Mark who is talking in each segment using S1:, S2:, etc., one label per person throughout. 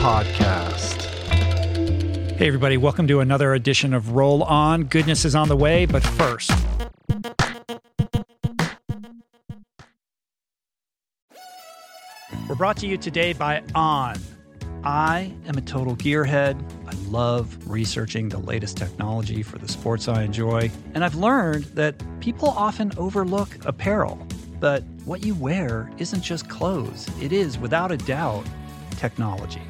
S1: podcast. Hey, everybody, welcome to another edition of Roll On. Goodness is on the way, but first, we're brought to you today by On. I am a total gearhead. I love researching the latest technology for the sports I enjoy, and I've learned that people often overlook apparel. But what you wear isn't just clothes, it is, without a doubt, technology.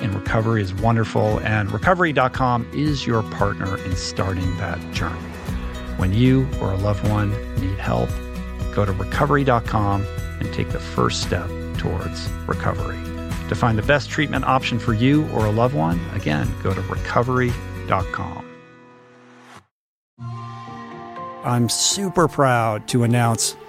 S1: in recovery is wonderful, and recovery.com is your partner in starting that journey. When you or a loved one need help, go to recovery.com and take the first step towards recovery. To find the best treatment option for you or a loved one, again, go to recovery.com. I'm super proud to announce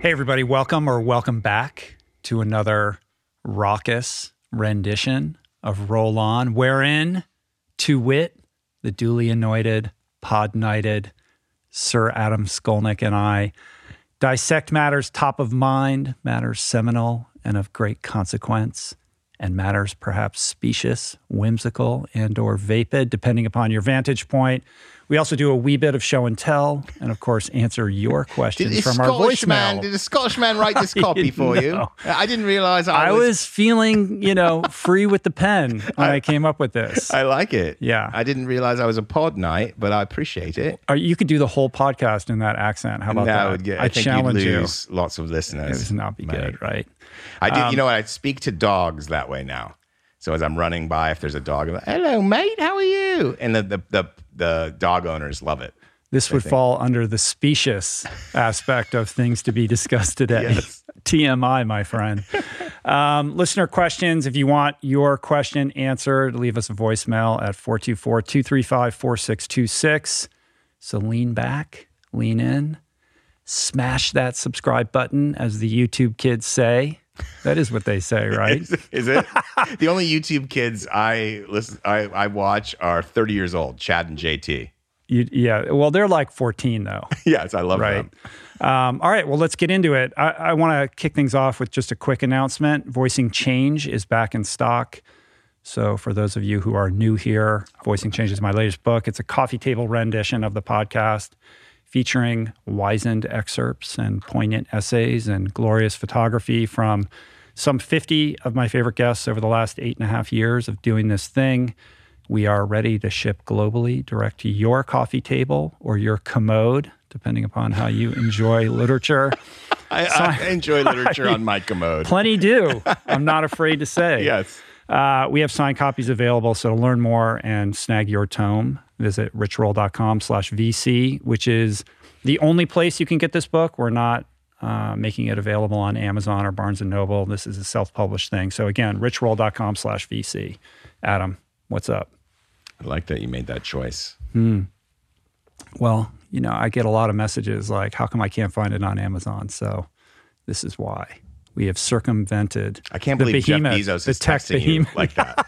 S1: Hey, everybody, welcome or welcome back to another raucous rendition of Roll On, wherein, to wit, the duly anointed, pod knighted Sir Adam Skolnick and I dissect matters top of mind, matters seminal and of great consequence, and matters perhaps specious whimsical and or vapid, depending upon your vantage point. We also do a wee bit of show and tell, and of course, answer your questions
S2: Did
S1: from our
S2: Scottish
S1: voicemail.
S2: man, did a Scottish man write this copy for you? I didn't realize I,
S1: I was feeling, you know, free with the pen when I, came up with this.
S2: I like it.
S1: Yeah.
S2: I didn't realize I was a pod night, but I appreciate it.
S1: Or you could do the whole podcast in that accent. How about
S2: that
S1: that?
S2: would get.
S1: I,
S2: I, think
S1: challenge
S2: you'd
S1: you.
S2: lose lots of listeners.
S1: It would not be
S2: mate.
S1: good, right?
S2: I do.
S1: Um,
S2: you know what? I speak to dogs that way now. So as I'm running by, if there's a dog, I'm like, "Hello, mate. How are you?" And the the the, the dog owners love it.
S1: This would fall under the specious aspect of things to be discussed today.
S2: Yes.
S1: TMI, my friend. Um, listener questions. If you want your question answered, leave us a voicemail at 424 235 4626. So lean back, lean in, smash that subscribe button, as the YouTube kids say. That is what they say, right?
S2: Is it? the only YouTube kids I listen, I, I watch are 30 years old. Chad and JT.
S1: You, yeah. Well, they're like 14, though.
S2: Yes, I love
S1: Right.
S2: them.
S1: Um, all right. Well, let's get into it. I, I want to kick things off with just a quick announcement. Voicing Change is back in stock. So, for those of you who are new here, Voicing Change is my latest book. It's a coffee table rendition of the podcast featuring wizened excerpts and poignant essays and glorious photography from some 50 of my favorite guests over the last eight and a half years of doing this thing. We are ready to ship globally direct to your coffee table or your commode, depending upon how you enjoy literature.
S2: I, I enjoy literature on my commode.
S1: Plenty do. I'm not afraid to say.
S2: Yes.
S1: Uh, we have signed copies available. So to learn more and snag your tome, visit richroll.com slash VC, which is the only place you can get this book. We're not uh, making it available on Amazon or Barnes & Noble. This is a self-published thing. So again, richroll.com slash VC. Adam, what's up?
S2: I like that you made that choice. Hmm.
S1: Well, you know, I get a lot of messages like, how come I can't find it on Amazon? So this is why. We have circumvented
S2: I can't
S1: the
S2: believe
S1: behemoth,
S2: Jeff Bezos
S1: the
S2: is texting you like that.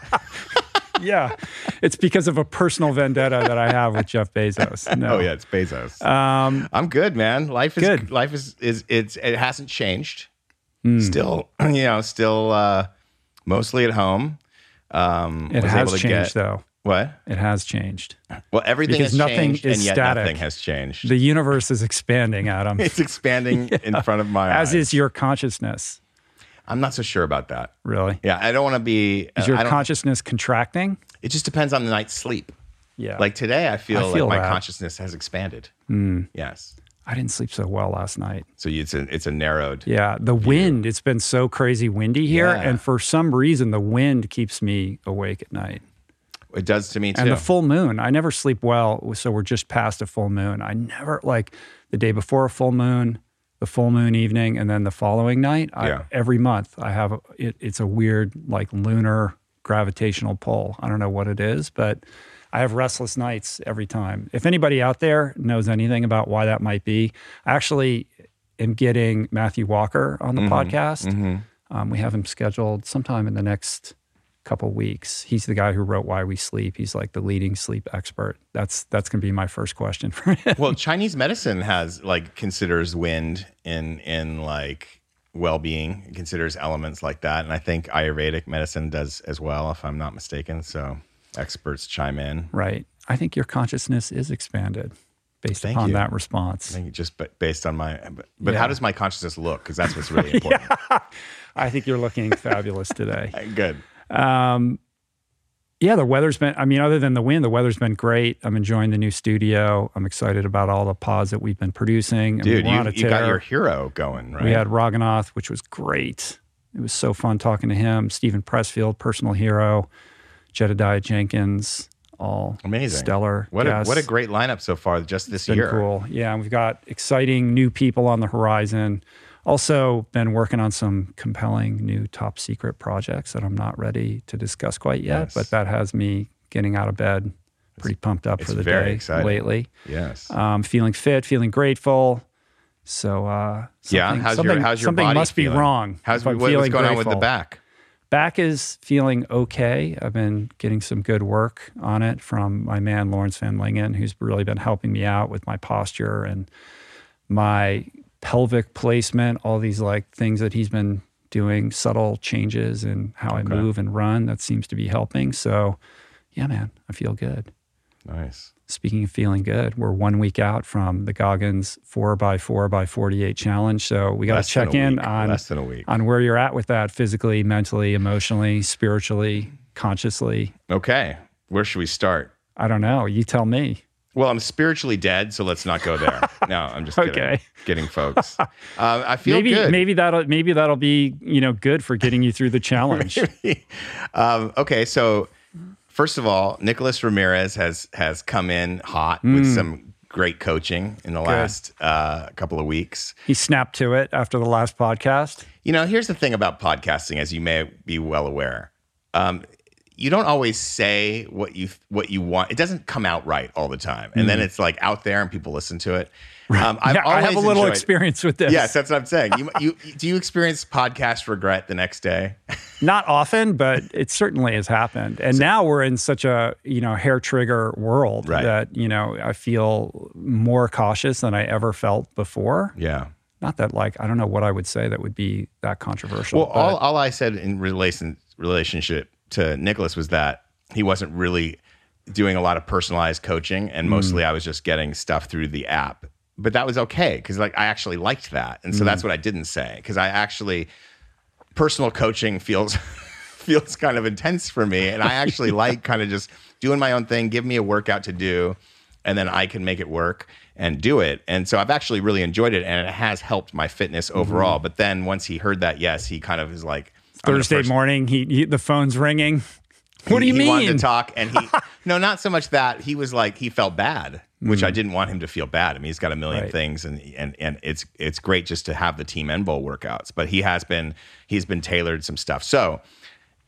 S1: yeah, it's because of a personal vendetta that I have with Jeff Bezos. No.
S2: Oh yeah, it's Bezos.
S1: Um,
S2: I'm good, man. Life is
S1: Good.
S2: Life is is it's it hasn't changed.
S1: Hmm.
S2: Still, you know, still uh, mostly at home. Um,
S1: it
S2: was
S1: has
S2: able to
S1: changed,
S2: get-
S1: though.
S2: What?
S1: It has changed.
S2: Well, everything
S1: Because
S2: has
S1: nothing
S2: changed,
S1: is
S2: and yet
S1: static.
S2: nothing has changed.
S1: The universe is expanding, Adam,
S2: it's expanding in front of my
S1: as
S2: eyes.
S1: As is your consciousness.
S2: I'm not so sure about that.
S1: Really,
S2: Yeah, I don't want to be.
S1: is your consciousness contracting?
S2: it just depends on the night's sleep.
S1: Yeah.
S2: Like today, I feel,
S1: I feel
S2: like my
S1: that. Hmm.
S2: consciousness has expanded. Yes.
S1: I didn't sleep so well last night.
S2: So it's a it's a narrowed.
S1: Yeah, the wind. It's been so crazy windy here,
S2: Yeah.
S1: and for some reason, the wind keeps me awake at night.
S2: It does to me too.
S1: And the full moon, I never sleep well. So we're just past a full moon. I never like the day before a full moon, the full moon evening, and then the following night. I,
S2: Yeah.
S1: Every month, I have a, it, it's a weird like lunar gravitational pull. I don't know what it is, but I have restless nights every time. If anybody out there knows anything about why that might be, I actually am getting Matthew Walker on the podcast. Um, we have him scheduled sometime in the next couple weeks. He's the guy who wrote Why We Sleep. He's like the leading sleep expert. That's that's going to be my first question for him.
S2: well, Chinese medicine has like considers wind in in like well-being, It considers elements like that, and I think Ayurvedic medicine does as well, if I'm not mistaken. So experts chime in.
S1: right. I think your consciousness is expanded based
S2: Thank
S1: upon
S2: you.
S1: that response.
S2: I think just ba- based on my, but, but
S1: Yeah.
S2: how does my consciousness look? Because that's what's really important.
S1: I think you're looking fabulous today.
S2: Good.
S1: Um, yeah, the weather's been, I mean, other than the wind, the weather's been great. I'm enjoying the new studio. I'm excited about all the pods that we've been producing. I mean,
S2: Dude,
S1: we're
S2: you, you got your hero going, right?
S1: We had Raghunath, which was great. It was so fun talking to him. Steven Pressfield, personal hero. Jedediah Jenkins, all
S2: Amazing.
S1: stellar.
S2: what a, what a great lineup so far just this year.
S1: cool. Yeah, and we've got exciting new people on the horizon. Also, been working on some compelling new top secret projects that I'm not ready to discuss quite yet,
S2: Yes.
S1: but that has me getting out of bed pretty pumped up
S2: it's
S1: for the day
S2: exciting.
S1: lately.
S2: Yes.
S1: Um, feeling fit, feeling grateful. So, uh,
S2: yeah.
S1: something-
S2: How's
S1: something,
S2: your how's your
S1: something
S2: body
S1: must
S2: feeling?
S1: be wrong.
S2: How's what- what's going on with the back?
S1: Back is feeling okay. I've been getting some good work on it from my man Lawrence Van Lingen, who's really been helping me out with my posture and my pelvic placement. All these like things that he's been doing subtle changes in how I move and run. That seems to be helping. So, yeah, man, I feel good.
S2: Nice.
S1: Speaking of feeling good, we're one week out from the Goggins four by four by forty eight challenge. So we got to check in
S2: week.
S1: on
S2: less than a week.
S1: on where you're at with that physically, mentally, emotionally, spiritually, consciously.
S2: Okay. Where should we start?
S1: I don't know. You tell me.
S2: Well, I'm spiritually dead, so let's not go there. no, I'm just kidding.
S1: Okay.
S2: Kidding, folks. Uh, I feel
S1: maybe
S2: good.
S1: maybe that'll maybe that'll be you know good for getting you through the challenge.
S2: um, okay, so first of all, Nicholas Ramirez has has come in hot
S1: Mm.
S2: with some great coaching in the last uh, couple of weeks.
S1: he snapped to it after the last podcast.
S2: You know, here's the thing about podcasting, as you may be well aware. Um, you don't always say what you what you want. It doesn't come out right all the time, and then it's like out there and people listen to it. Um, I've
S1: Mm. yeah, I have a little
S2: enjoyed-
S1: experience with this.
S2: Yes, that's what I'm saying. You, you do you experience podcast regret the next day?
S1: Not often, but it certainly has happened. And now we're in such a, you know, hair trigger world
S2: Right.
S1: that, you know, I feel more cautious than I ever felt before.
S2: Yeah.
S1: Not that like I don't know what I would say that would be that controversial.
S2: Well, all, all I said in relation relationship to Nicholas was that he wasn't really doing a lot of personalized coaching, and mostly mm. I was just getting stuff through the app. But that was okay because like I actually liked that, and so mm. that's what I didn't say because I actually personal coaching feels feels kind of intense for me, and I actually like kind of just doing my own thing. Give me a workout to do, and then I can make it work and do it. And so I've actually really enjoyed it, and it has helped my fitness mm-hmm. overall. But then once he heard that, yes, he kind of is like
S1: Thursday
S2: first-
S1: morning, he, he the phone's ringing. What do you
S2: he
S1: mean?
S2: wanted to talk, and he no, not so much that he was like he felt bad, which I didn't want him to feel bad. I mean, he's got a million
S1: Mm. Right.
S2: things, and and and it's it's great just to have the team end bowl workouts. But he has been he's been tailored some stuff, so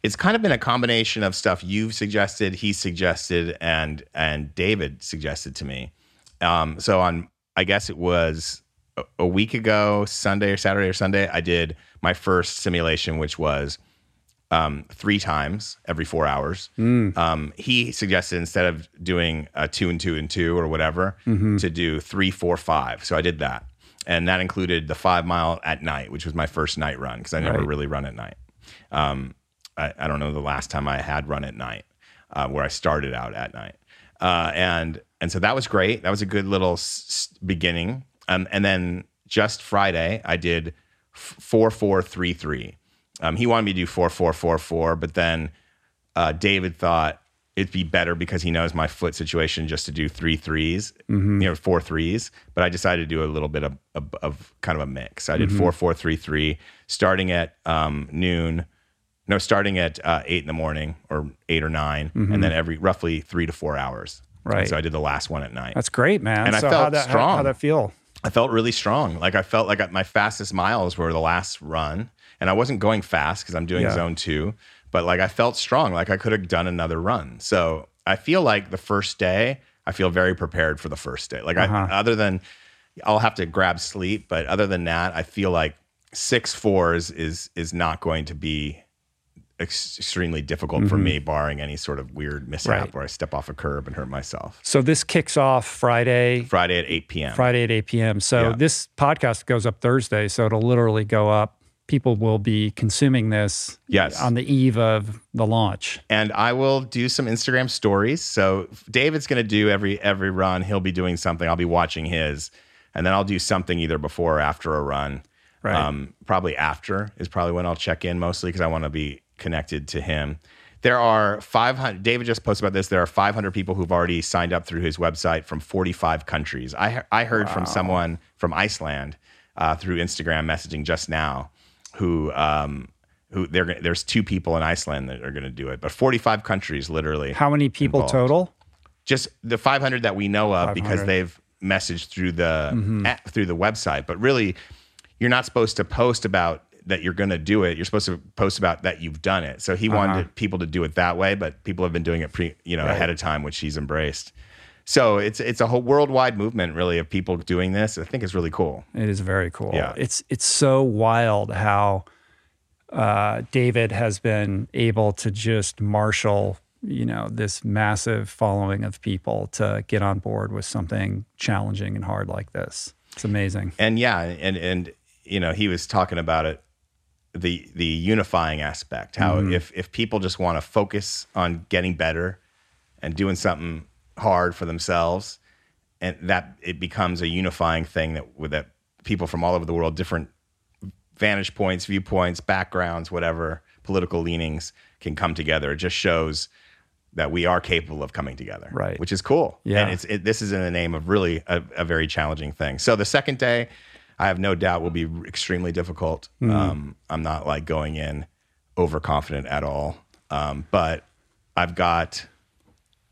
S2: it's kind of been a combination of stuff you've suggested, he suggested, and and David suggested to me. Um, so on, I guess it was a, a week ago, Sunday or Saturday or Sunday, I did my first simulation, which was um, three times every four hours. Um, he suggested instead of doing a two and two and two or whatever, to do three, four, five. So I did that. And that included the five mile at night, which was my first night run because I never
S1: Right.
S2: really run at night. Um, I, I don't know the last time I had run at night uh, where I started out at night. Uh, and and so that was great. That was a good little s- beginning. Um, and then just Friday, I did four four three three. Um, he wanted me to do four four four four, but then uh, David thought it'd be better because he knows my foot situation just to do three threes, you know, four threes. But I decided to do a little bit of, of, of kind of a mix. I did four four three three, starting at um, noon. No, starting at uh, eight in the morning or eight or 9 and then every roughly three to four hours. And
S1: Right.
S2: so I did the last one at night.
S1: That's great, man.
S2: And I
S1: so
S2: felt
S1: how'd that, how-
S2: strong.
S1: How'd that feel?
S2: I felt really strong. Like I felt like my fastest miles were the last run, and I wasn't going fast because I'm doing
S1: Yeah.
S2: zone two. But like I felt strong. Like I could have done another run. So I feel like the first day, I feel very prepared for the first day. Like
S1: Uh-huh.
S2: I, other than I'll have to grab sleep, but other than that, I feel like six fours is is not going to be extremely difficult for me, barring any sort of weird mishap
S1: Mm-hmm. Right.
S2: where I step off a curb and hurt myself.
S1: So this kicks off Friday,
S2: Friday at eight p.m.
S1: Friday at 8 p.m. So
S2: Yeah.
S1: this podcast goes up Thursday. So it'll literally go up. People will be consuming this
S2: Yes.
S1: on the eve of the launch.
S2: and I will do some Instagram stories. So David's going to do every every run. He'll be doing something. I'll be watching his, and then I'll do something either before or after a run.
S1: Right.
S2: Um, probably after is probably when I'll check in mostly because I want to be connected to him. There are 500. David just posted about this. There are 500 people who've already signed up through his website from 45 countries. I I heard from someone from Iceland uh, through Instagram messaging just now, who um, who they're there's two people in Iceland that are going to do it, but 45 countries literally.
S1: How many people
S2: Involved.
S1: total?
S2: Just the 500 that we know of because they've messaged through the
S1: Mm-hmm.
S2: app- through the website. But really, you're not supposed to post about that you're going to do it. You're supposed to post about that you've done it. So he
S1: Uh-huh.
S2: wanted people to do it that way, but people have been doing it pre, you know, ahead of time, which he's embraced. So it's it's a whole worldwide movement, really, of people doing this. I think it's really cool.
S1: It is very cool.
S2: Yeah.
S1: It's it's so wild how uh, David has been able to just marshal, you know, this massive following of people to get on board with something challenging and hard like this. It's amazing.
S2: and yeah, and and you know, he was talking about it the the unifying aspect. How mm-hmm. if if people just want to focus on getting better and doing something hard for themselves, and that it becomes a unifying thing that with that people from all over the world, different vantage points, viewpoints, backgrounds, whatever political leanings can come together. It just shows that we are capable of coming together,
S1: Right.
S2: Which is cool.
S1: Yeah.
S2: and it's it, this is in the name of really a, a very challenging thing. So the second day, I have no doubt will be extremely difficult.
S1: Mm-hmm.
S2: Um, I'm not like going in overconfident at all, um, but I've got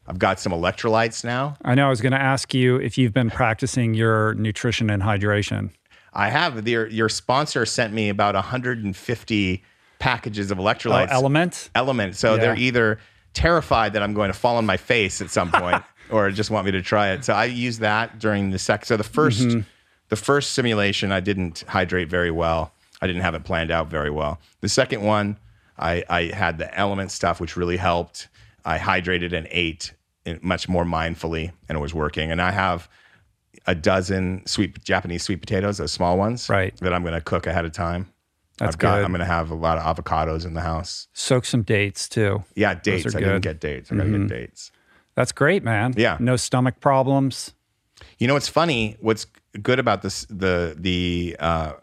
S2: I've got some electrolytes now.
S1: I know I was going to ask you if you've been practicing your nutrition and hydration.
S2: I have your your sponsor sent me about 150 packages of
S1: Oh,
S2: electrolytes.
S1: LMNT?
S2: LMNT. So
S1: Yeah.
S2: they're either terrified that I'm going to fall on my face at some point, or just want me to try it. So I use that during the sex. So the 1st
S1: Mm-hmm.
S2: The first simulation, I didn't hydrate very well. I didn't have it planned out very well. The second one, I, I had the LMNT stuff, which really helped. I hydrated and ate much more mindfully, and it was working. And I have a dozen sweet Japanese sweet potatoes, those small ones,
S1: Right.
S2: that I'm going to cook ahead of time.
S1: That's
S2: I've got.
S1: good.
S2: I'm going to have a lot of avocados in the house.
S1: Soak some dates too.
S2: Yeah, dates. I didn't get dates. I'm going to get mm-hmm. dates.
S1: That's great, man.
S2: Yeah.
S1: No stomach problems.
S2: You know what's funny? What's good about this the the uh,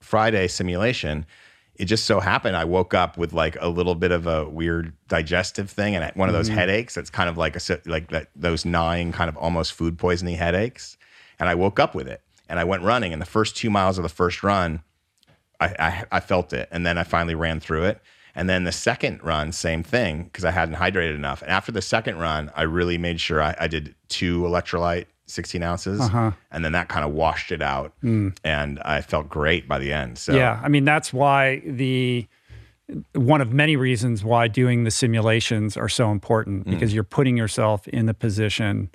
S2: Friday simulation? It just so happened I woke up with like a little bit of a weird digestive thing and one of those headaches. That's kind of like a like that those gnawing kind of almost food poisoning headaches. And I woke up with it and I went running. And the first two miles of the first run, I, I, I felt it. And then I finally ran through it. And then the second run, same thing, because I hadn't hydrated enough. And after the second run, I really made sure I, I did two electrolyte, 16 ounces.
S1: Uh-huh.
S2: And then that kind of washed it out. And I felt great by the end. So.
S1: Yeah, I mean that's why the one of many reasons why doing the simulations are so important
S2: Mm.
S1: because you're putting yourself in the position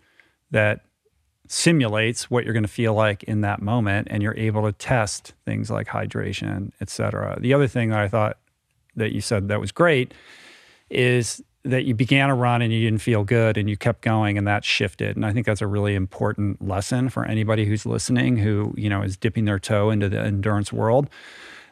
S1: that simulates what you're going to feel like in that moment and you're able to test things like hydration, et cetera. The other thing that I thought that you said that was great is that you began a run and you didn't feel good and you kept going and that shifted. And i think that's a really important lesson for anybody who's listening who you know is dipping their toe into the endurance world.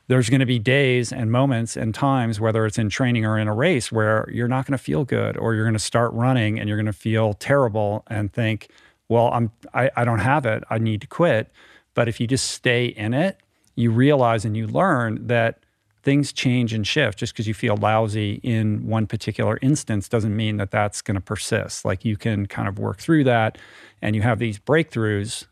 S1: There's going to be days and moments and times whether it's in training or in a race where you're not going to feel good or you're going to start running and you're going to feel terrible and think well i'm I, I don't have it. I need to quit. But if you just stay in it you realize and you learn that things change and shift just because you feel lousy in one particular instance doesn't mean that that's going to persist like you can kind of work through that and you have these breakthroughs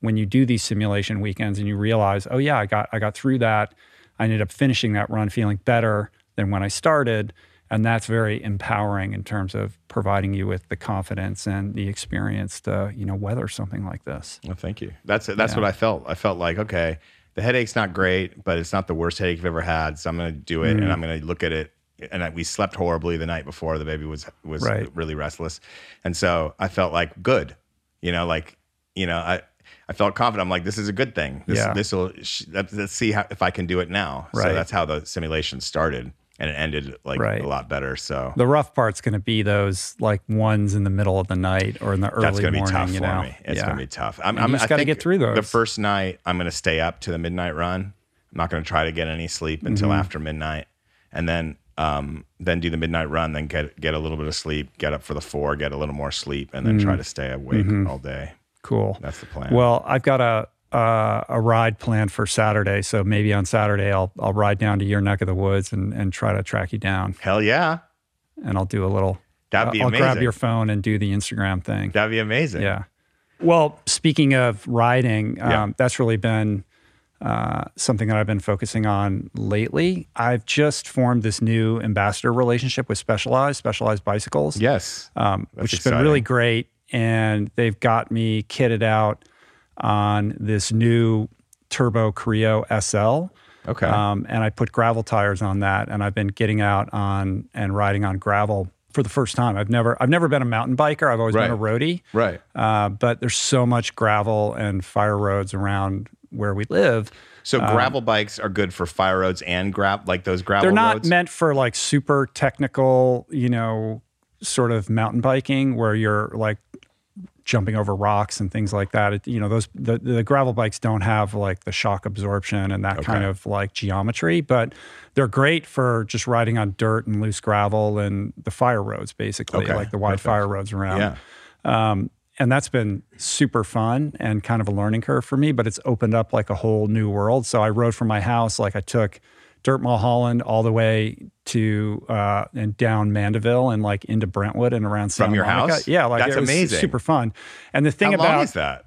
S1: when you do these simulation weekends and you realize oh yeah i got i got through that i ended up finishing that run feeling better than when i started and that's very empowering in terms of providing you with the confidence and the experience to uh, you know weather something like this
S2: well, thank you. That's That's
S1: Yeah.
S2: what I felt. I felt like, okay, the headache's not great, but it's not the worst headache you've ever had. So I'm going to do it
S1: Mm.
S2: and I'm going to look at it. And I, we slept horribly the night before. The baby was was
S1: Right.
S2: really restless, and so I felt like good. You know, like you know, I I felt confident. I'm like, this is a good thing. This
S1: Yeah.
S2: this will let's, let's see how, if I can do it now.
S1: Right.
S2: So that's how the simulation started, and it ended like
S1: Right.
S2: a lot better. So
S1: the rough part's going to be those like ones in the middle of the night or in the early
S2: that's going to be tough for
S1: know
S2: me. It's
S1: Yeah.
S2: going to be tough. I'm, I'm,
S1: just gotta
S2: think
S1: get through those.
S2: The first night, I'm going to stay up to the midnight run. I'm not going to try to get any sleep until
S1: Mm-hmm.
S2: after midnight, and then um, then do the midnight run. Then get get a little bit of sleep. Get up for the four. Get a little more sleep, and then try to stay awake all day.
S1: cool
S2: That's the plan.
S1: Mm-hmm. Well, I've got a uh, a ride planned for Saturday, so maybe on Saturday I'll I'll ride down to your neck of the woods and and try to track you down,
S2: hell yeah,
S1: and I'll do a little.
S2: that'd be
S1: I'll
S2: amazing.
S1: grab your phone and do the Instagram thing.
S2: that'd be amazing.
S1: Yeah. Well, speaking of riding, um,
S2: Yeah.
S1: that's really been uh, something that I've been focusing on lately. I've just formed this new ambassador relationship with Specialized, Specialized Bicycles.
S2: Yes.
S1: um, which has been really great. And they've got me kitted out on this new Turbo Creo SL.
S2: Okay.
S1: Um, and I put gravel tires on that, and I've been getting out on and riding on gravel for the first time. I've never I've never been a mountain biker. I've always been a roadie.
S2: right.
S1: Uh, but there's so much gravel and fire roads around where we live.
S2: So gravel bikes are good for fire roads and grab like those gravel
S1: They're not
S2: roads.
S1: meant for like super technical, you know, sort of mountain biking where you're like jumping over rocks and things like that. It, you know, those the, the gravel bikes don't have like the shock absorption and that kind of like geometry, but they're great for just riding on dirt and loose gravel and the fire roads, basically,
S2: Okay,
S1: like the wide
S2: perfect.
S1: fire roads around.
S2: Yeah.
S1: Um, and that's been super fun and kind of a learning curve for me, but it's opened up like a whole new world. So I rode from my house, like I took Dirt Mulholland all the way to uh, and down Mandeville and like into Brentwood and around Santa
S2: your
S1: Monica.
S2: house?
S1: Yeah, like
S2: That's
S1: it was
S2: amazing.
S1: super fun. And the thing
S2: How
S1: about
S2: long is that?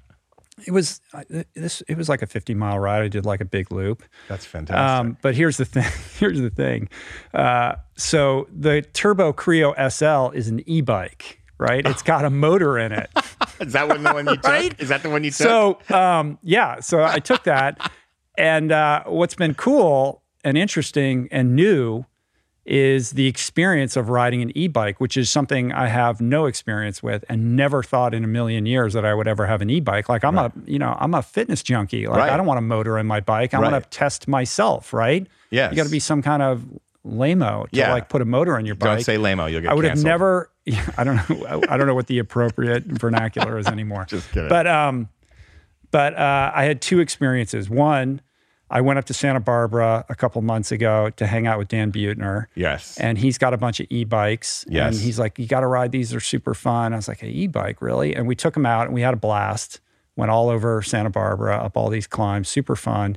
S1: it was uh, this it was like a 50 mile ride. I did like a big loop.
S2: That's fantastic.
S1: Um, but here's the thing. Here's the thing. Uh, so the Turbo Creo SL is an e-bike, right? It's got a motor in it.
S2: is that one the one you took?
S1: right?
S2: Is that the one you took?
S1: So um, yeah, so I took that, and uh, what's been cool and interesting and new is the experience of riding an e-bike, which is something I have no experience with and never thought in a million years that I would ever have an e-bike. Like I'm a, you know, I'm a fitness junkie. Like
S2: Right.
S1: I don't want a motor in my bike. I want to test myself, right?
S2: Yeah.
S1: You got to be some kind of lame-o to
S2: Yeah.
S1: like put a motor in your bike.
S2: Don't say lameo, You'll get canceled.
S1: I would have
S2: canceled.
S1: never. I don't know. I don't know what the appropriate vernacular is anymore.
S2: Just kidding.
S1: But um, but uh, I had two experiences. One, I went up to Santa Barbara a couple months ago to hang out with Dan Buettner.
S2: Yes.
S1: And he's got a bunch of e-bikes.
S2: Yes.
S1: And he's like, you got to ride these. They're super fun. I was like, an e-bike, really? And we took him out and we had a blast. Went all over Santa Barbara, up all these climbs, super fun.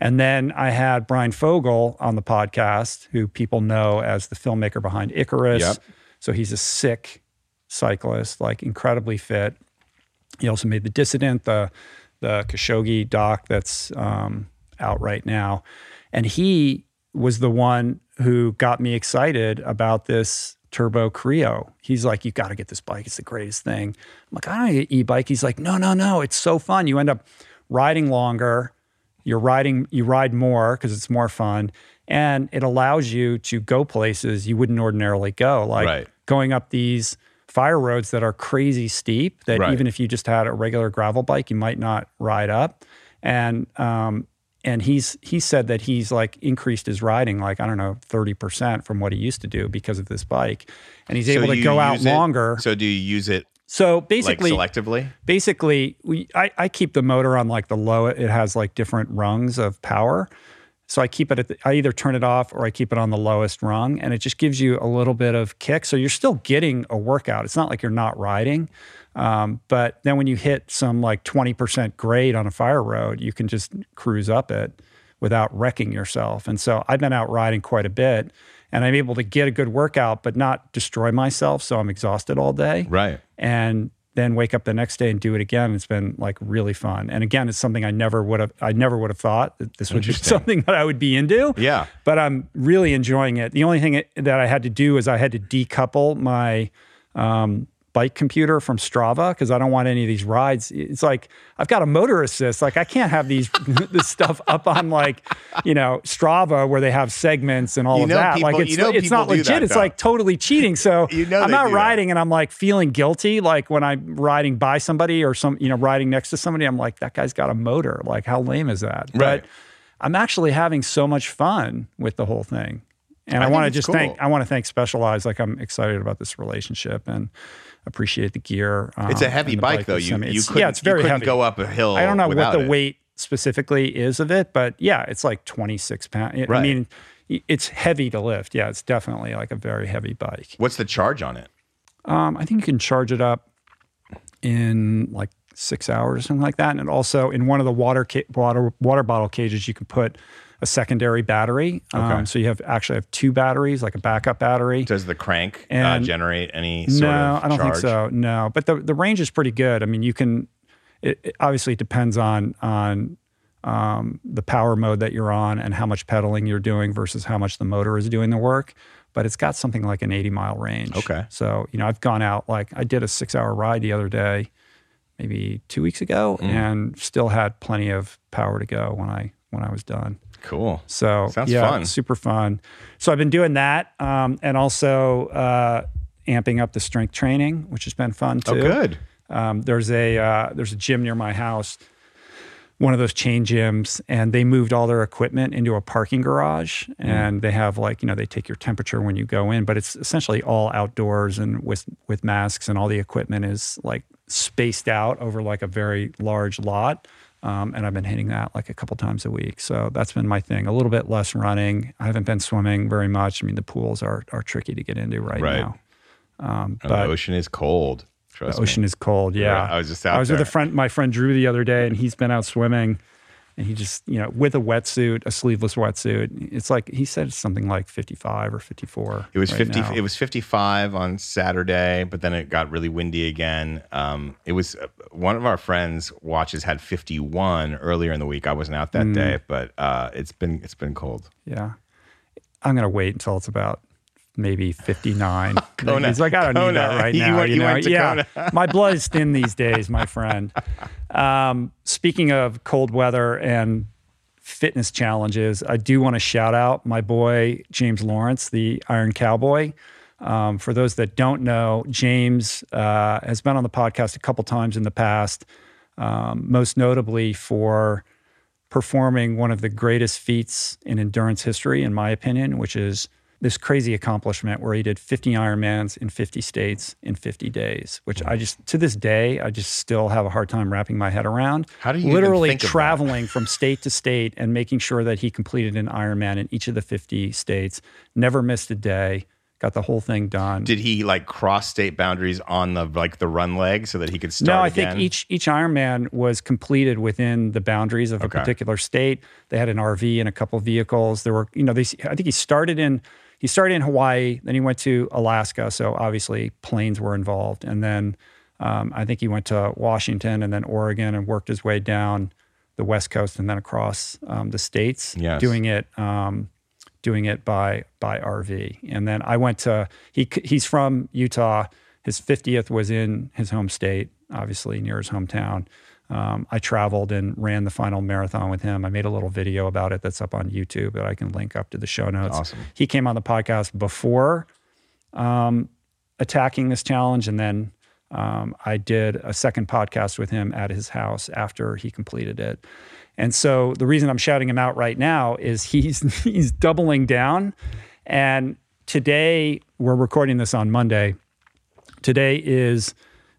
S1: And then I had Brian Fogel on the podcast, who people know as the filmmaker behind Icarus.
S2: Yep.
S1: So he's a sick cyclist, like incredibly fit. He also made the Dissident, the the Khashoggi doc that's um, out right now, and he was the one who got me excited about this Turbo Creo. He's like, "You got to get this bike; it's the greatest thing." I'm like, "I don't need an e-bike." He's like, "No, no, no! It's so fun. You end up riding longer. You're riding, you ride more because it's more fun, and it allows you to go places you wouldn't ordinarily go, like
S2: Right.
S1: going up these fire roads that are crazy steep that
S2: Right.
S1: even if you just had a regular gravel bike you might not ride up and um and he's he said that he's like increased his riding like i don't know 30% from what he used to do because of this bike. And he's able to go out
S2: it-
S1: longer.
S2: So do you use it
S1: so
S2: like
S1: basically
S2: selectively?
S1: basically we I, I keep the motor on like the low it has like different rungs of power. So i keep it at the, i either turn it off or i keep it on the lowest rung and it just gives you a little bit of kick. So you're still getting a workout. It's not like you're not riding um, but then when you hit some like 20% grade on a fire road you can just cruise up it without wrecking yourself and so i've been out riding quite a bit and i'm able to get a good workout but not destroy myself so i'm exhausted all day
S2: Right.
S1: and then wake up the next day and do it again. It's been like really fun. And again, it's something I never would have I never would have thought that this would be something that I would be into.
S2: Yeah.
S1: But I'm really enjoying it. The only thing that I had to do is I had to decouple my um, bike computer from Strava because I don't want any of these rides. It's like I've got a motor assist. Like I can't have these this stuff up on like you know Strava where they have segments and all
S2: You
S1: of that.
S2: people-
S1: like it's
S2: you know
S1: it's not legit.
S2: that,
S1: it's like totally cheating. So
S2: You know
S1: I'm not
S2: do that.
S1: riding and I'm like feeling guilty. Like when I'm riding by somebody or some you know riding next to somebody, I'm like that guy's got a motor. Like how lame is that?
S2: Right.
S1: But I'm actually having so much fun with the whole thing. And
S2: I
S1: I, want to just
S2: cool.
S1: thank I want to thank Specialized. Like I'm excited about this relationship and appreciate the gear.
S2: It's a
S1: um,
S2: heavy
S1: the
S2: bike, though. You you
S1: It's-
S2: couldn't,
S1: yeah, it's very
S2: you
S1: heavy.
S2: go up a hill.
S1: I don't know what the
S2: it.
S1: weight specifically is of it, but yeah, it's like 26 pounds. I
S2: Right.
S1: mean, it's heavy to lift. Yeah, it's definitely like a very heavy bike.
S2: What's the charge on it?
S1: Um, I think you can charge it up in like six hours or something like that. And also in one of the water ca- water water bottle cages, you can put a secondary battery. Um,
S2: Okay.
S1: so you have actually have two batteries, like a backup battery.
S2: Does the crank uh, generate any sort
S1: no,
S2: of
S1: I don't think so. No, but the the range is pretty good. I mean, you can. It, it obviously depends on on um, the power mode that you're on and how much pedaling you're doing versus how much the motor is doing the work. But it's got something like an 80 mile range.
S2: Okay.
S1: So you know, I've gone out like I did a six hour ride the other day, maybe two weeks ago,
S2: Mm.
S1: and still had plenty of power to go when I when I was done.
S2: Cool.
S1: So
S2: Sounds
S1: yeah,
S2: fun.
S1: super fun. So I've been doing that, um, and also uh, amping up the strength training, which has been fun too.
S2: Oh, good.
S1: Um, there's a uh, there's a gym near my house, one of those chain gyms, and they moved all their equipment into a parking garage,
S2: Mm.
S1: and they have like you know they take your temperature when you go in, but it's essentially all outdoors and with with masks, and all the equipment is like spaced out over like a very large lot. Um, and I've been hitting that like a couple times a week. So that's been my thing. A little bit less running. I haven't been swimming very much. I mean, the pools are are tricky to get into right,
S2: Right.
S1: now. Um, but
S2: the ocean is cold. Trust
S1: the ocean
S2: me.
S1: is cold. Yeah.
S2: I was just out
S1: I was with a friend, my friend Drew, the other day, and he's been out swimming, and he just, you know, with a wetsuit, a sleeveless wetsuit. It's like he said something like fifty-five or fifty-four.
S2: It was
S1: right
S2: fifty.
S1: now.
S2: It was fifty-five on Saturday, but then it got really windy again. Um, it was uh, one of our friends' watches had fifty-one earlier in the week. I wasn't out
S1: Mm.
S2: that day, but uh, it's been it's been cold.
S1: Yeah, I'm gonna wait until it's about maybe fifty-nine.
S2: Kona.
S1: He's like, I don't need that right now. you
S2: you
S1: know,
S2: went
S1: yeah.
S2: Kona.
S1: my blood is thin these days, my friend. Um, speaking of cold weather and fitness challenges, I do want to shout out my boy James Lawrence, the Iron Cowboy. Um, for those that don't know, James uh, has been on the podcast a couple times in the past, um, most notably for performing one of the greatest feats in endurance history, in my opinion, which is this crazy accomplishment where he did 50 Ironmans in 50 states in 50 days, which I just, to this day, I just still have a hard time wrapping my head around.
S2: How do you
S1: literally traveling from state to state and making sure that he completed an Ironman in each of the 50 states, never missed a day, got the whole thing done.
S2: Did he like cross state boundaries on the like the run leg so that he could start?
S1: No, I
S2: again?
S1: think each each Ironman was completed within the boundaries of a particular state. They had an RV and a couple vehicles. There were, you know, they. I think he started in he started in Hawaii, then he went to Alaska. So obviously planes were involved, and then um, I think he went to Washington and then Oregon and worked his way down the West Coast and then across um, the states,
S2: Yes.
S1: doing it. Um, doing it by by RV. And then I went to he he's from Utah. His 50th was in his home state, obviously near his hometown. Um, I traveled and ran the final marathon with him. I made a little video about it that's up on YouTube that I can link up to the show notes.
S2: Awesome.
S1: He came on the podcast before um, attacking this challenge, and then um, I did a second podcast with him at his house after he completed it. And so the reason I'm shouting him out right now is he's he's doubling down. And today we're recording this on Monday. Today is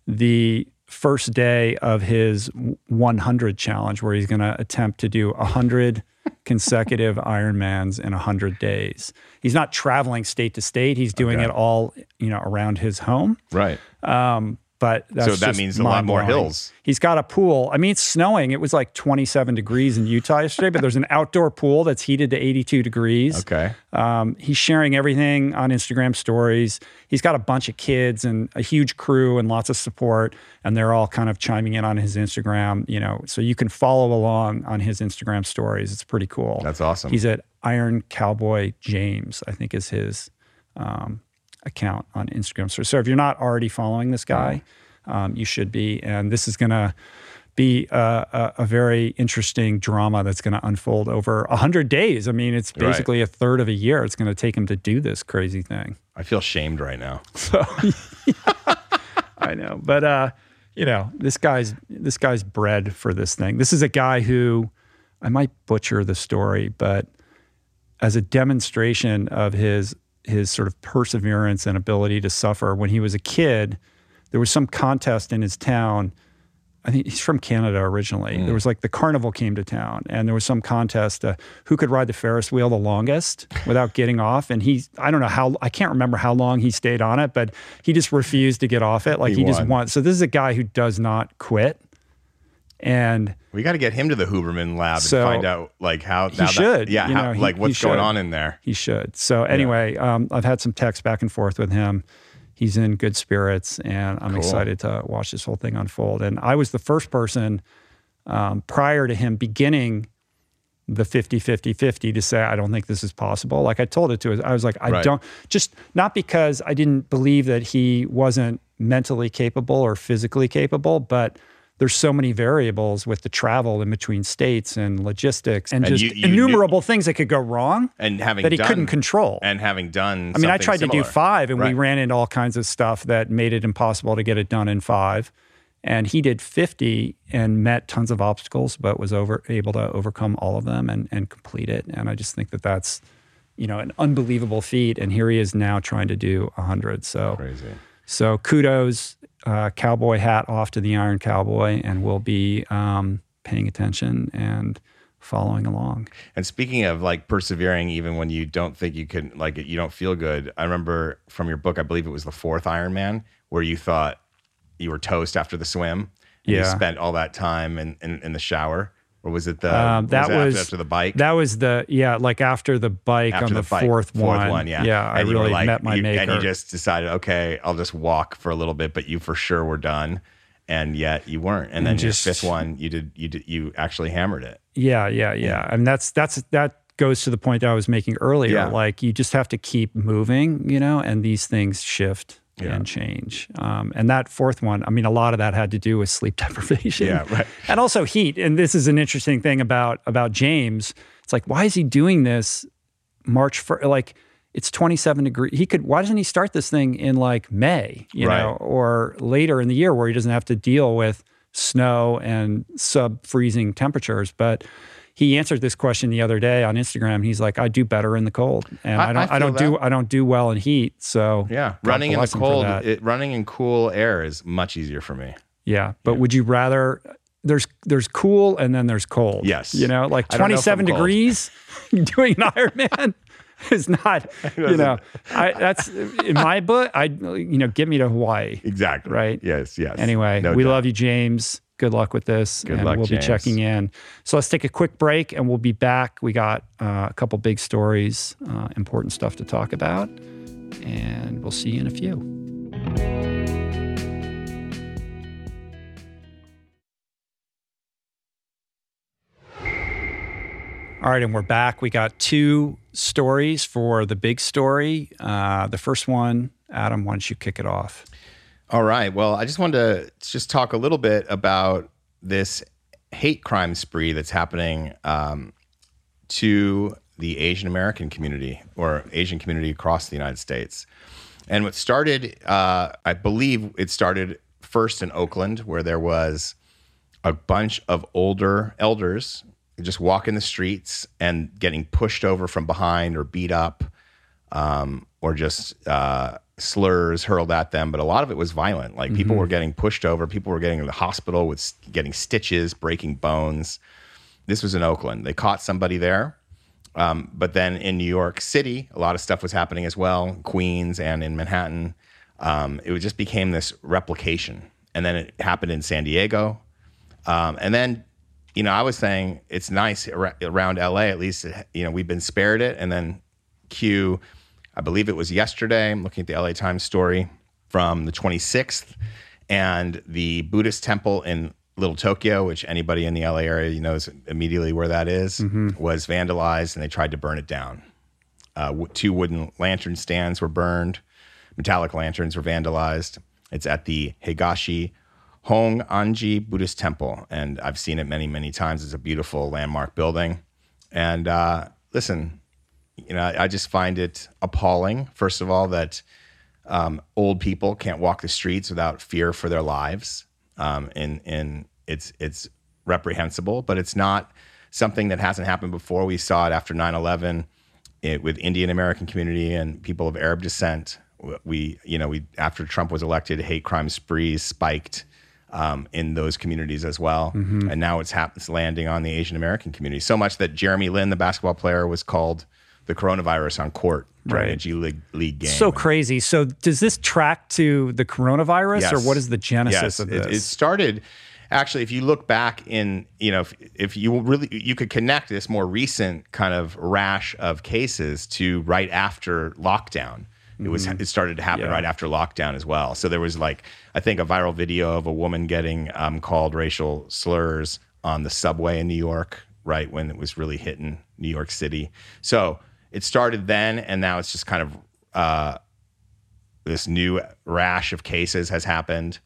S1: the first day of his 100 challenge, where he's going to attempt to do 100 consecutive Ironmans in 100 days. He's not traveling state to state. He's doing
S2: Okay.
S1: it all, you know, around his home.
S2: right.
S1: Um, but that's
S2: So that
S1: just
S2: means a lot more hills.
S1: He's got a pool. I mean, it's snowing. It was like 27 degrees in Utah yesterday, but there's an outdoor pool that's heated to 82 degrees.
S2: Okay.
S1: Um, he's sharing everything on Instagram stories. He's got a bunch of kids and a huge crew and lots of support, and they're all kind of chiming in on his Instagram. You know, so you can follow along on his Instagram stories. It's pretty cool.
S2: That's awesome.
S1: He's at Iron Cowboy James, I think is his um, account on Instagram. So, so if you're not already following this guy, um, you should be. And this is going to be a, a, a very interesting drama that's going to unfold over 100 days. I mean, it's
S2: Right.
S1: basically a third of a year. It's going to take him to do this crazy thing.
S2: I feel shamed right now.
S1: So I know, but uh, you know, this guy's this guy's bred for this thing. This is a guy who I might butcher the story, but as a demonstration of his his sort of perseverance and ability to suffer when he was a kid, there was some contest in his town. I think he's from Canada originally. There was like the carnival came to town, and there was some contest uh, who could ride the Ferris wheel the longest without getting off. And he, I don't know how, I can't remember how long he stayed on it, but he just refused to get off it. Like
S2: He
S1: he, just
S2: won.
S1: wants. So this is a guy who does not quit, and
S2: We got to get him to the Huberman lab
S1: So,
S2: and find out like how
S1: he
S2: now that-
S1: should,
S2: yeah,
S1: you
S2: how,
S1: know, he-
S2: like what's going on in there.
S1: He should. So anyway, um, I've had some texts back and forth with him. He's in good spirits, and I'm
S2: Cool.
S1: excited to watch this whole thing unfold. And I was the first person um, prior to him beginning the 50 50 50 to say, I don't think this is possible. Like I told it to us, I was like, I
S2: Right.
S1: don't, just not because I didn't believe that he wasn't mentally capable or physically capable, but there's so many variables with the travel in between states and logistics and,
S2: And
S1: just
S2: you- you knew-
S1: innumerable things that could go wrong
S2: And having
S1: that he
S2: done,
S1: couldn't control.
S2: and having done.
S1: I mean, I tried to do five, and we ran into all kinds of stuff that made it impossible to get it done in five. And he did 50 and met tons of obstacles, but was over able to overcome all of them and, and complete it. And I just think that that's, you know, an unbelievable feat. And here he is now trying to do 100. So,
S2: Crazy.
S1: so kudos. Uh, cowboy hat off to the Iron Cowboy, and we'll be um, paying attention and following along.
S2: And speaking of like persevering, even when you don't think you can, like you don't feel good. I remember from your book, I believe it was the fourth Ironman, where you thought you were toast after the swim. And You
S1: Yeah.
S2: spent all that time in, in, in the shower. Or was it the,
S1: Um, that
S2: was,
S1: was
S2: after, after the bike?
S1: That was the yeah, like after the bike
S2: after
S1: on the,
S2: bike,
S1: fourth, one.
S2: yeah.
S1: yeah. I
S2: And you
S1: really
S2: like-
S1: met my
S2: you,
S1: maker.
S2: And you just decided, okay, I'll just walk for a little bit, but you for sure were done. And yet you weren't. And then
S1: just-
S2: your fifth one, you did, you did, you actually hammered it.
S1: Yeah, yeah, yeah. And that's that's that goes to the point that I was making earlier.
S2: Yeah.
S1: Like you just have to keep moving, you know, and these things shift
S2: Yeah.
S1: and change. Um, and that fourth one, I mean, a lot of that had to do with sleep deprivation.
S2: Yeah, right.
S1: And also heat. And this is an interesting thing about about James. It's like, why is he doing this March for like it's 27 degrees. He could why doesn't he start this thing in like May, you
S2: Right.
S1: know, or later in the year where he doesn't have to deal with snow and sub freezing temperatures. But he answered this question the other day on Instagram. He's like, I do better in the cold. And
S2: I-
S1: I, don't
S2: I
S1: I, don't do. I don't do well in heat. So
S2: Yeah. Running in the
S1: bless him for
S2: cold, it, running in cool air is much easier for me.
S1: Yeah, but would you rather? There's there's cool and then there's cold.
S2: Yes.
S1: you know, like
S2: I don't know
S1: 27 degrees doing an Ironman is not. You know, I that's in my book. I you know, get me to Hawaii.
S2: Exactly.
S1: Right.
S2: Yes. Yes.
S1: Anyway,
S2: No
S1: we
S2: doubt.
S1: love you, James. Good luck with this,
S2: Good
S1: and
S2: luck,
S1: we'll
S2: James.
S1: be checking in. So let's take a quick break, and we'll be back. We got uh, a couple big stories, uh, important stuff to talk about, and we'll see you in a few. All right, and we're back. We got two stories for the big story. Uh, the first one, Adam, why don't you kick it off?
S2: All right. Well, I just wanted to just talk a little bit about this hate crime spree that's happening um, to the Asian American community or Asian community across the United States. And what started, uh, I believe it started first in Oakland, where there was a bunch of older elders just walking the streets and getting pushed over from behind or beat up um, or just uh, slurs hurled at them. But a lot of it was violent. Like people were getting pushed over, people were getting to the hospital with getting stitches, breaking bones. This was in Oakland. They caught somebody there. Um, but then in New York City, a lot of stuff was happening as well, Queens and in Manhattan. Um, it just became this replication. And then it happened in San Diego. Um, and then, you know, I was saying it's nice ar- around LA, at least, you know, we've been spared it. And then Q, I believe it was yesterday, I'm looking at the LA Times story from the 26th, and the Buddhist temple in Little Tokyo, which anybody in the LA area knows immediately where that is, was vandalized and they tried to burn it down. Uh, two wooden lantern stands were burned, metallic lanterns were vandalized. It's at the Higashi Honganji Buddhist Temple, and I've seen it many, many times. It's a beautiful landmark building. And uh, listen, you know, I just find it appalling. First of all, that um, old people can't walk the streets without fear for their lives. Um, and and it's it's reprehensible, but it's not something that hasn't happened before. We saw it after 9/11 with Indian American community and people of Arab descent. We you know we after Trump was elected, hate crime sprees spiked. Um, in those communities as well, and now it's, hap- it's landing on the Asian American community so much that Jeremy Lin, the basketball player, was called the coronavirus on court during
S1: Right.
S2: G League, league game.
S1: So crazy. So does this track to the coronavirus, or what is the genesis
S2: Yes,
S1: of this?
S2: It, started actually. If you look back in, you know, if, if you really you could connect this more recent kind of rash of cases to right after lockdown. It was it started to happen
S1: Mm-hmm. Yeah.
S2: right after lockdown as well. So there was like I think a viral video of a woman getting um, called racial slurs on the subway in New York, right when it was really hitting New York City. So it started then, and now it's just kind of uh, this new rash of cases has happened.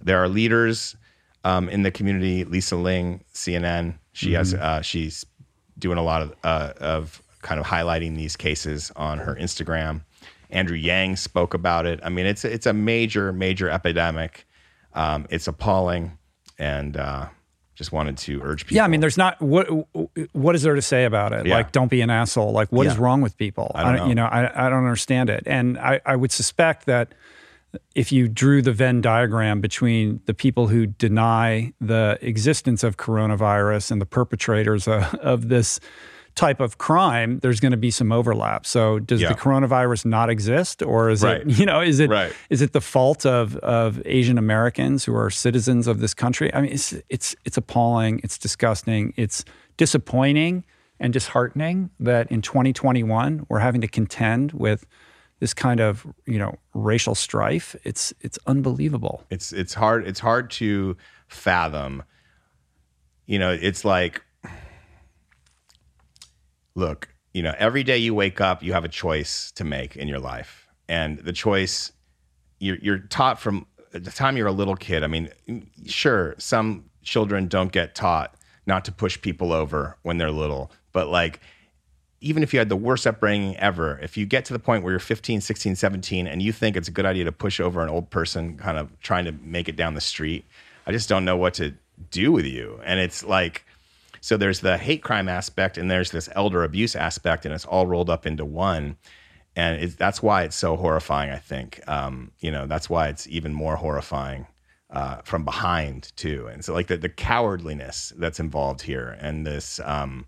S2: There are leaders um, in the community. Lisa Ling, CNN, she has uh, she's doing a lot of uh, of kind of highlighting these cases on her Instagram. Andrew Yang spoke about it. I mean, it's it's a major major epidemic. Um, it's appalling, and uh, just wanted to urge people.
S1: yeah, I mean, there's not what what is there to say about it?
S2: Yeah.
S1: Like, don't be an asshole. Like, what is
S2: Yeah.
S1: wrong with people?
S2: I don't know.
S1: You know, I, I don't understand it, and I, I would suspect that if you drew the Venn diagram between the people who deny the existence of coronavirus and the perpetrators of, of this type of crime, there's going to be some overlap. So does
S2: Yeah.
S1: the coronavirus not exist or is
S2: Right.
S1: it, you know, is it is
S2: Right.
S1: it the fault of of Asian Americans who are citizens of this country? I mean, it's it's it's appalling, it's disgusting, it's disappointing and disheartening that in 2021 we're having to contend with this kind of, you know, racial strife. It's it's unbelievable.
S2: It's it's hard it's hard to fathom. You know, it's like look, you know, every day you wake up, you have a choice to make in your life. And the choice you're you're taught from the time you're a little kid. I mean, sure, some children don't get taught not to push people over when they're little, but like even if you had the worst upbringing ever, if you get to the point where you're 15, 16, 17, and you think it's a good idea to push over an old person kind of trying to make it down the street, I just don't know what to do with you. And it's like, so there's the hate crime aspect and there's this elder abuse aspect, and it's all rolled up into one. And that's why it's so horrifying, I think. Um, you know, that's why it's even more horrifying uh, from behind, too. And so, like, the, the cowardliness that's involved here and this, um,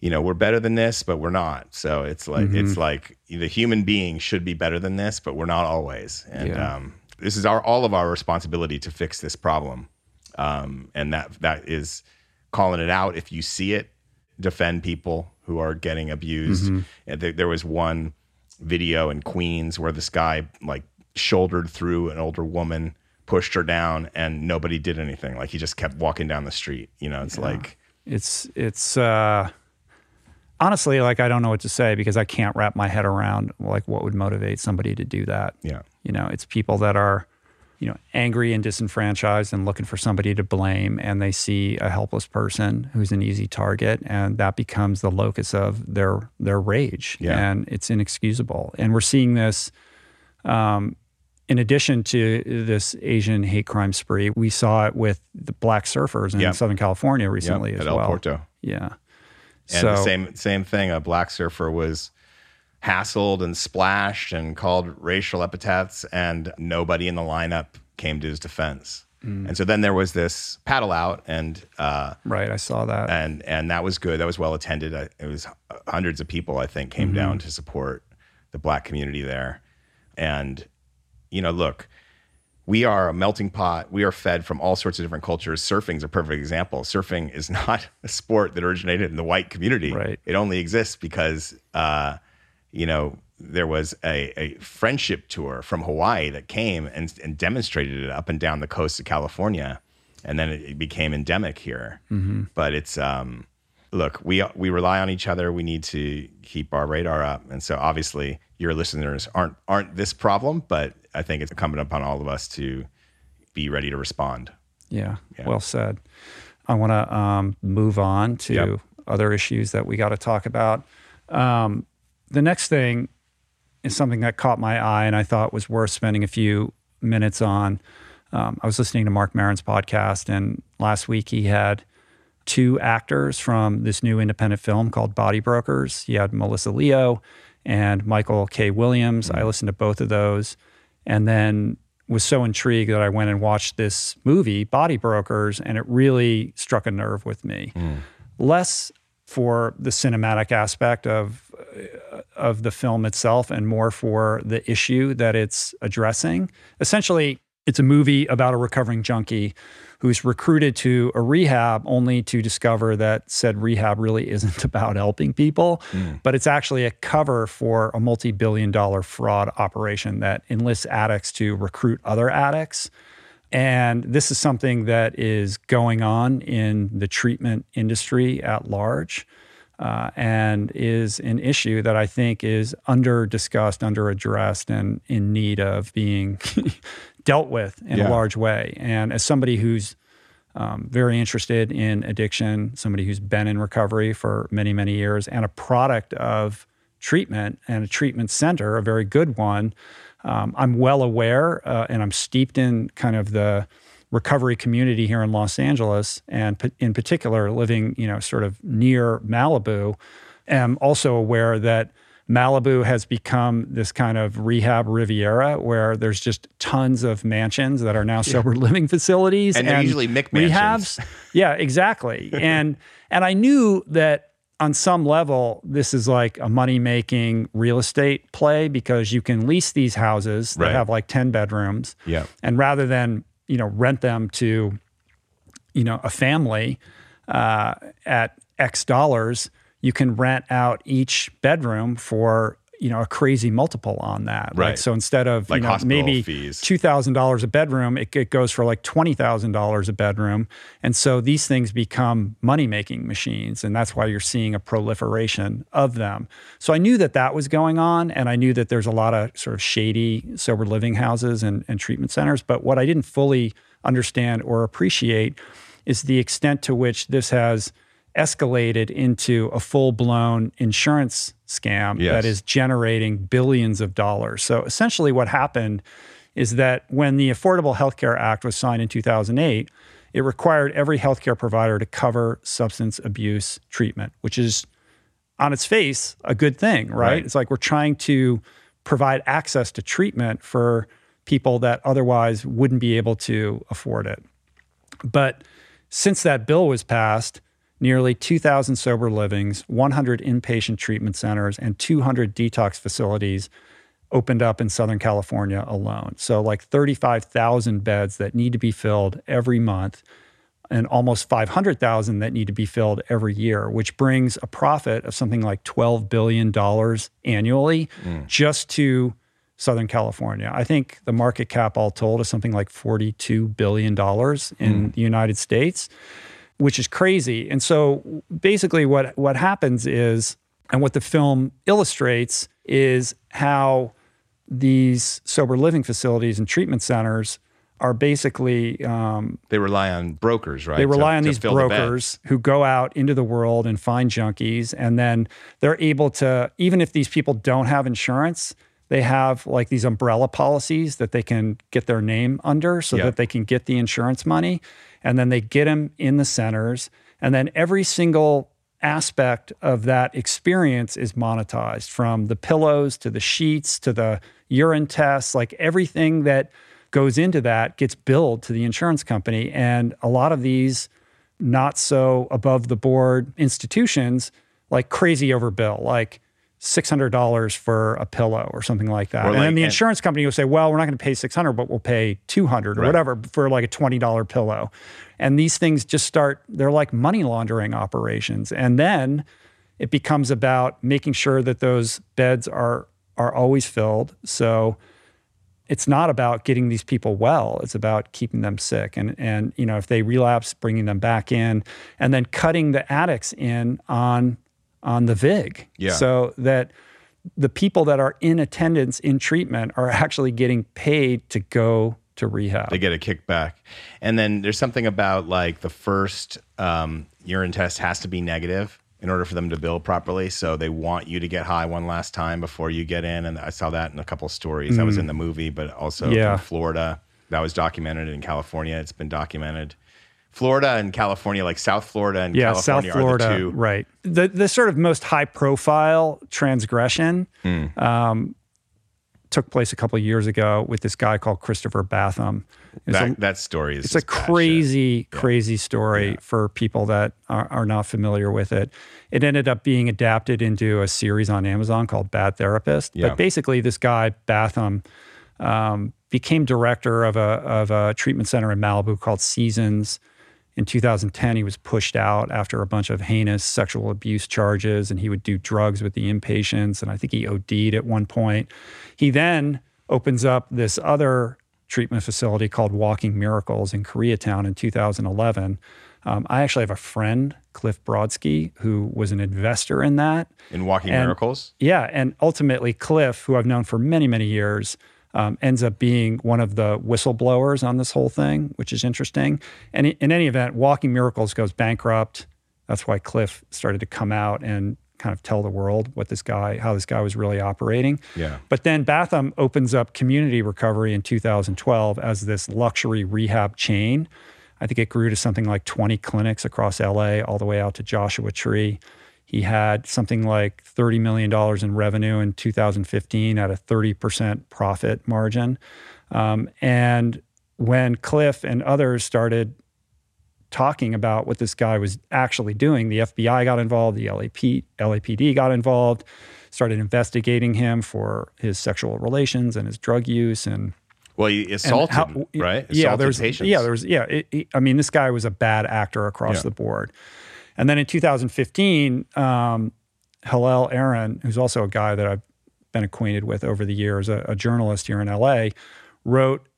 S2: you know, we're better than this, but we're not. So it's like it's like the human being should be better than this, but we're not always. And
S1: Yeah.
S2: um, this is our all of our responsibility to fix this problem. Um, and that that is calling it out if you see it, defend people who are getting abused. And there, there was one video in Queens where this guy like shouldered through an older woman, pushed her down, and nobody did anything. Like he just kept walking down the street. You know, it's like
S1: It's it's uh honestly like I don't know what to say because I can't wrap my head around like what would motivate somebody to do that.
S2: yeah.
S1: You know, it's people that are, you know, angry and disenfranchised and looking for somebody to blame, and they see a helpless person who's an easy target, and that becomes the locus of their their rage,
S2: Yeah.
S1: and it's inexcusable. And we're seeing this. Um, in addition to this Asian hate crime spree, we saw it with the black surfers in
S2: Yep.
S1: Southern California recently
S2: Yep,
S1: as
S2: at El
S1: well.
S2: Porto.
S1: Yeah.
S2: And the same same thing. A black surfer was hassled and splashed and called racial epithets, and nobody in the lineup came to his defense.
S1: Mm.
S2: And so then there was this paddle out, and uh,
S1: right, I saw that.
S2: and and that was good. That was well attended. I- It was hundreds of people, I think, came down to support the black community there. And you know, look, we are a melting pot. We are fed from all sorts of different cultures. Surfing is a perfect example. Surfing is not a sport that originated in the white community.
S1: Right.
S2: It only exists because, uh, you know, there was a, a friendship tour from Hawaii that came and, and demonstrated it up and down the coast of California, and then it, it became endemic here. But it's um, look, we we rely on each other. We need to keep our radar up, and so obviously your listeners aren't aren't this problem, but I think it's incumbent upon all of us to be ready to respond.
S1: Yeah,
S2: Yeah.
S1: well said. I want to um, move on to
S2: Yep.
S1: other issues that we got to talk about. Um, the next thing is something that caught my eye and I thought was worth spending a few minutes on. Um, I was listening to Marc Maron's podcast, and last week he had two actors from this new independent film called Body Brokers. He had Melissa Leo and Michael K. Williams. I listened to both of those and then was so intrigued that I went and watched this movie, Body Brokers, and it really struck a nerve with me. Less for the cinematic aspect of uh, of the film itself and more for the issue that it's addressing. Essentially, it's a movie about a recovering junkie who's recruited to a rehab only to discover that said rehab really isn't about helping people, hmm. but it's actually a cover for a multi billion dollar fraud operation that enlists addicts to recruit other addicts. And this is something that is going on in the treatment industry at large. Uh, and is an issue that I think is under discussed, under addressed, and in need of being dealt with in
S2: Yeah.
S1: a large way. And as somebody who's um, very interested in addiction, somebody who's been in recovery for many, many years, and a product of treatment and a treatment center, a very good one, um, I'm well aware uh, and I'm steeped in kind of the recovery community here in Los Angeles, and in particular, living you know sort of near Malibu, am also aware that Malibu has become this kind of rehab riviera where there's just tons of mansions that are now sober living facilities
S2: And they're usually Mick
S1: rehabs. Yeah, exactly. and and I knew that on some level this is like a money making real estate play because you can lease these houses that
S2: Right.
S1: have like 10 bedrooms.
S2: Yeah.
S1: And rather than, you know, rent them to you know a family uh, at X dollars, you can rent out each bedroom for you know a crazy multiple on that. Like,
S2: Right.
S1: so instead of
S2: Like
S1: you know maybe
S2: fees.
S1: two thousand dollars a bedroom, it, it goes for like twenty thousand dollars a bedroom, and so these things become money making machines, and that's why you're seeing a proliferation of them. So I knew that that was going on, and I knew that there's a lot of sort of shady sober living houses and, and treatment centers. But what I didn't fully understand or appreciate is the extent to which this has escalated into a full blown insurance scam
S2: Yes.
S1: that is generating billions of dollars. So essentially, what happened is that when the Affordable Health Care Act was signed in 2008, it required every healthcare provider to cover substance abuse treatment, which is on its face a good thing, right?
S2: Right.
S1: It's like we're trying to provide access to treatment for people that otherwise wouldn't be able to afford it. But since that bill was passed, nearly 2,000 sober livings, 100 inpatient treatment centers, and 200 detox facilities opened up in Southern California alone. So, like 35,000 beds that need to be filled every month, and almost 500,000 that need to be filled every year, which brings a profit of something like $12 billion annually mm. just to Southern California. I think the market cap all told is something like $42 billion in mm. the United States, which is crazy. And so basically what, what happens is, and what the film illustrates is how these sober living facilities and treatment centers are basically um,
S2: They rely on brokers, right?
S1: they rely
S2: to-
S1: on these
S2: fill the
S1: brokers who go out into the world and find junkies and then they're able to even if these people don't have insurance they have like these umbrella policies that they can get their name under so
S2: Yeah.
S1: that they can get the insurance money and then they get them in the centers and then every single aspect of that experience is monetized from the pillows to the sheets to the urine tests like everything that goes into that gets billed to the insurance company and a lot of these not so above the board institutions like crazy overbill like $600 for a pillow or something like that.
S2: Or
S1: and then the insurance company will say well we're not going to pay 600 but we'll pay 200 or
S2: Right.
S1: whatever for like a $20 pillow. And these things just start they're like money laundering operations. And then it becomes about making sure that those beds are are always filled. So it's not about getting these people well it's about keeping them sick and and you know if they relapse bringing them back in and then cutting the addicts in on on the vig
S2: Yeah.
S1: so that the people that are in attendance in treatment are actually getting paid to go to rehab
S2: They get a kickback. And then there's something about like the first um, urine test has to be negative in order for them to bill properly. So they want you to get high one last time before you get in. And I saw that in a couple stories. That was in the movie, but also
S1: Mm. Yeah.
S2: Florida. That was documented in California. It's been documented. Florida and California, like South Florida and
S1: yeah,
S2: California
S1: South Florida,
S2: are the two.
S1: right? The the sort of most high profile transgression
S2: Hmm.
S1: um, took place a couple of years ago with this guy called Christopher Bathum. Was a-
S2: That, that story is
S1: it's a
S2: just bad shit.
S1: crazy, crazy story for people that are, are not familiar with it. It ended up being adapted into a series on Amazon called Bad Therapist.
S2: Yeah.
S1: But basically, this guy Bathum um, became director of a of a treatment center in Malibu called Seasons. In 2010, he was pushed out after a bunch of heinous sexual abuse charges, and he would do drugs with the inpatients. And I think he OD'd at one point. He then opens up this other treatment facility called Walking Miracles in Koreatown in 2011. Um, I actually have a friend, Cliff Brodsky, who was an investor in that.
S2: In Walking
S1: And-
S2: Miracles.
S1: Yeah, and ultimately, Cliff, who I've known for many, many years, um, ends up being one of the whistleblowers on this whole thing, which is interesting. And in any event, Walking Miracles goes bankrupt. That's why Cliff started to come out and kind of tell the world what this guy, how this guy was really operating.
S2: Yeah.
S1: But then Bathum opens up Community Recovery in 2012 as this luxury rehab chain. I think it grew to something like 20 clinics across LA, all the way out to Joshua Tree. He had something like $30 million in revenue in 2015 at a 30% profit margin. Um, and when Cliff and others started talking about what this guy was actually doing, the FBI got involved, the LAP, LAPD got involved, started investigating him for his sexual relations and his drug use and
S2: well, he assaulted, how, right? Assaulted
S1: yeah, there's
S2: patients.
S1: yeah, there was yeah. It, it, I mean, this guy was a bad actor across yeah. the board. And then in 2015, um, Hillel Aron, who's also a guy that I've been acquainted with over the years, a, a journalist here in LA, wrote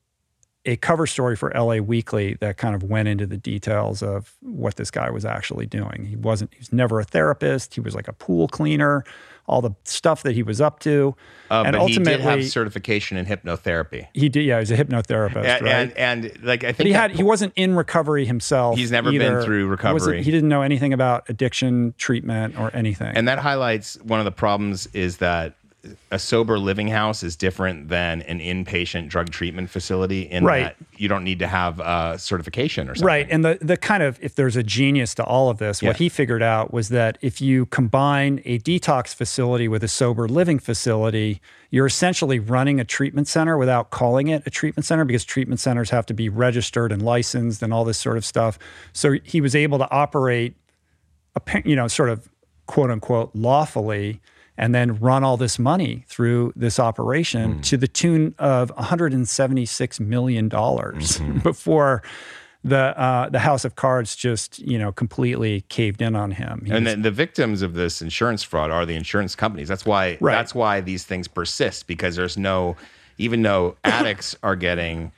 S1: a cover story for LA Weekly that kind of went into the details of what this guy was actually doing. He wasn't, he was never a therapist. He was like a pool cleaner, all the stuff that he was up to.
S2: Uh, and but ultimately, he did have certification in hypnotherapy.
S1: He did, yeah, he's a hypnotherapist,
S2: and,
S1: right?
S2: And, and like I think
S1: but he had, he wasn't in recovery himself.
S2: He's never
S1: either.
S2: been through recovery.
S1: He didn't know anything about addiction treatment or anything.
S2: And that highlights one of the problems is that a sober living house is different than an inpatient drug treatment facility in right. that you don't need to have a certification or something.
S1: Right. And the, the kind of, if there's a genius to all of this, yeah. what he figured out was that if you combine a detox facility with a sober living facility, you're essentially running a treatment center without calling it a treatment center because treatment centers have to be registered and licensed and all this sort of stuff. So he was able to operate, a, you know, sort of quote unquote lawfully and then run all this money through this operation mm. to the tune of 176 million dollars mm-hmm. before the uh, the House of Cards just you know completely caved in on him.
S2: He and was, the victims of this insurance fraud are the insurance companies. That's why right. that's why these things persist because there's no even though addicts are getting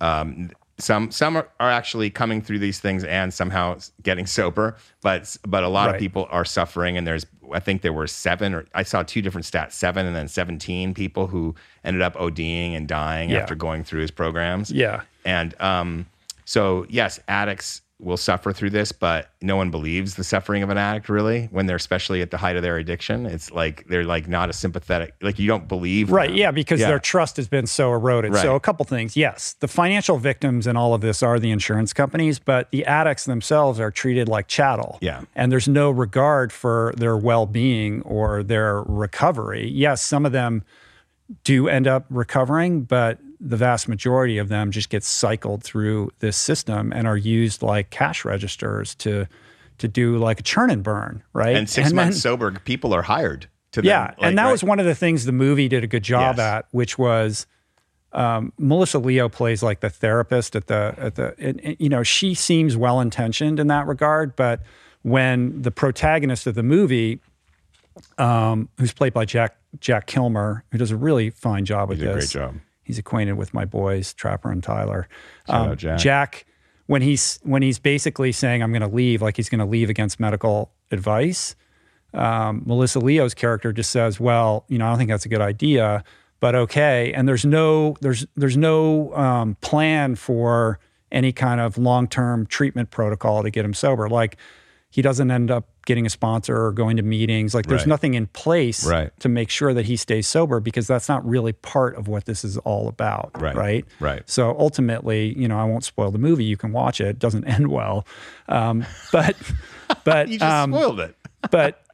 S2: um, some some are, are, actually coming through these things and somehow getting sober, but but a lot right. of people are suffering and there's I think there were seven, or I saw two different stats, seven and then 17 people who ended up ODing and dying yeah. after going through his programs.
S1: Yeah.
S2: And um, so, yes, addicts will suffer through this, but no one believes the suffering of an addict really when they're especially at the height of their addiction. It's like they're like not a sympathetic, like you don't believe.
S1: Right.
S2: Them.
S1: Yeah. Because yeah. their trust has been so eroded. Right. So, a couple things. Yes, the financial victims in all of this are the insurance companies, but the addicts themselves are treated like chattel.
S2: Yeah.
S1: And there's no regard for their well being or their recovery. Yes, some of them do end up recovering, but the vast majority of them just get cycled through this system and are used like cash registers to to do like a churn and burn, right?
S2: And six and months then, sober people are hired to
S1: yeah,
S2: like,
S1: and that right? was one of the things the movie did a good job yes. at, which was um, Melissa Leo plays like the therapist at the at the and, and, you know she seems well intentioned in that regard, but when the protagonist of the movie, um, who's played by Jack Jack Kilmer, who does a really fine job with
S2: this,
S1: great
S2: job
S1: He's acquainted with my boys, Trapper and Tyler.
S2: Um, Jack.
S1: Jack, when he's when he's basically saying I'm going to leave, like he's going to leave against medical advice. Um, Melissa Leo's character just says, "Well, you know, I don't think that's a good idea, but okay." And there's no there's there's no um, plan for any kind of long term treatment protocol to get him sober. Like he doesn't end up getting a sponsor or going to meetings. Like there's right. nothing in place
S2: right.
S1: to make sure that he stays sober because that's not really part of what this is all about.
S2: Right.
S1: Right.
S2: Right.
S1: So ultimately, you know, I won't spoil the movie. You can watch it. It doesn't end well. Um, but, but,
S2: you just um, spoiled it.
S1: but,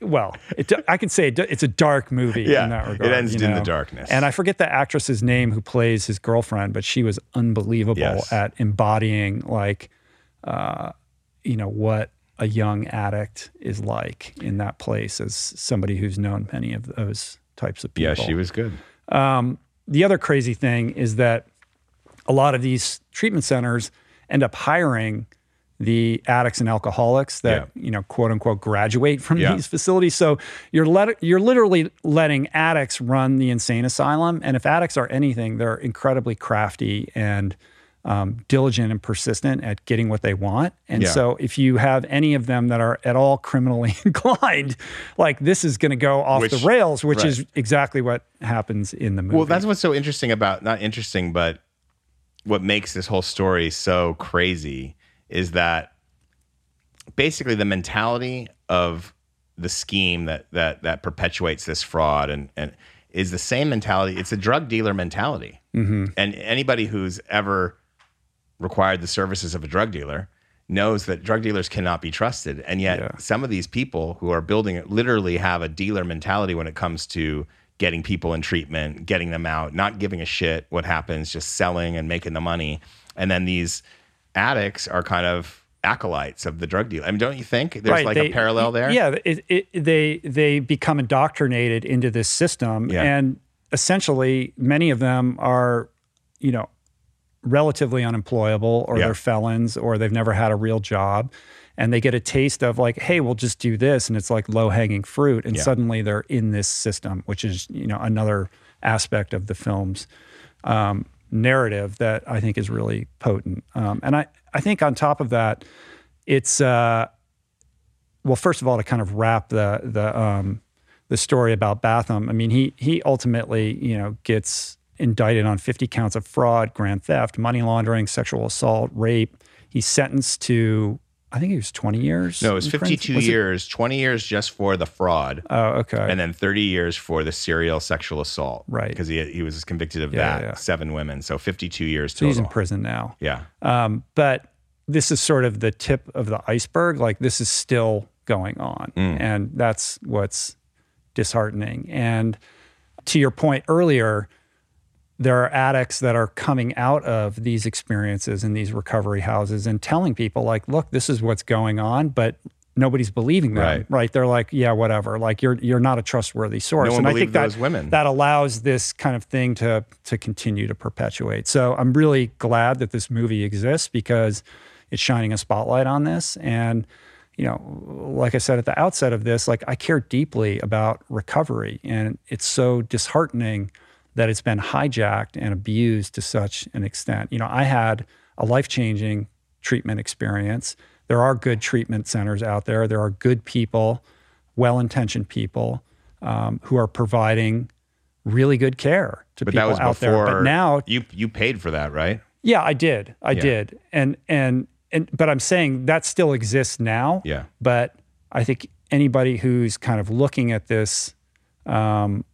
S1: well, it, I can say it, it's a dark movie
S2: yeah,
S1: in that regard.
S2: It ends
S1: in
S2: know? the darkness.
S1: And I forget the actress's name who plays his girlfriend, but she was unbelievable yes. at embodying like, uh, you know, what a young addict is like in that place as somebody who's known many of those types of people.
S2: Yeah, she was good.
S1: Um, the other crazy thing is that a lot of these treatment centers end up hiring the addicts and alcoholics that yeah. you know quote unquote graduate from yeah. these facilities so you're let, you're literally letting addicts run the insane asylum and if addicts are anything they're incredibly crafty and um, diligent and persistent at getting what they want. And yeah. so, if you have any of them that are at all criminally inclined, like this is going to go off which, the rails, which right. is exactly what happens in the movie.
S2: Well, that's what's so interesting about not interesting, but what makes this whole story so crazy is that basically the mentality of the scheme that that that perpetuates this fraud and and is the same mentality. It's a drug dealer mentality. Mm-hmm. And anybody who's ever required the services of a drug dealer knows that drug dealers cannot be trusted. And yet,
S1: Yeah.
S2: some of these people who are building it literally have a dealer mentality when it comes to getting people in treatment, getting them out, not giving a shit what happens, just selling and making the money. And then these addicts are kind of acolytes of the drug dealer. I mean, don't you think there's like
S1: they-
S2: a parallel there?
S1: Yeah, it, it, they they become indoctrinated into this system,
S2: Yeah.
S1: and essentially, many of them are, you know, relatively unemployable, or
S2: Yeah.
S1: they're felons, or they've never had a real job, and they get a taste of like, hey, we'll just do this, and it's like low hanging fruit, and
S2: Yeah.
S1: suddenly they're in this system, which is you know another aspect of the film's um, narrative that I think is really potent. Um, and I, I think on top of that, it's uh, well, first of all, to kind of wrap the the um, the story about Bathum. I mean, he he ultimately you know gets indicted on 50 counts of fraud, grand theft, money laundering, sexual assault, rape. He's sentenced to I think he was 20 years.
S2: No, it was 52
S1: Was it-
S2: years, 20 years just for the fraud,
S1: Oh, okay.
S2: and then 30 years for the serial sexual assault.
S1: Right.
S2: Because he, he was convicted of
S1: Yeah,
S2: that,
S1: yeah.
S2: seven women. So 52 years
S1: so he's in prison now.
S2: Yeah.
S1: Um, but this is sort of the tip of the iceberg. Like this is still going on, and that's what's disheartening. And to your point earlier, there are addicts that are coming out of these experiences in these recovery houses and telling people, like, look, this is what's going on, but nobody's believing them.
S2: Right.
S1: They're like, yeah, whatever. Like you're you're not a trustworthy source.
S2: No
S1: and I think that
S2: women.
S1: that allows this kind of thing to to continue to perpetuate. So I'm really glad that this movie exists because it's shining a spotlight on this and you know, like I said at the outset of this, like I care deeply about recovery and it's so disheartening that it's been hijacked and abused to such an extent. You know, I had a life-changing treatment experience. There are good treatment centers out there. There are good people, well-intentioned people um, who are providing really good care to
S2: But
S1: people
S2: that was
S1: out
S2: before
S1: there. But now,
S2: you you paid for that, right?
S1: yeah, I did. I
S2: Yeah.
S1: did. And and and but I'm saying that still exists now.
S2: Yeah.
S1: But I think anybody who's kind of looking at this um,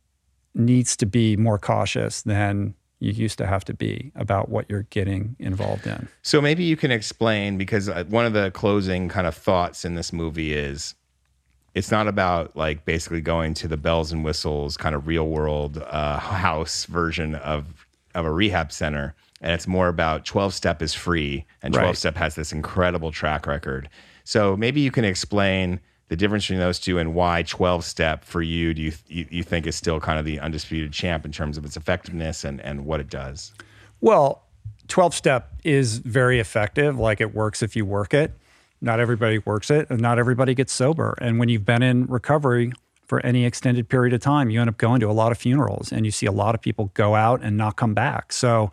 S1: needs to be more cautious than you used to have to be about what you're getting involved in.
S2: So maybe you can explain because uh, one of the closing kind of thoughts in this movie is it's not about like basically going to the bells and whistles kind of real world uh, house version of of a rehab center and it's more about 12 step is free and 12
S1: Right.
S2: step has this incredible track record so maybe you can explain the difference between those two and why 12 step for you do you, you you think is still kind of the undisputed champ in terms of its effectiveness and and what it does
S1: Well, 12 step is very effective. Like it works if you work it. Not everybody works it, and not everybody gets sober. And when you've been in recovery for any extended period of time, you end up going to a lot of funerals and you see a lot of people go out and not come back. So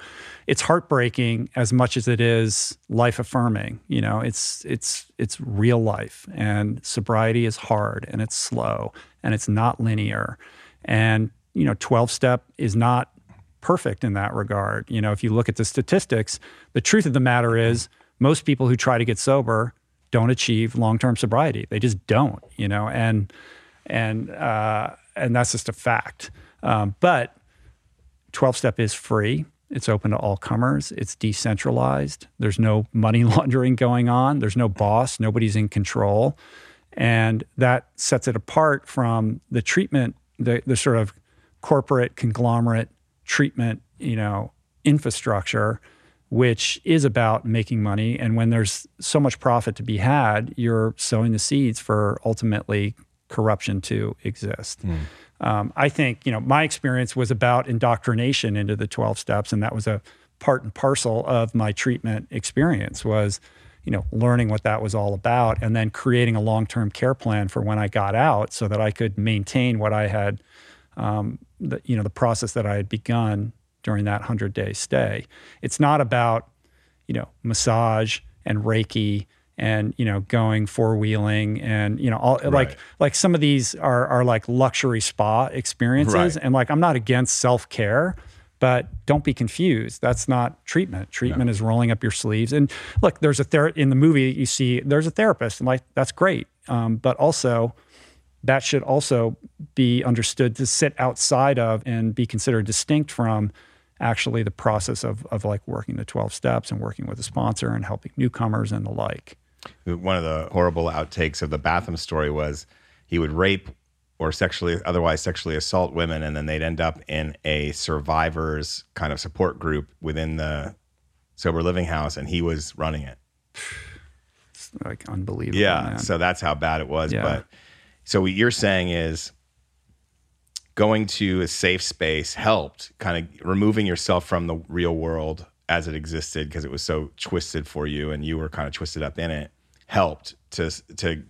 S1: it's heartbreaking as much as it is life affirming. You know, it's it's it's real life and sobriety is hard and it's slow and it's not linear. And, you know, 12 step is not perfect in that regard. You know, if you look at the statistics, the truth of the matter is most people who try to get sober don't achieve long-term sobriety. They just don't, you know, and and uh, and that's just a fact. Um, but 12 step is free. It's open to all comers. It's decentralized. There's no money laundering going on. There's no boss. Nobody's in control. And that sets it apart from the treatment, the, the sort of corporate conglomerate treatment, you know, infrastructure, which is about making money. And when there's so much profit to be had, you're sowing the seeds for ultimately corruption to exist. Um, I think, you know, my experience was about indoctrination into the 12 steps, and that was a part and parcel of my treatment experience was, you know, learning what that was all about and then creating a long-term care plan for when I got out so that I could maintain what I had, um, the, you know, the process that I had begun during that 100-day stay. It's not about, you know, massage and Reiki and you know going four wheeling and you know all like like some of these are are like luxury spa experiences
S2: Right.
S1: and like I'm not against self-care but don't be confused. That's not treatment. Treatment is rolling up your sleeves. And look there's a ther- in the movie you see there's a therapist and like that's great um, but also that should also be understood to sit outside of and be considered distinct from actually the process of, of like working the 12 steps and working with a sponsor and helping newcomers and the like
S2: One of the horrible outtakes of the Bathum story was he would rape or sexually otherwise sexually assault women and then they'd end up in a survivors kind of support group within the sober living house and he was running it
S1: It's like unbelievable.
S2: yeah
S1: man.
S2: so that's how bad it was
S1: Yeah.
S2: but so what you're saying is going to a safe space helped kind of removing yourself from the real world as it existed because it was so twisted for you and you were kind of twisted up in it helped to to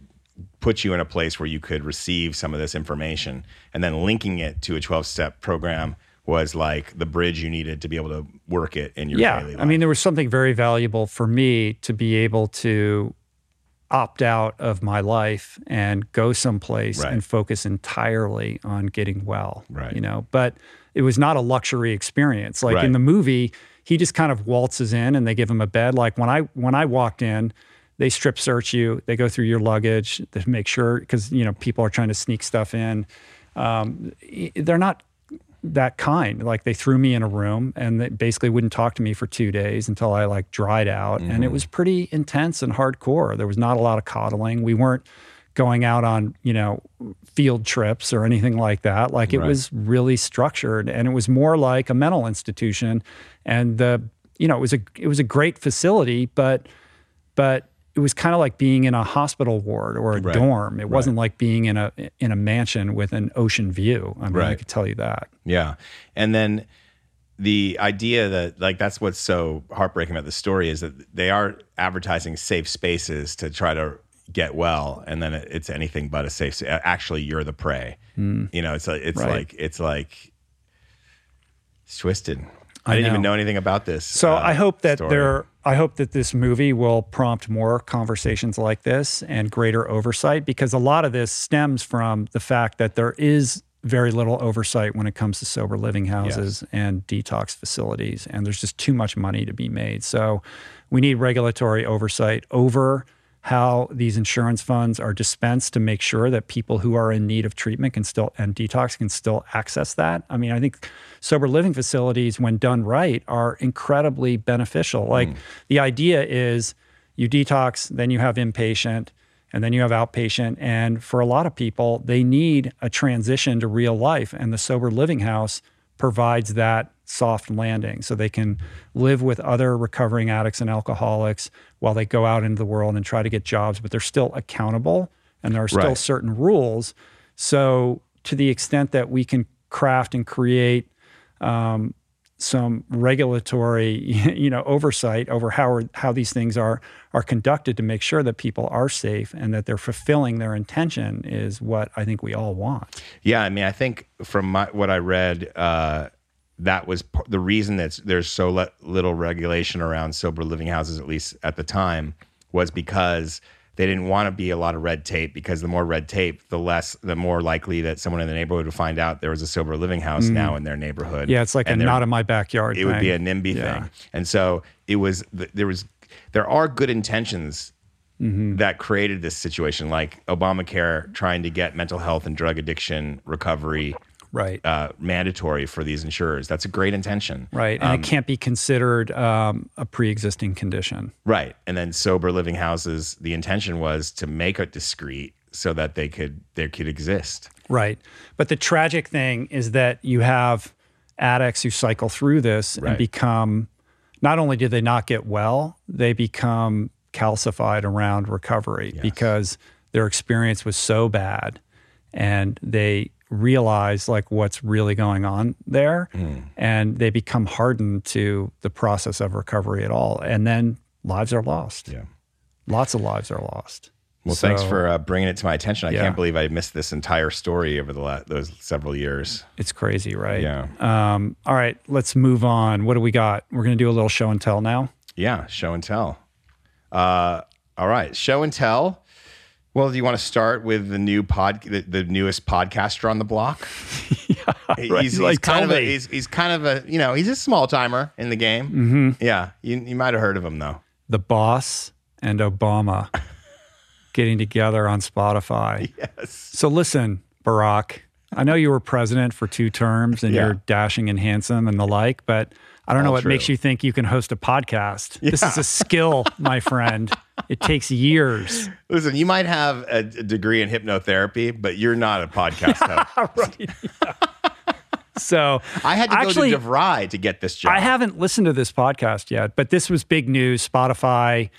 S2: put you in a place where you could receive some of this information and then linking it to a 12 step program was like the bridge you needed to be able to work it in your
S1: yeah,
S2: daily life.
S1: I mean, there was something very valuable for me to be able to opt out of my life and go someplace
S2: Right.
S1: and focus entirely on getting well.
S2: Right.
S1: You know, but it was not a luxury experience. Like
S2: Right.
S1: in the movie, he just kind of waltzes in and they give him a bed. Like when I when I walked in, they strip search you. They go through your luggage to make sure because you know people are trying to sneak stuff in. Um, they're not that kind. Like they threw me in a room and they basically wouldn't talk to me for two days until I like dried out. And it was pretty intense and hardcore. There was not a lot of coddling. We weren't going out on, you know, field trips or anything like that. Like it
S2: Right.
S1: was really structured and it was more like a mental institution. And the, you know, it was a it was a great facility, but but it was kind of like being in a hospital ward or a
S2: Right.
S1: dorm. It wasn't like being in a in a mansion with an ocean view. I mean, I could tell you that.
S2: Yeah. And then the idea that like that's what's so heartbreaking about the story is that they are advertising safe spaces to try to get well and then it- it's anything but a safe actually you're the prey. You know, it's like it's
S1: Right.
S2: like it's like it's twisted. I,
S1: I
S2: didn't even
S1: know.
S2: know anything about this.
S1: So
S2: uh,
S1: I hope that
S2: story.
S1: there I hope that this movie will prompt more conversations like this and greater oversight because a lot of this stems from the fact that there is very little oversight when it comes to sober living houses and detox facilities and there's just too much money to be made. So we need regulatory oversight over how these insurance funds are dispensed to make sure that people who are in need of treatment can still and detox can still access that. I mean, I think sober living facilities, when done right, are incredibly beneficial. Hmm. Like the idea is you detox, then you have inpatient, and then you have outpatient. And for a lot of people, they need a transition to real life. And the sober living house provides that soft landing so they can live with other recovering addicts and alcoholics while they go out into the world and try to get jobs, but they're still accountable and there are still
S2: Right.
S1: certain rules. So, to the extent that we can craft and create um, some regulatory, you know, oversight over how are, how these things are are conducted to make sure that people are safe and that they're fulfilling their intention is what I think we all want.
S2: Yeah, I mean, I think from my, what I read, uh, that was p- the reason that there's so le- little regulation around sober living houses, at least at the time, was because they didn't want to be a lot of red tape. Because the more red tape, the less, the more likely that someone in the neighborhood would find out there was a sober living house now in their neighborhood.
S1: Mm. Yeah, it's like
S2: And
S1: a not in my backyard.
S2: it would be a
S1: thing.
S2: NIMBY
S1: Yeah.
S2: thing. And so it was, there was, there are good intentions
S1: Mm-hmm.
S2: that created this situation, like Obamacare trying to get mental health and drug addiction recovery
S1: Right.
S2: uh, mandatory for these insurers. That's a great intention.
S1: Right. And it can't be considered um, a pre existing condition.
S2: Right. And then sober living houses, the intention was to make it discreet so that they could they could exist.
S1: Right. But the tragic thing is that you have addicts who cycle through this
S2: Right.
S1: and become not only do they not get well, they become calcified around recovery because their experience was so bad and they realize like what's really going on there and they become hardened to the process of recovery at all and then lives are lost
S2: Yeah.
S1: lots of lives are lost
S2: Well, thanks for uh, bringing it to my attention. I
S1: Yeah.
S2: can't believe I missed this entire story over the la- those several years.
S1: it's crazy right
S2: Yeah.
S1: Um, all right, let's move on. What do we got? We're to do a little show and tell now.
S2: Yeah, show and tell. Uh, all right, show and tell. Well, do you want to start with the new pod, the, the newest podcaster on the block?
S1: right.
S2: He's, he's
S1: Like,
S2: kind of a, he's, he's, kind of a you know he's a small timer in the game. Mm-hmm. Yeah, you, you might have heard of him though.
S1: The boss and Obama getting together on Spotify.
S2: Yes.
S1: So listen, Barack, I know you were president for two terms and
S2: Yeah.
S1: you're dashing and handsome and the like, but I don't know what
S2: true.
S1: makes you think you can host a podcast. This is a skill, my friend. It takes years.
S2: Listen, you might have a, a degree in hypnotherapy, but you're not a podcast host.
S1: So
S2: I had to
S1: Actually-
S2: go to DeVry to get this job.
S1: I haven't listened to this podcast yet, but this was big news. Spotify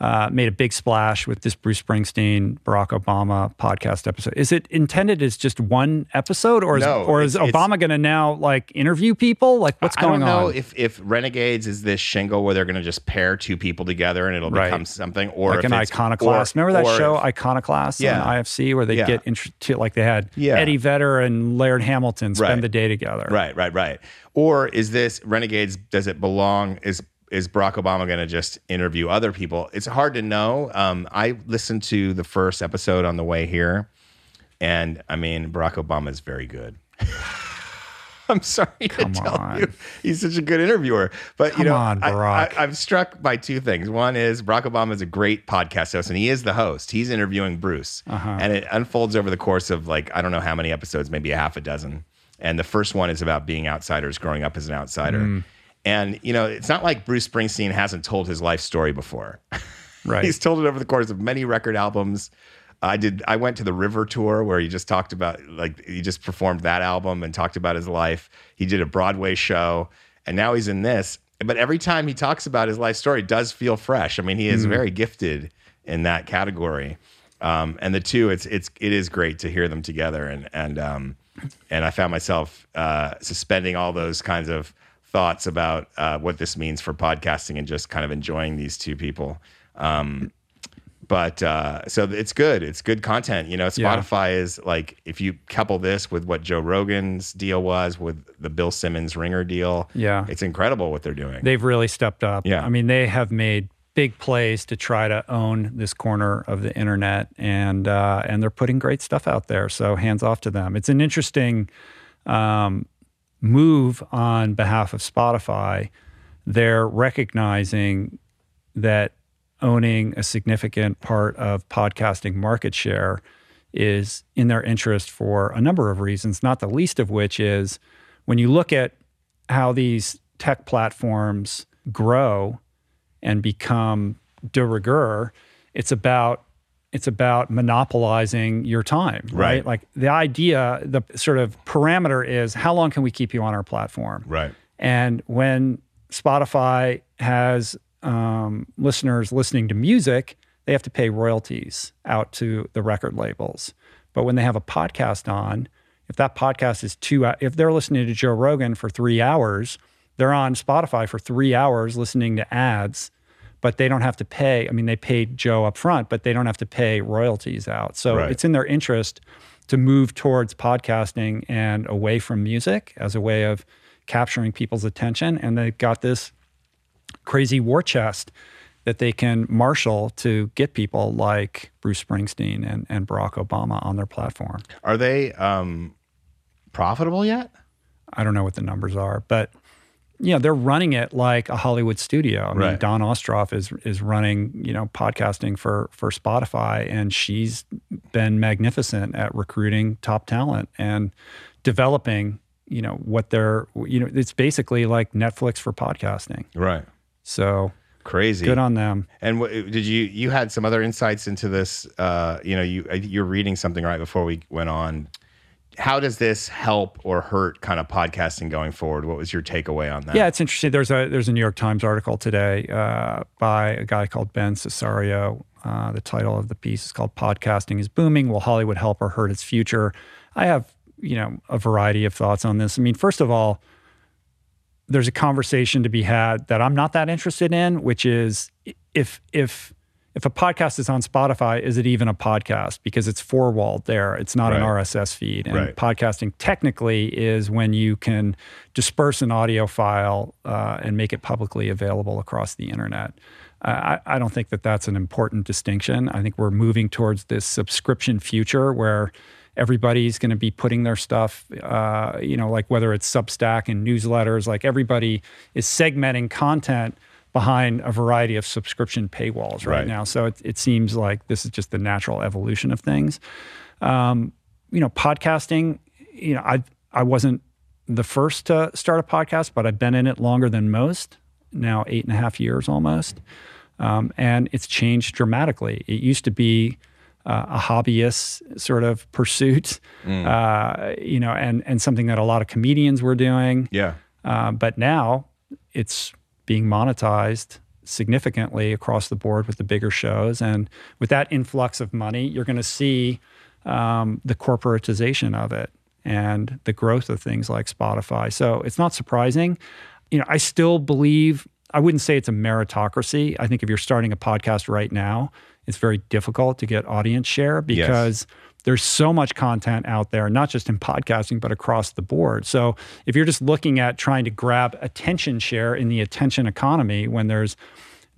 S1: uh, made a big splash with this Bruce Springsteen, Barack Obama podcast episode. Is it intended as just one episode, or is
S2: No,
S1: or is Obama going to now like interview people? Like what's
S2: I
S1: going
S2: don't know
S1: on?
S2: if if Renegades is this shingle where they're going to just pair two people together and it'll
S1: Right.
S2: become something, or
S1: like
S2: if
S1: an
S2: it's-
S1: iconoclast.
S2: or-
S1: Remember that show
S2: if-
S1: Iconoclast
S2: Yeah.
S1: on IFC where they
S2: Yeah.
S1: get into like they had
S2: Yeah.
S1: Eddie Vedder and Laird Hamilton spend
S2: Right.
S1: the day together.
S2: Right, right, right. Or is this Renegades? Does it belong? Is is Barack Obama going to just interview other people? It's hard to know. Um, I listened to the first episode on the way here, and I mean, Barack Obama is very good. I'm sorry
S1: Come
S2: to tell
S1: on.
S2: you, he's such a good interviewer. But
S1: Come
S2: you know,
S1: on,
S2: I, I'm struck by two things. One is Barack Obama is a great podcast host, and he is the host. He's interviewing Bruce,
S1: Uh-huh.
S2: and it unfolds over the course of like I don't know how many episodes, maybe a half a dozen. And the first one is about being outsiders, growing up as an outsider.
S1: Mm.
S2: And you know, it's not like Bruce Springsteen hasn't told his life story before.
S1: Right.
S2: He's told it over the course of many record albums. I did. I went to the River tour where he just talked about like he just performed that album and talked about his life. He did a Broadway show, and now he's in this. But every time he talks about his life story, it does feel fresh. I mean, he is very gifted in that category. Um, and the two, it's it's it is great to hear them together, and and um, and I found myself uh, suspending all those kinds of thoughts about uh, what this means for podcasting and just kind of enjoying these two people. Um, but uh, so it's good. It's good content. You know,
S1: Yeah.
S2: Spotify is like if you couple this with what Joe Rogan's deal was with the Bill Simmons Ringer deal.
S1: Yeah.
S2: it's incredible what they're doing.
S1: They've really stepped up.
S2: Yeah.
S1: I mean, they have made big plays to try to own this corner of the internet, and uh, and they're putting great stuff out there. So hands off to them. It's an interesting um, move on behalf of Spotify. They're recognizing that owning a significant part of podcasting market share is in their interest for a number of reasons, not the least of which is when you look at how these tech platforms grow and become de rigueur, it's about it's about monopolizing your time, right?
S2: Right.
S1: Like the idea, the sort of parameter is how long can we keep you on our platform?
S2: right.
S1: And when Spotify has um, listeners listening to music, they have to pay royalties out to the record labels. But when they have a podcast on, if that podcast is two, if they're listening to Joe Rogan for three hours, they're on Spotify for three hours listening to ads, but they don't have to pay. I mean, they paid Joe up front, but they don't have to pay royalties out. So
S2: Right.
S1: it's in their interest to move towards podcasting and away from music as a way of capturing people's attention. And they've got this crazy war chest that they can marshal to get people like Bruce Springsteen and, and Barack Obama on their platform.
S2: Are they um, profitable yet?
S1: I don't know what the numbers are, but you know, they're running it like a Hollywood studio. I mean,
S2: Right.
S1: Dawn Ostroff is is running, you know, podcasting for for Spotify and she's been magnificent at recruiting top talent and developing, you know, what they're you know, it's basically like Netflix for podcasting.
S2: Right.
S1: So
S2: Crazy.
S1: good on them.
S2: And what, did you you had some other insights into this? Uh, you know, you you're reading something right before we went on. How does this help or hurt kind of podcasting going forward? What was your takeaway on that?
S1: Yeah, it's interesting. There's a there's a New York Times article today uh, by a guy called Ben Sisario. Uh, the title of the piece is called "Podcasting is Booming. Will Hollywood Help or Hurt Its Future?" I have you know a variety of thoughts on this. I mean, first of all, there's a conversation to be had that I'm not that interested in, which is if if if a podcast is on Spotify, is it even a podcast? Because it's four walled there. It's not an RSS feed. And
S2: Right.
S1: podcasting technically is when you can disperse an audio file uh, and make it publicly available across the internet. Uh, I, I don't think that that's an important distinction. I think we're moving towards this subscription future where everybody's going to be putting their stuff, uh, you know, like whether it's Substack and newsletters, like everybody is segmenting content behind a variety of subscription paywalls right,
S2: Right.
S1: now. So it, it seems like this is just the natural evolution of things. Um, you know, podcasting, you know, I I wasn't the first to start a podcast, but I've been in it longer than most, now eight and a half years almost. Um, and it's changed dramatically. It used to be uh, a hobbyist sort of pursuit, mm. uh, you know, and, and something that a lot of comedians were doing.
S2: Yeah.
S1: Uh, but now it's being monetized significantly across the board with the bigger shows. And with that influx of money, you're going to see um, the corporatization of it and the growth of things like Spotify. So it's not surprising. You know, I still believe, I wouldn't say it's a meritocracy. I think if you're starting a podcast right now, it's very difficult to get audience share because yes. There's so much content out there, not just in podcasting, but across the board. So if you're just looking at trying to grab attention share in the attention economy when there's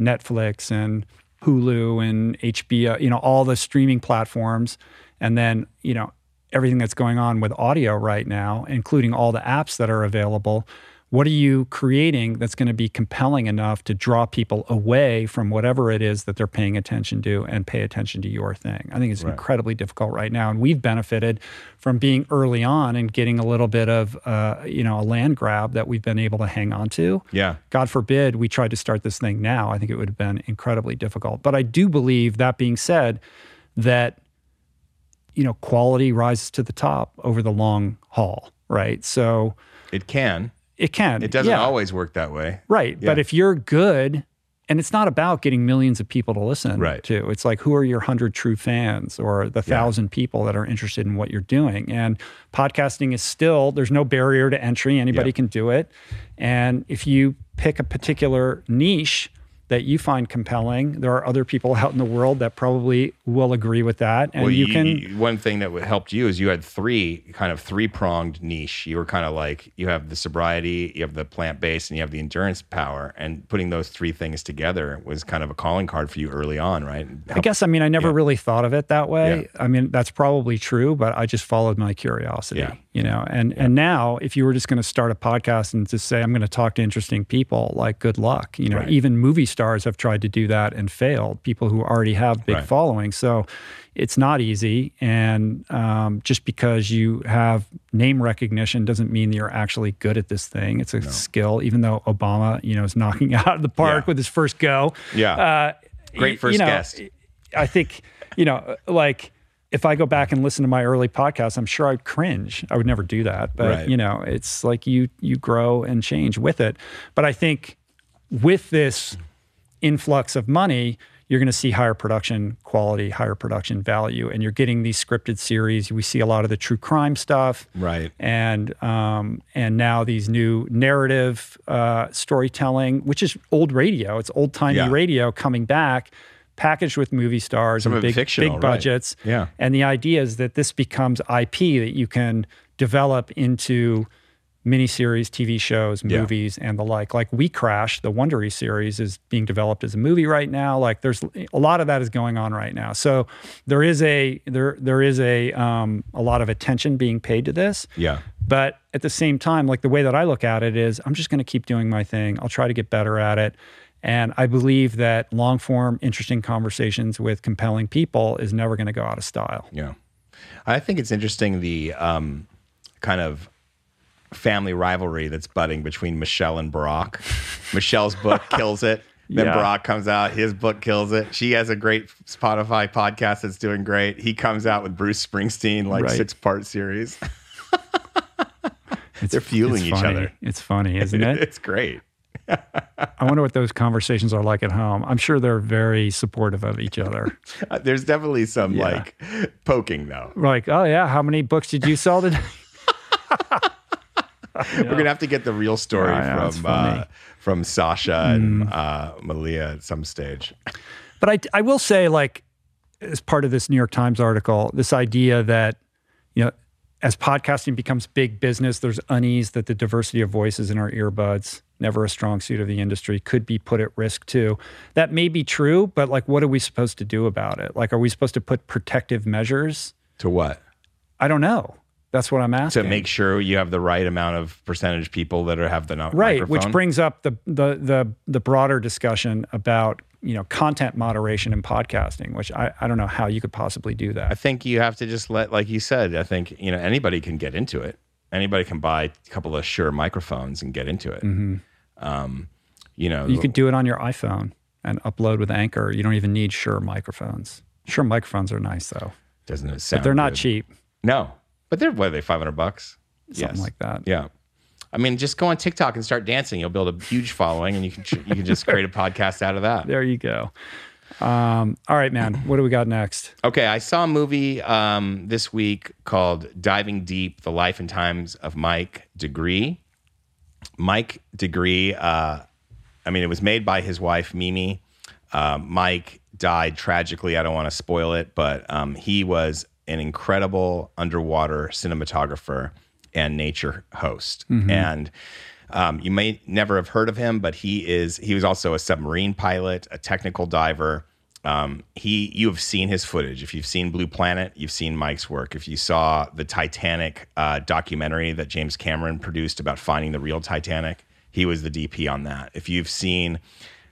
S1: Netflix and Hulu and HBO, you know, all the streaming platforms, and then, you know, everything that's going on with audio right now, including all the apps that are available, what are you creating that's going to be compelling enough to draw people away from whatever it is that they're paying attention to and pay attention to your thing? I think it's right. incredibly difficult right now. And we've benefited from being early on and getting a little bit of, uh, you know, a land grab that we've been able to hang on to.
S2: Yeah.
S1: God forbid we tried to start this thing now. I think it would have been incredibly difficult. But I do believe, that being said, that you know, quality rises to the top over the long haul, right? So
S2: it can.
S1: It can.
S2: It doesn't yeah. always work that way.
S1: Right. Yeah. But if you're good, and it's not about getting millions of people to listen
S2: right.
S1: to. It's like who are your hundred true fans or the thousand yeah. people that are interested in what you're doing. And podcasting is still there's no barrier to entry. Anybody can do it. And if you pick a particular niche, that you find compelling. There are other people out in the world that probably will agree with that.
S2: And well, you, you can. You, one thing that helped you is you had three kind of three pronged niche. You were kind of like you have the sobriety, you have the plant based, and you have the endurance power. And putting those three things together was kind of a calling card for you early on, right?
S1: How, I guess I mean I never yeah. really thought of it that way. Yeah. I mean that's probably true, but I just followed my curiosity. Yeah. You know, and and now if you were just going to start a podcast and just say I'm going to talk to interesting people, like good luck. You know, right. even movie stars have tried to do that and failed, people who already have big right. followings. So it's not easy. And um, just because you have name recognition doesn't mean you're actually good at this thing. It's a no. skill, even though Obama, you know, is knocking out of the park yeah. with his first go.
S2: Yeah. Uh, Great first
S1: you know,
S2: guest.
S1: I think, you know, like, if I go back and listen to my early podcasts, I'm sure I'd cringe. I would never do that. But right. you know, it's like you you grow and change with it. But I think with this influx of money, you're going to see higher production quality, higher production value, and you're getting these scripted series. We see a lot of the true crime stuff,
S2: right?
S1: And um, and now these new narrative uh, storytelling, which is old radio. It's old timey yeah. radio coming back, packaged with movie stars
S2: Some
S1: and big
S2: fictional,
S1: big budgets.
S2: Right. Yeah.
S1: And the idea is that this becomes IP that you can develop into miniseries, TV shows, movies, yeah. and the like. Like We Crash, the Wondery series, is being developed as a movie right now. Like there's a lot of that is going on right now. So there is a there there is a um, a lot of attention being paid to this.
S2: Yeah.
S1: But at the same time, like the way that I look at it is, I'm just going to keep doing my thing. I'll try to get better at it. And I believe that long form, interesting conversations with compelling people is never going to go out of style.
S2: Yeah. I think it's interesting the um, kind of family rivalry that's budding between Michelle and Barack. Michelle's book kills it. Then yeah. Barack comes out, his book kills it. She has a great Spotify podcast that's doing great. He comes out with Bruce Springsteen, like right. six part series. They're fueling each other.
S1: It's funny, isn't it?
S2: it's great.
S1: I wonder what those conversations are like at home. I'm sure they're very supportive of each other.
S2: Uh, there's definitely some yeah. like poking though.
S1: Like, oh yeah, how many books did you sell today?
S2: We're gonna have to get the real story yeah, from uh, from Sasha and mm. uh, Malia at some stage.
S1: But I I will say like as part of this New York Times article, this idea that you know as podcasting becomes big business, there's unease that the diversity of voices in our earbuds, never a strong suit of the industry, could be put at risk too. That may be true, but like, what are we supposed to do about it? Like, are we supposed to put protective measures?
S2: To what?
S1: I don't know. That's what I'm asking.
S2: To make sure you have the right amount of percentage people that are have the right,
S1: microphone. which brings up the, the the the broader discussion about you know content moderation in podcasting, which I, I don't know how you could possibly do that.
S2: I think you have to just let, like you said, I think you know anybody can get into it. Anybody can buy a couple of Shure microphones and get into it. Mm-hmm. Um, you know.
S1: You could do it on your iPhone and upload with Anchor. You don't even need Shure microphones. Shure microphones are nice though,
S2: doesn't it sound?
S1: but they're not
S2: good?
S1: cheap.
S2: No, but they're what are they? Five hundred bucks.
S1: Something
S2: Yes.
S1: like that.
S2: Yeah. I mean, just go on TikTok and start dancing. You'll build a huge following, and you can you can just create a podcast out of that.
S1: There you go. Um, all right, man. What do we got next?
S2: Okay, I saw a movie um, this week called Diving Deep: The Life and Times of Mike deGruy. Mike deGruy. Uh, I mean, it was made by his wife Mimi. Uh, Mike died tragically. I don't want to spoil it, but um, he was an incredible underwater cinematographer and nature host. And um, you may never have heard of him, but he is. He was also a submarine pilot, a technical diver. Um, he, you have seen his footage. If you've seen Blue Planet, you've seen Mike's work. If you saw the Titanic uh, documentary that James Cameron produced about finding the real Titanic, he was the DP on that. If you've seen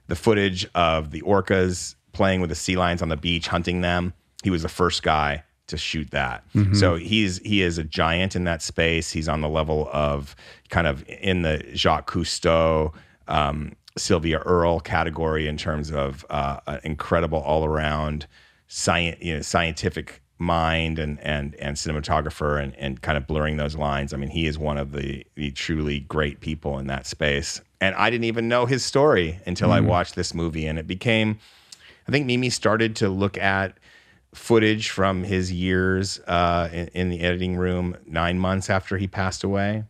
S2: the footage of the orcas playing with the sea lions on the beach, hunting them, he was the first guy to shoot that. So he's he is a giant in that space. He's on the level of kind of in the Jacques Cousteau, um, Sylvia Earle category in terms of uh, an incredible all around science, you know, scientific mind and and and cinematographer and and kind of blurring those lines. I mean, he is one of the the truly great people in that space. And I didn't even know his story until I watched this movie, and it became. I think Mimi started to look at footage from his years uh, in, in the editing room nine months after he passed away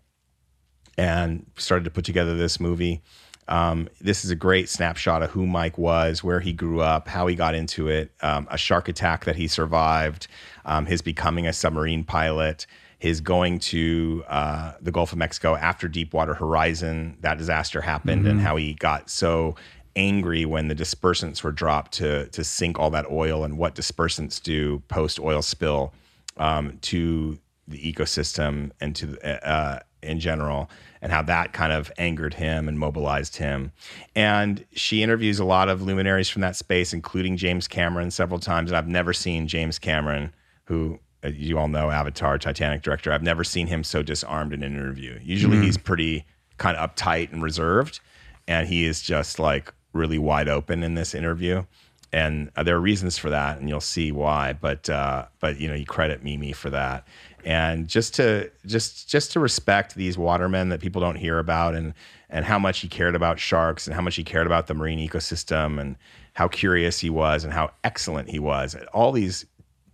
S2: and started to put together this movie. Um, this is a great snapshot of who Mike was, where he grew up, how he got into it, um, a shark attack that he survived, um, his becoming a submarine pilot, his going to uh, the Gulf of Mexico after Deepwater Horizon, that disaster happened, and how he got so angry when the dispersants were dropped to to sink all that oil, and what dispersants do post oil spill um, to the ecosystem and to the, uh, in general, and how that kind of angered him and mobilized him. And she interviews a lot of luminaries from that space, including James Cameron several times. And I've never seen James Cameron, who you all know, Avatar, Titanic director. I've never seen him so disarmed in an interview. Usually he's pretty kind of uptight and reserved, and he is just like really wide open in this interview and uh, there are reasons for that, and you'll see why. But uh, but you know, you credit Mimi for that, and just to just just to respect these watermen that people don't hear about, and and how much he cared about sharks, and how much he cared about the marine ecosystem, and how curious he was, and how excellent he was. All these,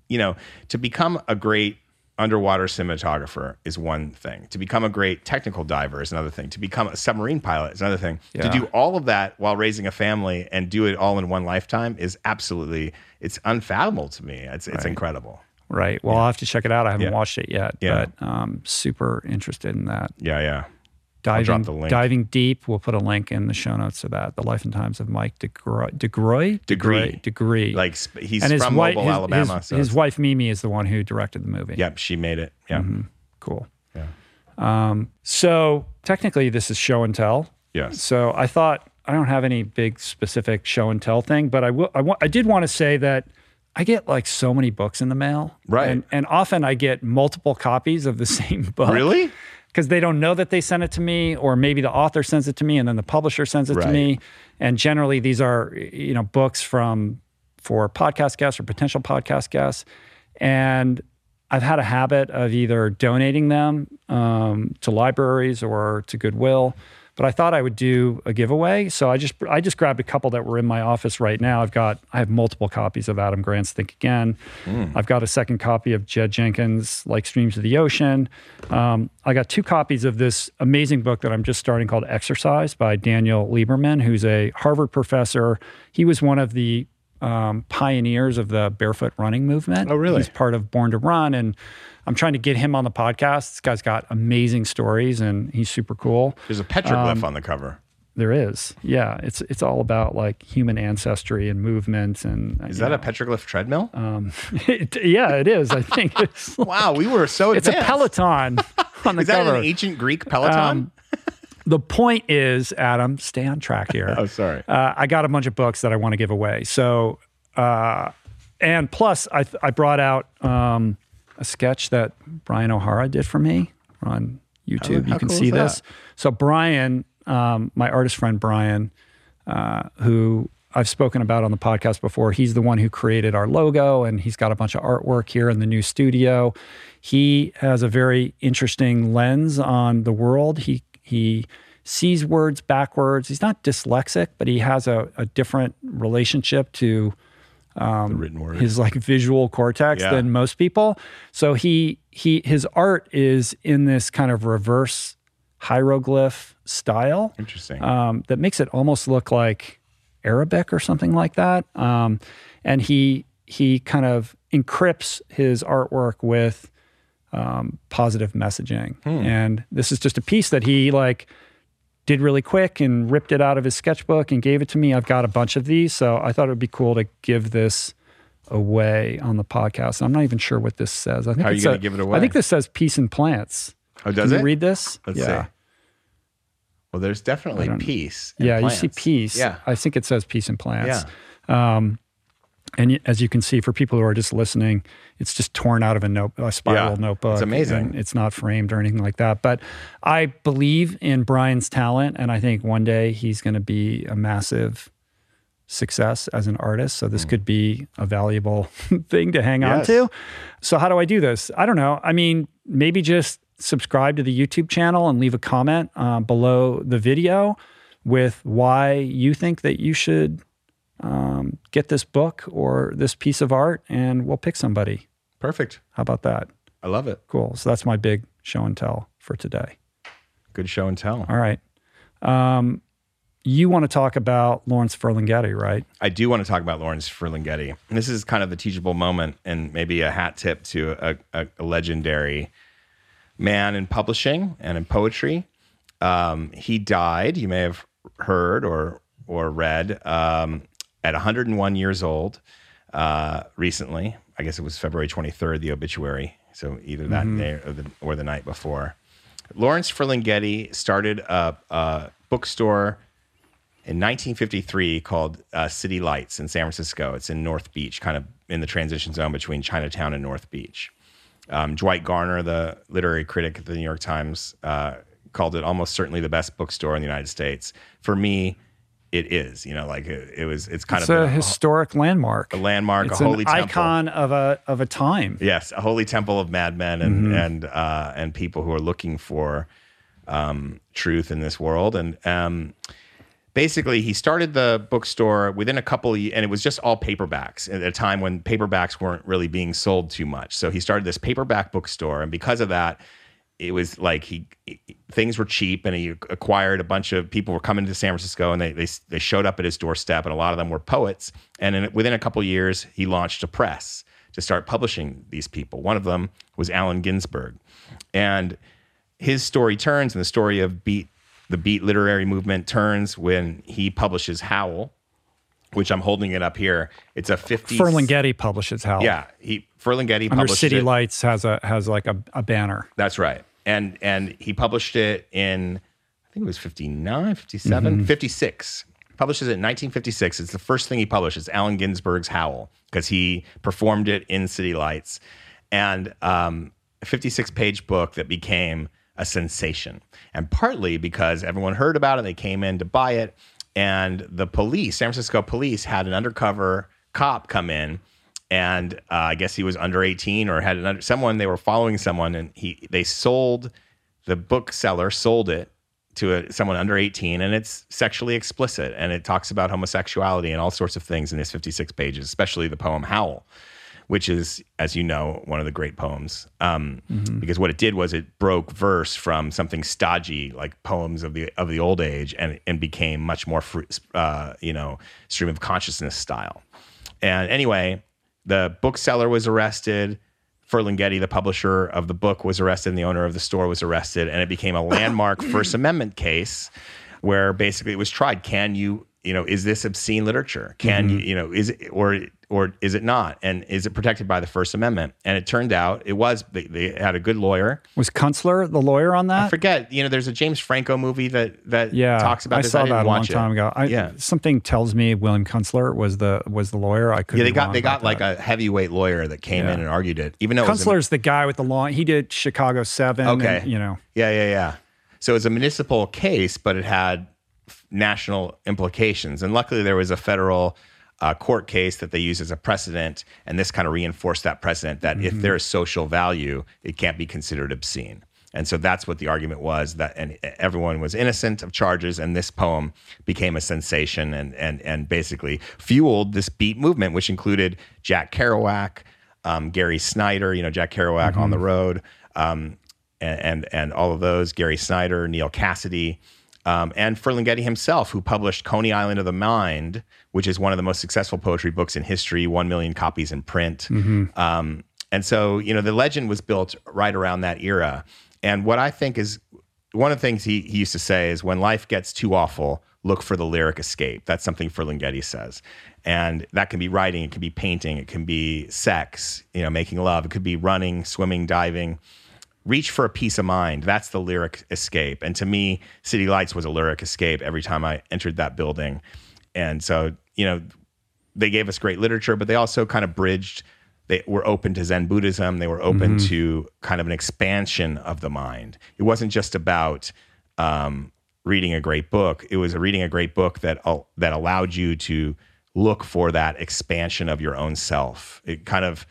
S2: you know, to become a great underwater cinematographer is one thing. To become a great technical diver is another thing. To become a submarine pilot is another thing.
S1: Yeah.
S2: To do all of that while raising a family and do it all in one lifetime is absolutely it's unfathomable to me. It's it's incredible.
S1: Right. Well, I'll have to check it out. I haven't
S2: Yeah.
S1: watched it yet,
S2: Yeah.
S1: but um, super interested in that.
S2: Yeah, yeah.
S1: Diving,
S2: drop the link.
S1: diving deep. We'll put a link in the show notes to that. The life and times of Mike DeGroy. DeGroy?
S2: Degree.
S1: Degree.
S2: Like he's
S1: and his
S2: from
S1: wife,
S2: Mobile,
S1: his,
S2: Alabama.
S1: His,
S2: so
S1: his wife Mimi is the one who directed the movie.
S2: Yep, she made it. Yeah.
S1: Cool.
S2: Yeah.
S1: Um, so technically, this is show and tell.
S2: Yes.
S1: So I thought I don't have any big specific show and tell thing, but I will. I, wa- I did want to say that I get like so many books in the mail,
S2: Right.
S1: And, and often I get multiple copies of the same book.
S2: Really?
S1: Because they don't know that they sent it to me, or maybe the author sends it to me, and then the publisher sends it to me. And generally, these are you know books from for podcast guests or potential podcast guests, and I've had a habit of either donating them um, to libraries or to Goodwill. But I thought I would do a giveaway, so I just I just grabbed a couple that were in my office right now. I've got I have multiple copies of Adam Grant's Think Again. I've got a second copy of Jed Jenkins' Like Streams of the Ocean. Um, I got two copies of this amazing book that I'm just starting called Exercise by Daniel Lieberman, who's a Harvard professor. He was one of the um, pioneers of the barefoot running movement.
S2: Oh, really?
S1: He's part of Born to Run, and I'm trying to get him on the podcast. This guy's got amazing stories, and he's super cool.
S2: There's a petroglyph
S1: Um,
S2: on the cover.
S1: There is, yeah. It's it's all about like human ancestry and movement, and
S2: Is that a petroglyph treadmill?
S1: Um, it, yeah, it is. I think it's
S2: wow, we were so
S1: it's a. Peloton on the cover.
S2: Is that
S1: cover.
S2: an ancient Greek Peloton?
S1: Um, the point is, Adam, stay on track here.
S2: oh, sorry.
S1: uh, I got a bunch of books that I want to give away. So, uh, and plus, I, I brought out um, a sketch that Brian O'Hara did for me on YouTube.
S2: how
S1: you can
S2: cool
S1: see this. So Brian, um, my artist friend Brian, uh, who I've spoken about on the podcast before, he's the one who created our logo, and he's got a bunch of artwork here in the new studio. He has a very interesting lens on the world. He he sees words backwards. He's not dyslexic, but he has a, a different relationship to
S2: the written word.
S1: his like visual cortex
S2: Yeah.
S1: than most people. So he he his art is in this kind of reverse hieroglyph style
S2: Interesting.
S1: um, that makes it almost look like Arabic or something like that. Um, and he he kind of encrypts his artwork with um, positive messaging. And this is just a piece that he like did really quick and ripped it out of his sketchbook and gave it to me. I've got a bunch of these, so I thought it would be cool to give this away on the podcast. I'm not even sure what this says. I think
S2: How are you
S1: it's
S2: gonna give it away?
S1: I think this says peace and plants.
S2: oh, does
S1: Can
S2: it?
S1: you read this?
S2: Let's
S1: yeah.
S2: see. Well, there's definitely peace. and
S1: Yeah, you see
S2: plants.
S1: peace.
S2: Yeah.
S1: I think it says peace and plants.
S2: Yeah.
S1: Um, And as you can see, for people who are just listening, it's just torn out of a note, a spiral
S2: Yeah,
S1: notebook.
S2: it's amazing.
S1: it's not framed or anything like that. But I believe in Brian's talent, and I think one day he's going to be a massive success as an artist. So this
S2: Hmm.
S1: could be a valuable thing to hang on to. So how do I do this? I don't know. I mean, maybe just subscribe to the YouTube channel and leave a comment uh, below the video with why you think that you should um, get this book or this piece of art, and we'll pick somebody.
S2: Perfect.
S1: How about that?
S2: I love it.
S1: Cool. So that's my big show and tell for today.
S2: Good show and tell.
S1: All right. Um, you want to talk about Lawrence Ferlinghetti, right?
S2: I do want to talk about Lawrence Ferlinghetti. This is kind of a teachable moment and maybe a hat tip to a, a, a legendary man in publishing and in poetry. Um, he died, you may have heard or or read, um, at 101 years old uh, recently. I guess it was February 23rd, the obituary. So either that day or the, or the night before. Lawrence Ferlinghetti started a, a bookstore in 1953 called uh, City Lights in San Francisco. It's in North Beach, kind of in the transition zone between Chinatown and North Beach. Um, Dwight Garner, the literary critic at the New York Times, uh, called it almost certainly the best bookstore in the United States. For me, it is. You know, like it, it was. It's kind
S1: It's
S2: of
S1: a
S2: been
S1: historic landmark.
S2: a landmark,
S1: It's
S2: a holy
S1: icon of a of a time.
S2: Yes, a holy temple of madmen and and uh, and people who are looking for um, truth in this world. And um, basically, he started the bookstore within a couple, of, and it was just all paperbacks at a time when paperbacks weren't really being sold too much. So he started this paperback bookstore, and because of that. It was like he, things were cheap, and he acquired a bunch of people were coming to San Francisco, and they they, they showed up at his doorstep, and a lot of them were poets. And in, within a couple years, he launched a press to start publishing these people. One of them was Allen Ginsberg. And his story turns, and the story of beat the beat literary movement turns when he publishes Howl, which I'm holding it up here. It's a 50
S1: Ferlinghetti publishes Howl.
S2: Yeah, he Ferlinghetti
S1: Under City
S2: it.
S1: Lights has a has like a, a banner.
S2: That's right. And and he published it in I think it was 59, 57,
S1: Mm-hmm.
S2: 56. Publishes it in 1956. It's the first thing he published. It's Allen Ginsberg's Howl because he performed it in City Lights. And um, a 56 page book that became a sensation. And partly because everyone heard about it, they came in to buy it. And the police, San Francisco police, had an undercover cop come in and uh, I guess he was under 18 or had an under, someone they were following someone and he they sold the bookseller sold it to a, someone under 18 and it's sexually explicit and it talks about homosexuality and all sorts of things in this 56 pages especially the poem howl which is as you know one of the great poems um, because what it did was it broke verse from something stodgy like poems of the of the old age and and became much more free, uh, you know stream of consciousness style and anyway, the bookseller was arrested. Ferlinghetti, the publisher of the book, was arrested, and the owner of the store was arrested, and it became a landmark First Amendment case where basically it was tried. Can you you know, is this obscene literature? Can
S1: Mm-hmm.
S2: you, you know, is it or or is it not? And is it protected by the First Amendment? And it turned out it was. They, they had a good lawyer.
S1: Was Kunstler the lawyer on that?
S2: I forget. You know, there's a James Franco movie that that
S1: yeah,
S2: talks about
S1: I
S2: this.
S1: saw
S2: I
S1: that a long time
S2: it.
S1: ago. I,
S2: yeah.
S1: something tells me William Kunstler was the was the lawyer. I could.
S2: Yeah, they got they got like
S1: that.
S2: a heavyweight lawyer that came
S1: Yeah.
S2: in and argued it, even though it was a-
S1: Kunstler's the guy with the long. He did Chicago Seven.
S2: Okay.
S1: and, you know.
S2: Yeah, yeah, yeah. So it's a municipal case, but it had national implications. And luckily, there was a federal uh, court case that they used as a precedent. And this kind of reinforced that precedent that if there is social value, it can't be considered obscene. And so that's what the argument was that and everyone was innocent of charges and this poem became a sensation and and and basically fueled this beat movement which included Jack Kerouac, um, Gary Snyder, you know Jack Kerouac on the road, um, and, and and all of those, Gary Snyder, Neal Cassady, um, and Ferlinghetti himself, who published Coney Island of the Mind, which is one of the most successful poetry books in history, one million copies in print. Um, and so, you know, the legend was built right around that era. And what I think is one of the things he, he used to say is when life gets too awful, look for the lyric escape. That's something Ferlinghetti says. And that can be writing, it can be painting, it can be sex, you know, making love, it could be running, swimming, diving reach for a peace of mind. That's the lyric escape. And to me, City Lights was a lyric escape every time I entered that building. And so, you know, they gave us great literature, but they also kind of bridged. They were open to Zen Buddhism. They were open to kind of an expansion of the mind. It wasn't just about um, reading a great book. It was a reading a great book that that allowed you to look for that expansion of your own self. It kind of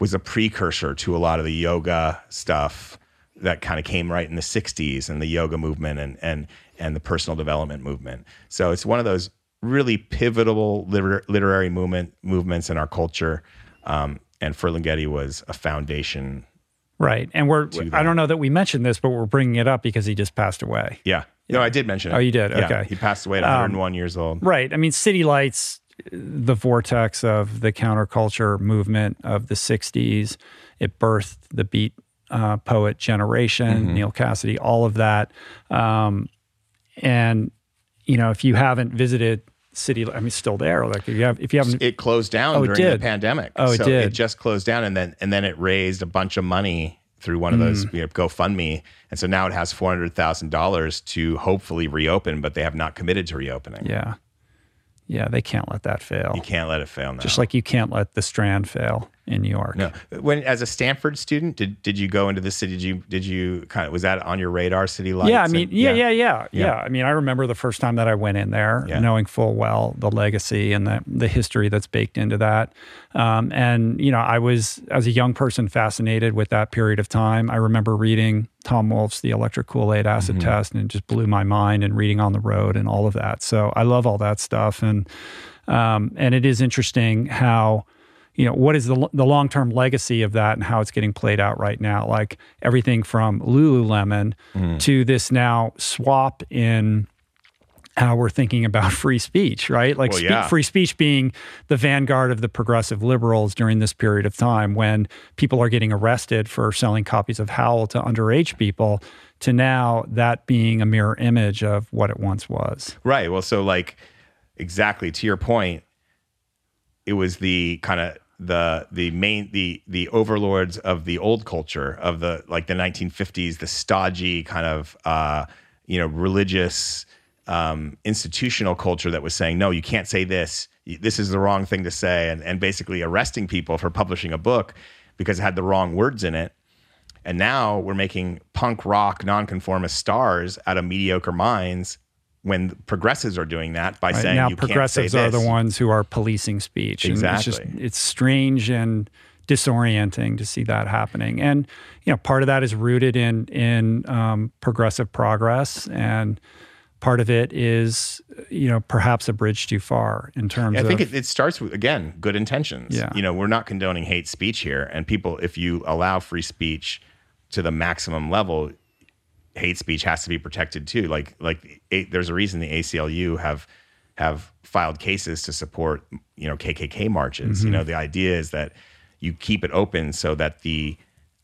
S2: was a precursor to a lot of the yoga stuff that kind of came right in the 60s and the yoga movement and and and the personal development movement. So it's one of those really pivotal liter- literary movement movements in our culture. Um, and Ferlinghetti was a foundation.
S1: Right. And we're. I don't know that we mentioned this, but we're bringing it up because he just passed away.
S2: Yeah. No, I did mention it.
S1: Oh, you did?
S2: Yeah.
S1: Okay. Um,
S2: He passed away at 101 years old.
S1: Right. I mean, City Lights, the vortex of the counterculture movement of the 60s, it birthed the beat uh, poet generation,
S2: Mm-hmm.
S1: Neal Cassady, all of that. Um, and, you know, if you haven't visited City, I mean, it's still there. Like, if you, have, if you haven't,
S2: It closed down
S1: Oh,
S2: during the pandemic.
S1: Oh, it
S2: so
S1: did.
S2: It just closed down, and then and then it raised a bunch of money through one of those
S1: Mm.
S2: you know, GoFundMe, and so now it has four hundred thousand dollars to hopefully reopen, but they have not committed to reopening.
S1: yeah. Yeah, they can't let that fail.
S2: You can't let it fail now.
S1: Just like you can't let the Strand fail in New York.
S2: no, when as a Stanford student, did did you go into the city? Did you did you kind of was that on your radar? City lights.
S1: Yeah, I mean,
S2: and-
S1: yeah, yeah, yeah, yeah,
S2: Yeah.
S1: I mean, I remember the first time that I went in there,
S2: Yeah.
S1: knowing full well the legacy and the the history that's baked into that. Um, and you know, I was as a young person fascinated with that period of time. I remember reading Tom Wolfe's The Electric Kool Aid Acid
S2: Mm-hmm.
S1: Test, and it just blew my mind. And reading on the road and all of that. So I love all that stuff, and um, and it is interesting how you know what is the the long term legacy of that and how it's getting played out right now. Like everything from Lululemon
S2: Mm.
S1: to this now swap in how we're thinking about free speech, right? Like
S2: Well,
S1: spe-
S2: yeah.
S1: free speech being the vanguard of the progressive liberals during this period of time when people are getting arrested for selling copies of Howl to underage people, to now that being a mirror image of what it once was.
S2: Right. Well, so like exactly to your point, it was the kind of the the main the the overlords of the old culture of the like the 1950s, the stodgy kind of uh, you know religious um, institutional culture that was saying no, you can't say this. This is the wrong thing to say, and and basically arresting people for publishing a book because it had the wrong words in it. And now we're making punk rock nonconformist stars out of mediocre minds when progressives are doing that by
S1: Right?
S2: saying
S1: now
S2: you can't say
S1: progressives are the ones who are policing speech. And it's just
S2: Exactly.
S1: it's strange and disorienting to see that happening. And you know, part of that is rooted in in um, progressive progress, and part of it is you know perhaps a bridge too far in terms of
S2: I
S1: of
S2: think it, it starts with again good intentions.
S1: Yeah.
S2: You know, we're not condoning hate speech here, and people, if you allow free speech to the maximum level, hate speech has to be protected too. Like like a, there's a reason the ACLU have have filed cases to support you know KKK marches.
S1: Mm-hmm.
S2: You know, the idea is that you keep it open so that the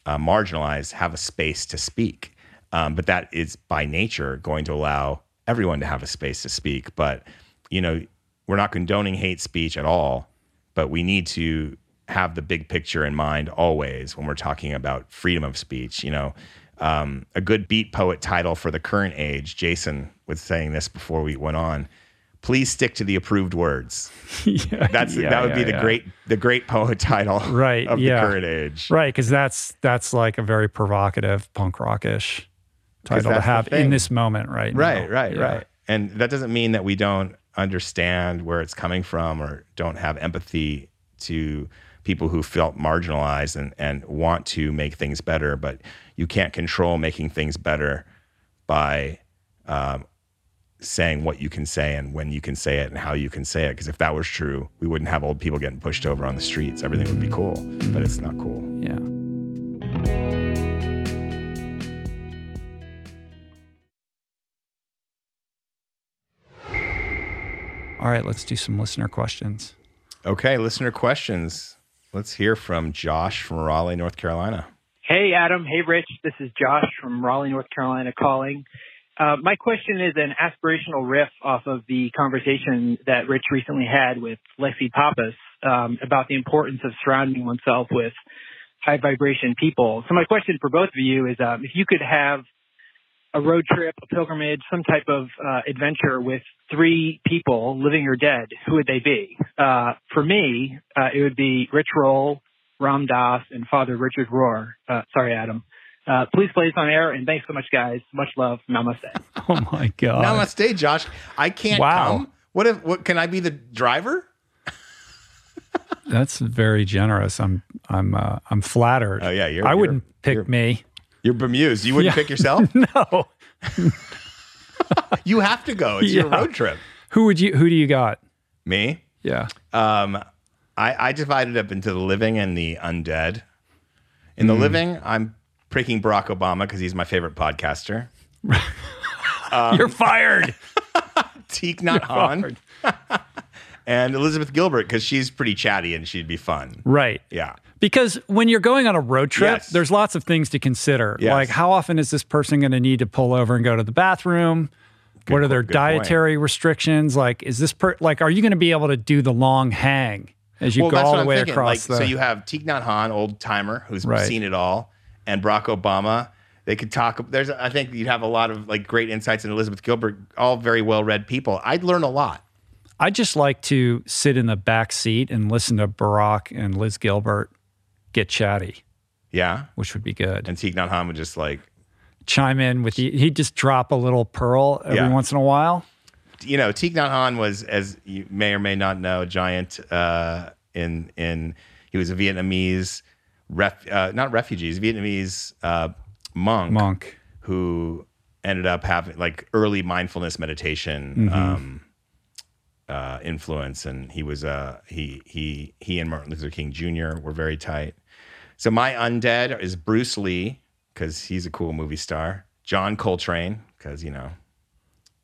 S2: uh, marginalized have a space to speak. Um, but that is by nature going to allow everyone to have a space to speak. But you know, we're not condoning hate speech at all, but we need to have the big picture in mind always when we're talking about freedom of speech. You know, um, a good beat poet title for the current age. Jason was saying this before we went on. Please stick to the approved words.
S1: yeah,
S2: That's
S1: yeah,
S2: that would be the
S1: yeah.
S2: great the great poet title
S1: Right,
S2: of
S1: yeah.
S2: the current age.
S1: right because that's that's like a very provocative punk rockish title to have in this moment right
S2: Right,
S1: now.
S2: right,
S1: Yeah.
S2: right. And that doesn't mean that we don't understand where it's coming from or don't have empathy to people who felt marginalized and, and want to make things better. But you can't control making things better by um, saying what you can say and when you can say it and how you can say it. Because if that was true, we wouldn't have old people getting pushed over on the streets. Everything would be cool, but it's not cool.
S1: yeah all right let's do some listener questions
S2: Okay, listener questions. Let's hear from Josh from Raleigh, North Carolina.
S3: Hey, Adam. Hey, Rich. This is Josh from Raleigh, North Carolina calling. Uh, my question is an aspirational riff off of the conversation that Rich recently had with Lexi Pappas um, about the importance of surrounding oneself with high vibration people. So my question for both of you is um, if you could have a road trip, a pilgrimage, some type of uh, adventure with three people, living or dead, who would they be? Uh, for me, uh, it would be Rich Roll, Ram Dass, and Father Richard Rohr. Uh, sorry, Adam. Uh, please play this on air, and thanks so much, guys. Much love. Namaste.
S1: oh my god
S2: Namaste, Josh. I can't
S1: Wow.
S2: come. What if? What can I be the driver?
S1: that's very generous i'm i'm uh, i'm flattered
S2: Oh, yeah, you're-
S1: i
S2: you're-
S1: wouldn't pick
S2: you're-
S1: me
S2: You're bemused. You wouldn't
S1: Yeah.
S2: pick yourself.
S1: no
S2: you have to go. It's your road trip.
S1: who would you who do you got
S2: Me.
S1: yeah
S2: Um, I, I divided up into the living and the undead. In the living, I'm picking Barack Obama because he's my favorite podcaster. Um,
S1: you're fired
S2: Teak Not Han and Elizabeth Gilbert because she's pretty chatty and she'd be fun.
S1: right
S2: Yeah.
S1: Because when you're going on a road trip,
S2: Yes.
S1: there's lots of things to consider.
S2: Yes.
S1: Like how often is this person going to need to pull over and go to the bathroom? what are their
S2: good point.
S1: dietary restrictions? Like is this per like are you going to be able to do the long hang as you
S2: well,
S1: go all the
S2: I'm
S1: way
S2: thinking.
S1: across
S2: Like,
S1: the
S2: so you have Thich Nhat Hanh, old timer, who's
S1: Right.
S2: seen it all, and Barack Obama. They could talk. There's, I think, you'd have a lot of like great insights. And Elizabeth Gilbert, all very well read people. I'd learn a lot.
S1: I just like to sit in the back seat and listen to Barack and Liz Gilbert get chatty,
S2: Yeah,
S1: which would be good.
S2: and Thich Nhat Hanh would just like,
S1: Chime in with he'd just drop a little pearl every
S2: Yeah.
S1: once in a while.
S2: You know, Thich Nhat Hanh was, as you may or may not know, a giant uh, in in. He was a Vietnamese, ref, uh, not refugees, Vietnamese uh, monk,
S1: Monk.
S2: who ended up having like early mindfulness meditation
S1: Mm-hmm.
S2: um, uh, influence, and he was uh, he he he and Martin Luther King Jr. were very tight. So my undead is Bruce Lee because he's a cool movie star. John Coltrane because you know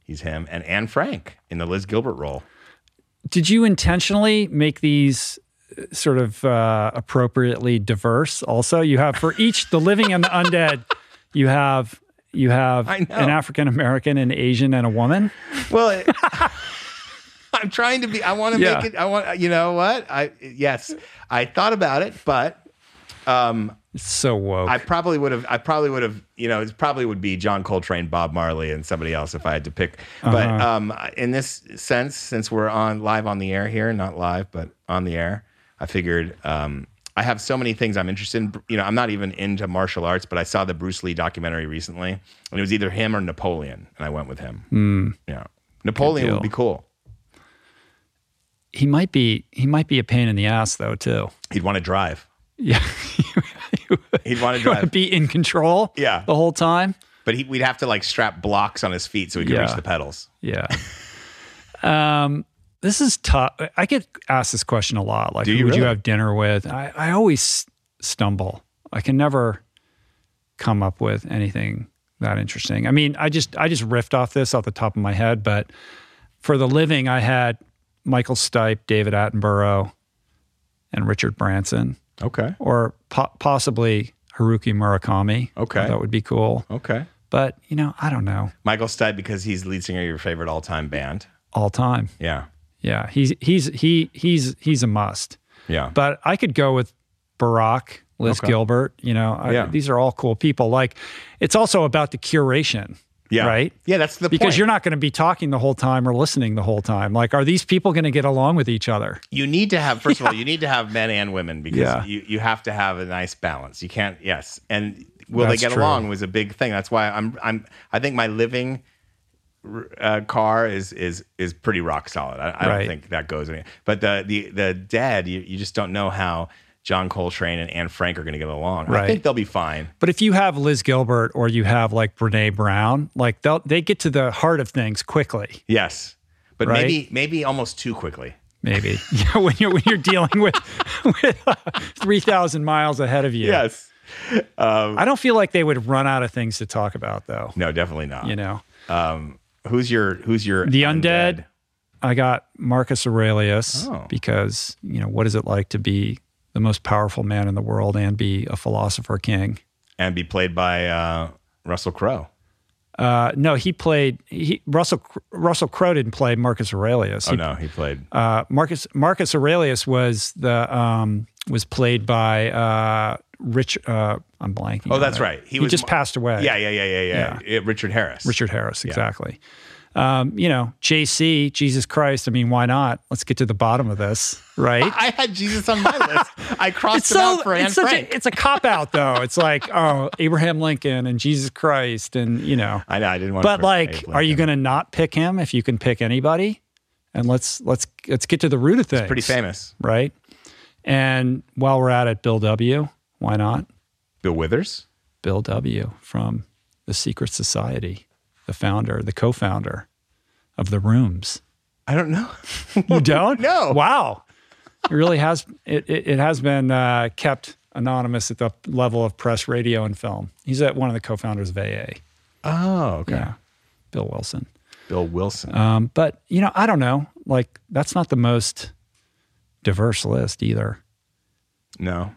S2: he's him, and Anne Frank in the Liz Gilbert role.
S1: Did you intentionally make these uh, sort of uh, appropriately diverse? Also, you have for each the living and the undead, you have you have an African American, an Asian, and a woman.
S2: Well, it- I'm trying to be. I want to
S1: Yeah.
S2: make it. I want. You know what? I yes, I thought about it, but um,
S1: so woke.
S2: I probably would have. I probably would have. You know, it probably would be John Coltrane, Bob Marley, and somebody else if I had to pick. But
S1: Uh-huh.
S2: um, in this sense, since we're on live on the air here, not live, but on the air, I figured um, I have so many things I'm interested in. You know, I'm not even into martial arts, but I saw the Bruce Lee documentary recently, and it was either him or Napoleon, and I went with him. Yeah, Napoleon would be cool.
S1: he might be he might be a pain in the ass though too.
S2: He'd want to drive.
S1: Yeah,
S2: He'd want to
S1: you want to
S2: drive,
S1: be in control.
S2: Yeah.
S1: the whole time.
S2: but he, we'd have to like strap blocks on his feet so he could
S1: Yeah.
S2: reach the pedals.
S1: Yeah. um, this is tough. I get asked this question a lot. Like, who
S2: you
S1: would you have dinner with? I, I always stumble. I can never come up with anything that interesting. I mean, I just I just riffed off this off the top of my head, but for the living, I had Michael Stipe, David Attenborough, and Richard Branson,
S2: Okay.
S1: or po- possibly Haruki Murakami.
S2: Okay.
S1: that would be cool.
S2: Okay.
S1: But you know, I don't know.
S2: Michael Stipe because he's lead singer of your favorite all time band.
S1: all time.
S2: Yeah.
S1: Yeah, he's he's he he's he's a must.
S2: Yeah.
S1: But I could go with Barack, Liz
S2: Okay.
S1: Gilbert. You know, I-
S2: Yeah.
S1: these are all cool people. Like, it's also about the curation.
S2: Yeah.
S1: Right.
S2: Yeah, that's the
S1: Because
S2: point.
S1: you're not going to be talking the whole time or listening the whole time. Like, are these people going to get along with each other?
S2: you need to have first of all you need to have men and women because
S1: Yeah.
S2: you, you have to have a nice balance you can't yes and will
S1: That's
S2: they get
S1: true.
S2: along was a big thing that's why i'm i'm i think my living uh, car is is is pretty rock solid i, I
S1: Right.
S2: don't think that goes any but the the the dead you, you just don't know how john coltrane and anne frank are going to get along i think they'll be fine
S1: But if you have Liz Gilbert or you have like Brene Brown, like they'll they get to the heart of things quickly.
S2: yes but
S1: Right.
S2: maybe maybe almost too quickly
S1: Maybe yeah, when you're when you're dealing with with uh, three thousand miles ahead of you.
S2: yes
S1: I don't feel like they would run out of things to talk about, though.
S2: no definitely not
S1: You know,
S2: um who's your who's your
S1: the undead. I got Marcus Aurelius
S2: Oh.
S1: because you know what is it like to be the most powerful man in the world and be a philosopher king?
S2: and be played by uh, Russell Crowe.
S1: Uh, no, he played. He, Russell Russell Crowe didn't play Marcus Aurelius.
S2: Oh
S1: He-
S2: no, he played.
S1: uh, Marcus Marcus Aurelius was the um, was played by uh, Rich. Uh, I'm blanking.
S2: Oh, that's
S1: it.
S2: right. He
S1: He,
S2: was
S1: just passed away.
S2: yeah, yeah, yeah, yeah, yeah. It- Richard Harris.
S1: Richard Harris, exactly. Um, you know, JC, Jesus Christ. I mean, why not? Let's get to the bottom of this, right?
S2: I had Jesus on my list. I crossed
S1: it's
S2: him
S1: so
S2: out for Anne
S1: it's such
S2: Frank.
S1: a it's a cop out though. It's like oh Abraham Lincoln and Jesus Christ and you know.
S2: I know. I didn't want.
S1: But
S2: to
S1: like, are you going to not pick him if you can pick anybody? And let's let's let's get to the root of things.
S2: Pretty famous.
S1: right? And while we're at it, Bill W. Why not
S2: Bill Withers.
S1: Bill W. from the Secret Society, the founder, the co-founder of the Rooms?
S2: I don't know.
S1: You don't?
S2: No.
S1: Wow. It really has. It it, it has been uh, kept anonymous at the level of press, radio, and film. He's at one of the co-founders of AA.
S2: Oh, okay.
S1: Yeah, Bill Wilson.
S2: Bill Wilson.
S1: Um, but you know, I don't know. Like that's not the most diverse list either.
S2: no,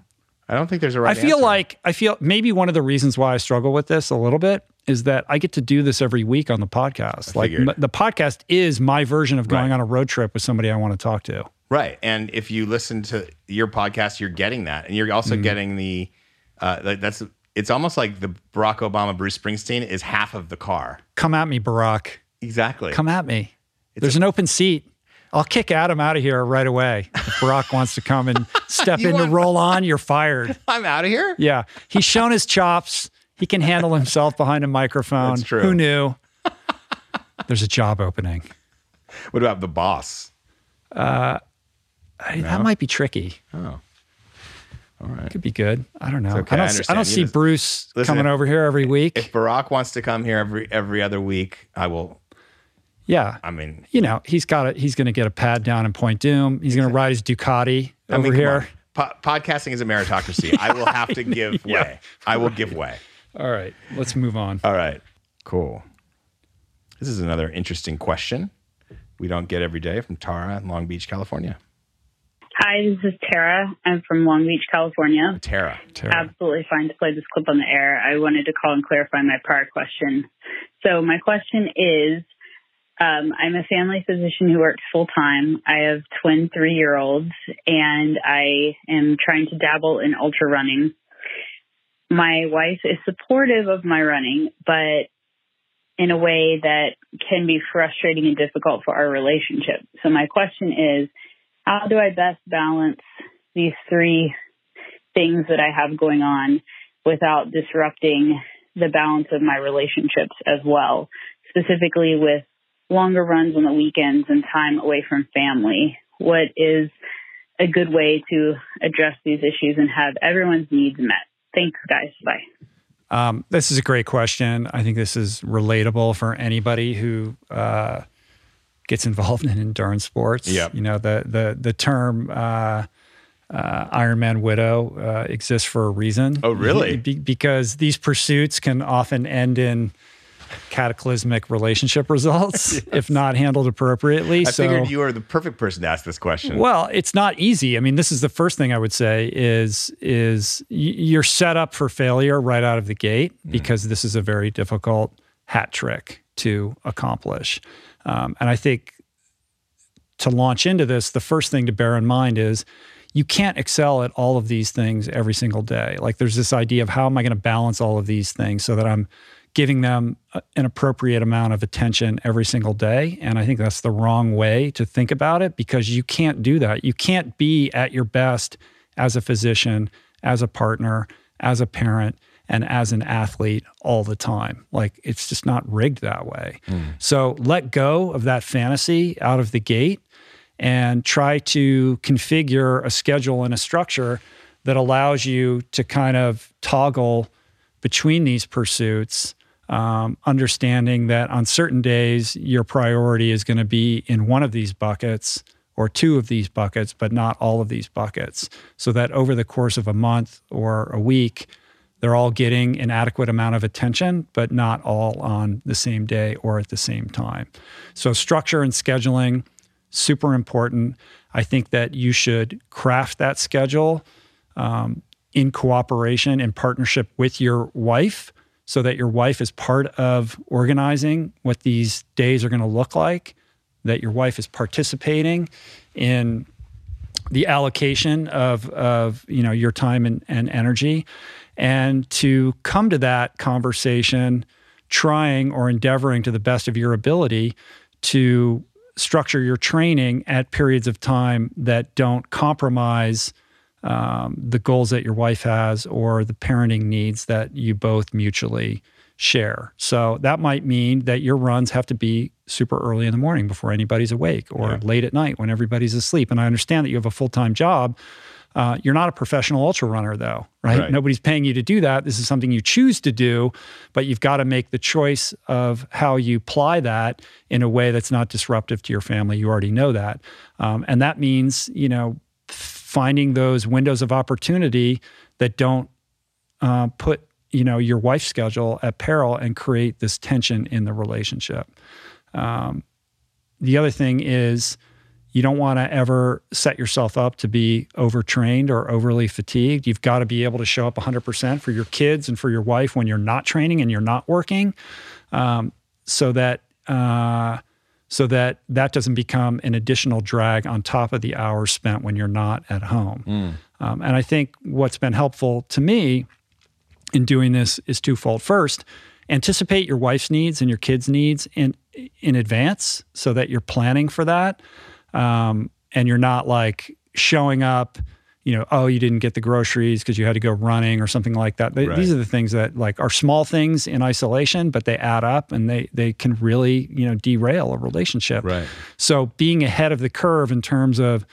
S2: I don't think there's a right.
S1: I feel
S2: answer.
S1: like I feel maybe one of the reasons why I struggle with this a little bit is that I get to do this every week on the podcast. Like m- the podcast is my version of going
S2: Right.
S1: on a road trip with somebody I want to talk to.
S2: right. And if you listen to your podcast, you're getting that, and you're also
S1: Mm-hmm.
S2: getting the. Uh, that's. It's almost like the Barack Obama, Bruce Springsteen is half of the car.
S1: Come at me, Barack.
S2: Exactly.
S1: Come at me. There's an open seat. I'll kick Adam out of here right away. If Barack wants to come and step
S2: You
S1: in to roll on, you're fired.
S2: I'm out of here.
S1: Yeah. He's shown his chops. He can handle himself behind a microphone.
S2: That's true.
S1: Who knew? There's a job opening.
S2: What about the boss?
S1: Uh, I- That might be tricky.
S2: Oh, all right.
S1: Could be good. I don't know.
S2: okay,
S1: I don't.
S2: I
S1: see- I don't see
S2: just-
S1: Bruce
S2: Listen,
S1: coming
S2: if-
S1: over here every week.
S2: If Barack wants to come here every every other week, I will.
S1: Yeah,
S2: I mean,
S1: you know, he's got it. He's going to get a pad down in Point Dume. He's going to ride his Ducati
S2: I
S1: over
S2: mean,
S1: here.
S2: Po- podcasting is a meritocracy. I will have to give
S1: Yeah.
S2: way. I will give way.
S1: All right, let's move on.
S2: All right. Cool. This is another interesting question we don't get every day from Tara in Long Beach, California.
S4: Hi, this is Tara. I'm from Long Beach, California.
S2: Tara.
S1: Tara.
S4: Absolutely fine to play this clip on the air. I wanted to call and clarify my prior question. So, my question is um, I'm a family physician who works full time. I have twin three year olds, and I am trying to dabble in ultra running. My wife is supportive of my running, but in a way that can be frustrating and difficult for our relationship. So, my question is how do I best balance these three things that I have going on without disrupting the balance of my relationships as well, specifically with longer runs on the weekends and time away from family? What is a good way to address these issues and have everyone's needs met? Thanks, guys. Bye.
S1: Um, this is a great question. I think this is relatable for anybody who uh, gets involved in endurance sports.
S2: Yep.
S1: You know, the the the term uh, uh, Ironman widow uh, exists for a reason.
S2: Oh, really?
S1: Be- because these pursuits can often end in cataclysmic relationship results if not handled appropriately.
S2: I
S1: so
S2: figured you are the perfect person to ask this question.
S1: well, it's not easy. I mean, this is the first thing I would say is is you're set up for failure right out of the gate because this is a very difficult hat trick to accomplish. Um, and I think to launch into this, the first thing to bear in mind is you can't excel at all of these things every single day. Like there's this idea of how am I going to balance all of these things so that I'm giving them an appropriate amount of attention every single day. And I think that's the wrong way to think about it because you can't do that. You can't be at your best as a physician, as a partner, as a parent, and as an athlete all the time. Like it's just not rigged that way. Mm. So let go of that fantasy out of the gate and try to configure a schedule and a structure that allows you to kind of toggle between these pursuits, um, understanding that on certain days, your priority is going to be in one of these buckets or two of these buckets, but not all of these buckets. So that over the course of a month or a week, they're all getting an adequate amount of attention, but not all on the same day or at the same time. So, structure and scheduling super important. I think that you should craft that schedule um, in cooperation and partnership with your wife so that your wife is part of organizing what these days are going to look like, that your wife is participating in the allocation of, of you know your time and, and energy and to come to that conversation trying or endeavoring to the best of your ability to structure your training at periods of time that don't compromise um, the goals that your wife has or the parenting needs that you both mutually share. So that might mean that your runs have to be super early in the morning before anybody's awake or yeah. late at night when everybody's asleep. And I understand that you have a full time job. Uh, you're not a professional ultra runner, though, right? right? Nobody's paying you to do that. This is something you choose to do, but you've got to make the choice of how you apply that in a way that's not disruptive to your family. You already know that. Um, and that means, you know, finding those windows of opportunity that don't uh, put, you know, your wife's schedule at peril and create this tension in the relationship. Um, the other thing is, you don't want to ever set yourself up to be overtrained or overly fatigued. You've got to be able to show up 100% for your kids and for your wife when you're not training and you're not working, um, so that uh, so that that doesn't become an additional drag on top of the hours spent when you're not at home. Mm. Um, and I think what's been helpful to me in doing this is twofold. First, anticipate your wife's needs and your kids' needs in in advance so that you're planning for that um, and you're not like showing up you know oh you didn't get the groceries because you had to go running or something like that right. these are the things that like are small things in isolation but they add up and they they can really you know derail a relationship
S2: right
S1: so being ahead of the curve in terms of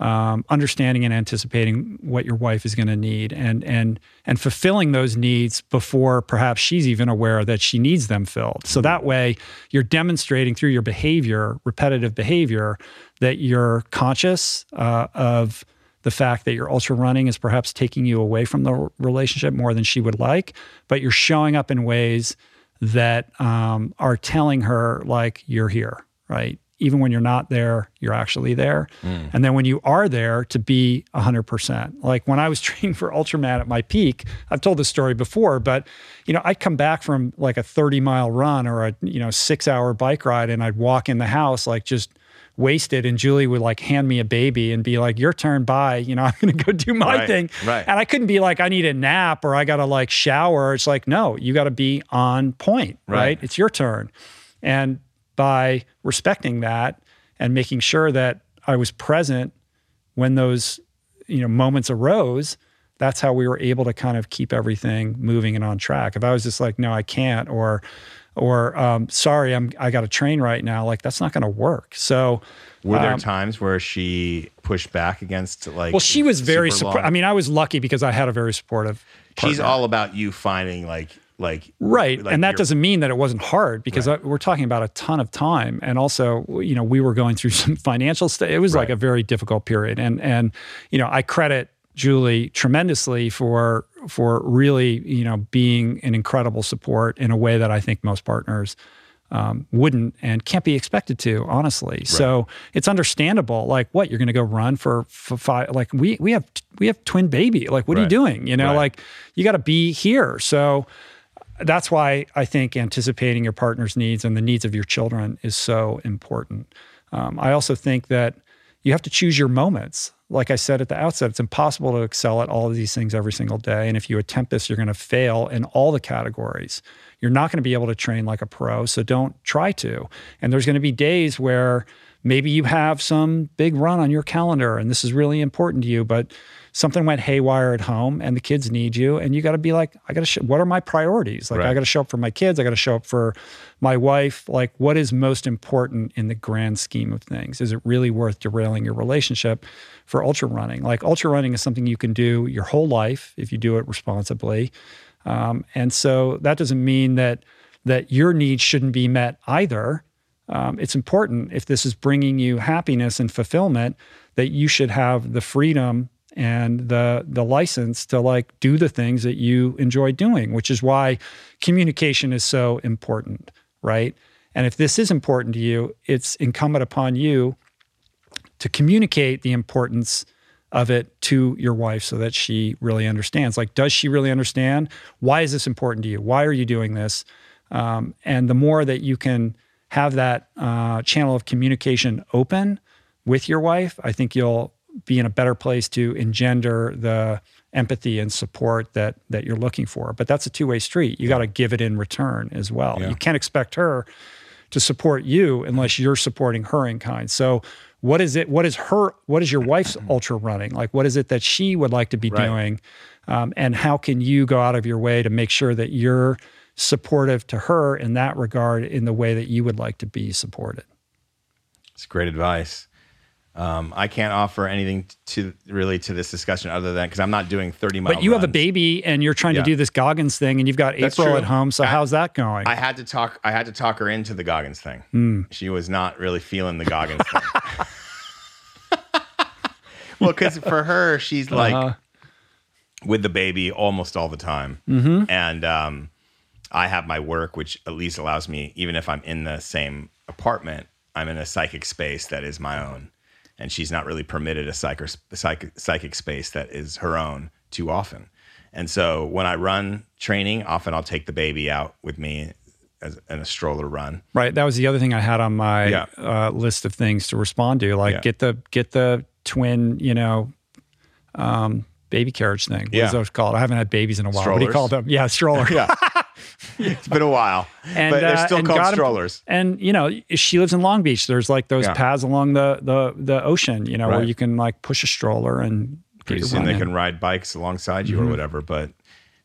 S1: um, understanding and anticipating what your wife is going to need and and and fulfilling those needs before perhaps she's even aware that she needs them filled. So that way you're demonstrating through your behavior, repetitive behavior, that you're conscious uh, of the fact that your ultra running is perhaps taking you away from the relationship more than she would like, but you're showing up in ways that um, are telling her like you're here, right? even when you're not there, you're actually there. Mm. And then when you are there, to be 100%. Like when I was training for Ultraman at my peak, I've told this story before, but you know, I'd come back from like a 30 mile run or a, you know, six hour bike ride and I'd walk in the house like just wasted and Julie would like hand me a baby and be like, your turn, bye. You know, I'm going to go do my
S2: right,
S1: thing.
S2: Right.
S1: And I couldn't be like, I need a nap or I got to like shower. It's like, no, you got to be on point, right? right? It's your turn. And by respecting that and making sure that I was present when those you know moments arose that's how we were able to kind of keep everything moving and on track if i was just like no i can't or or um, sorry i'm i got a train right now like that's not going to work so
S2: were there um, times where she pushed back against like
S1: well she was very supportive i mean i was lucky because i had a very supportive partner.
S2: she's all about you finding like like
S1: right
S2: like
S1: and that doesn't mean that it wasn't hard because right. I, we're talking about a ton of time and also you know we were going through some financial st- it was right. like a very difficult period and and you know i credit julie tremendously for for really you know being an incredible support in a way that i think most partners um, wouldn't and can't be expected to honestly right. so it's understandable like what you're going to go run for, for five like we we have we have twin baby like what are you doing you know like you got to be here so that's why I think anticipating your partner's needs and the needs of your children is so important. Um, I also think that you have to choose your moments. Like I said at the outset, it's impossible to excel at all of these things every single day. And if you attempt this, you're going to fail in all the categories. You're not going to be able to train like a pro. So don't try to. And there's going to be days where maybe you have some big run on your calendar and this is really important to you, but something went haywire at home and the kids need you and you got to be like i got to sh- what are my priorities? Like right. i got to show up for my kids i got to show up for my wife. Like what is most important in the grand scheme of things? Is it really worth derailing your relationship for ultra running? Like ultra running is something you can do your whole life if you do it responsibly. Um, and so that doesn't mean that that your needs shouldn't be met either. Um, it's important if this is bringing you happiness and fulfillment that you should have the freedom and the the license to like do the things that you enjoy doing which is why communication is so important right? And if this is important to you it's incumbent upon you to communicate the importance of it to your wife so that she really understands. Like does she really understand? Why is this important to you? Why are you doing this? Um, and the more that you can have that uh, channel of communication open with your wife i think you'll be in a better place to engender the empathy and support that that you're looking for. But that's a two-way street. You got to give it in return as well. Yeah. You can't expect her to support you unless you're supporting her in kind. So what is it what is her what is your wife's ultra running? Like what is it that she would like to be right. doing? Um, and how can you go out of your way to make sure that you're supportive to her in that regard in the way that you would like to be supported?
S2: It's great advice. Um, I can't offer anything to really to this discussion other than because I'm not doing 30 miles.
S1: But you
S2: runs.
S1: have a baby and you're trying yeah. to do this Goggins thing, and you've got That's April true. at home. So I, how's that going?
S2: I had to talk. I had to talk her into the Goggins thing. Mm. She was not really feeling the Goggins thing. well, because for her, she's like uh-huh. with the baby almost all the time, mm-hmm. and um, I have my work, which at least allows me, even if I'm in the same apartment, I'm in a psychic space that is my own and she's not really permitted a psychic, psychic, psychic space that is her own too often. And so when I run training, often I'll take the baby out with me as, in a stroller run.
S1: Right. That was the other thing I had on my yeah. uh, list of things to respond to. Like yeah. get the get the twin, you know, um, baby carriage thing. What yeah. is those called? I haven't had babies in a while. Strollers. What do you call them? Yeah, stroller.
S2: yeah. it's been a while, and, but they're uh, still uh, called strollers.
S1: and you know, she lives in Long Beach. There's like those yeah. paths along the the the ocean, you know, right. where you can like push a stroller and
S2: pretty soon they can ride bikes alongside you mm-hmm. or whatever. But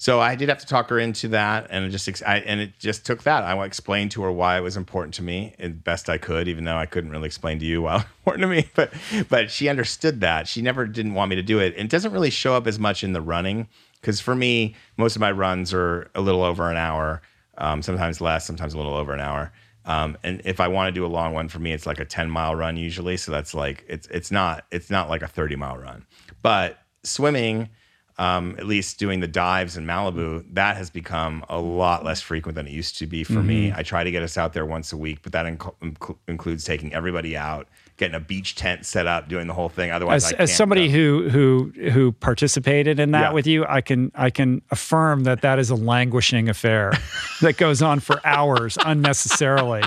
S2: so I did have to talk her into that, and it just I, and it just took that. I explained to her why it was important to me, as best I could, even though I couldn't really explain to you why it was important to me. But but she understood that. She never didn't want me to do it. It doesn't really show up as much in the running because for me, most of my runs are a little over an hour, um, sometimes less, sometimes a little over an hour. Um, and if I want to do a long one, for me, it's like a 10 mile run usually. So that's like it's it's not it's not like a 30 mile run. But swimming, um, at least doing the dives in Malibu, that has become a lot less frequent than it used to be for mm-hmm. me. I try to get us out there once a week, but that inc- inc- includes taking everybody out getting a beach tent set up, doing the whole thing. Otherwise,
S1: as, as somebody go. who who who participated in that yeah. with you, I can I can affirm that that is a languishing affair that goes on for hours unnecessarily.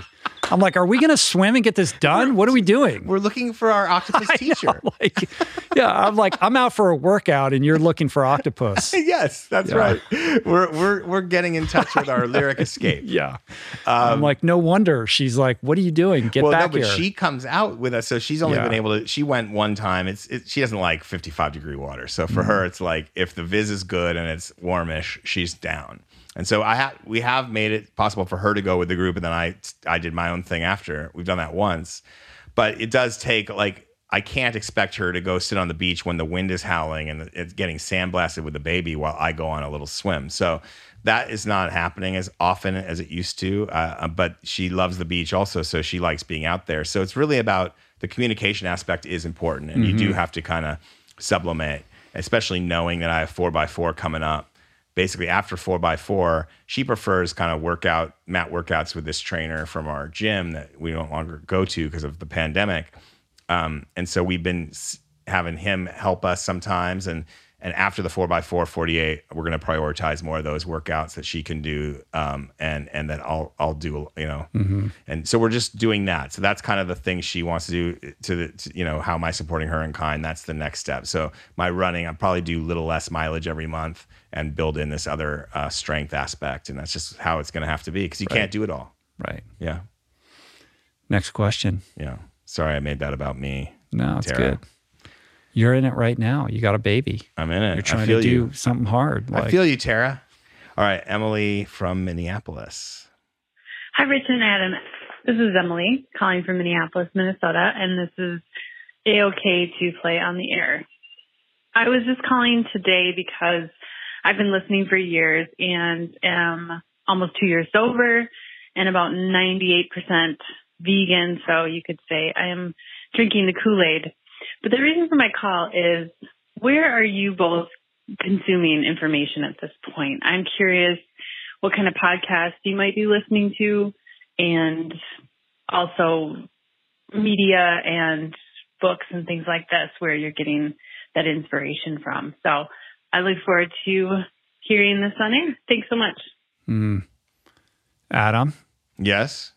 S1: I'm like, are we going to swim and get this done? What are we doing?
S2: We're looking for our octopus teacher.
S1: Know, like, yeah, I'm like, I'm out for a workout and you're looking for octopus.
S2: yes, that's yeah. right. We're we're we're getting in touch with our lyric escape.
S1: Yeah, um, I'm like, no wonder she's like, what are you doing? Get well, back no, but
S2: here. She comes out with us, so she's only yeah. been able to. She went one time. It's it, she doesn't like 55 degree water, so for mm-hmm. her, it's like if the viz is good and it's warmish, she's down. And so I have we have made it possible for her to go with the group, and then I I did my own thing after. We've done that once, but it does take like I can't expect her to go sit on the beach when the wind is howling and it's getting sandblasted with the baby while I go on a little swim. So that is not happening as often as it used to. Uh, but she loves the beach also, so she likes being out there. So it's really about the communication aspect is important, and mm-hmm. you do mm-hmm. have to kind of sublimate, especially knowing that I have four by four coming up basically after four by four, she prefers kind of workout mat workouts with this trainer from our gym that we no longer go to because of the pandemic. Um, and so we've been having him help us sometimes, and and after the 4x4 48 we're going to prioritize more of those workouts that she can do um, and and then i'll i'll do you know? And so we're just doing that. So that's kind of the thing she wants to do to the to, you know how am i supporting her in kind? That's the next step. So my running i'll probably do a little less mileage every month and build in this other uh, strength aspect. And that's just how it's going to have to be because you can't do it all.
S1: Right.
S2: yeah.
S1: Next question.
S2: yeah. Sorry i made that about me
S1: No, it's
S2: Tara.
S1: good. You're in it right now. You got a baby.
S2: i'm in it
S1: You're
S2: I
S1: trying
S2: feel
S1: to do
S2: you.
S1: something hard. Like,
S2: i feel you tara all right emily from minneapolis
S5: Hi, Rich and Adam. This is Emily calling from Minneapolis, Minnesota, and this is A-OK to play on the air. I was just calling today because I've been listening for years and am almost two years sober and about 98% vegan. So you could say I am drinking the Kool-Aid. But the reason for my call is where are you both consuming information at this point? I'm curious what kind of podcasts you might be listening to and also media and books and things like this where you're getting that inspiration from. So I look forward to hearing this on air. Thanks so much.
S1: Mm. Adam,
S2: yes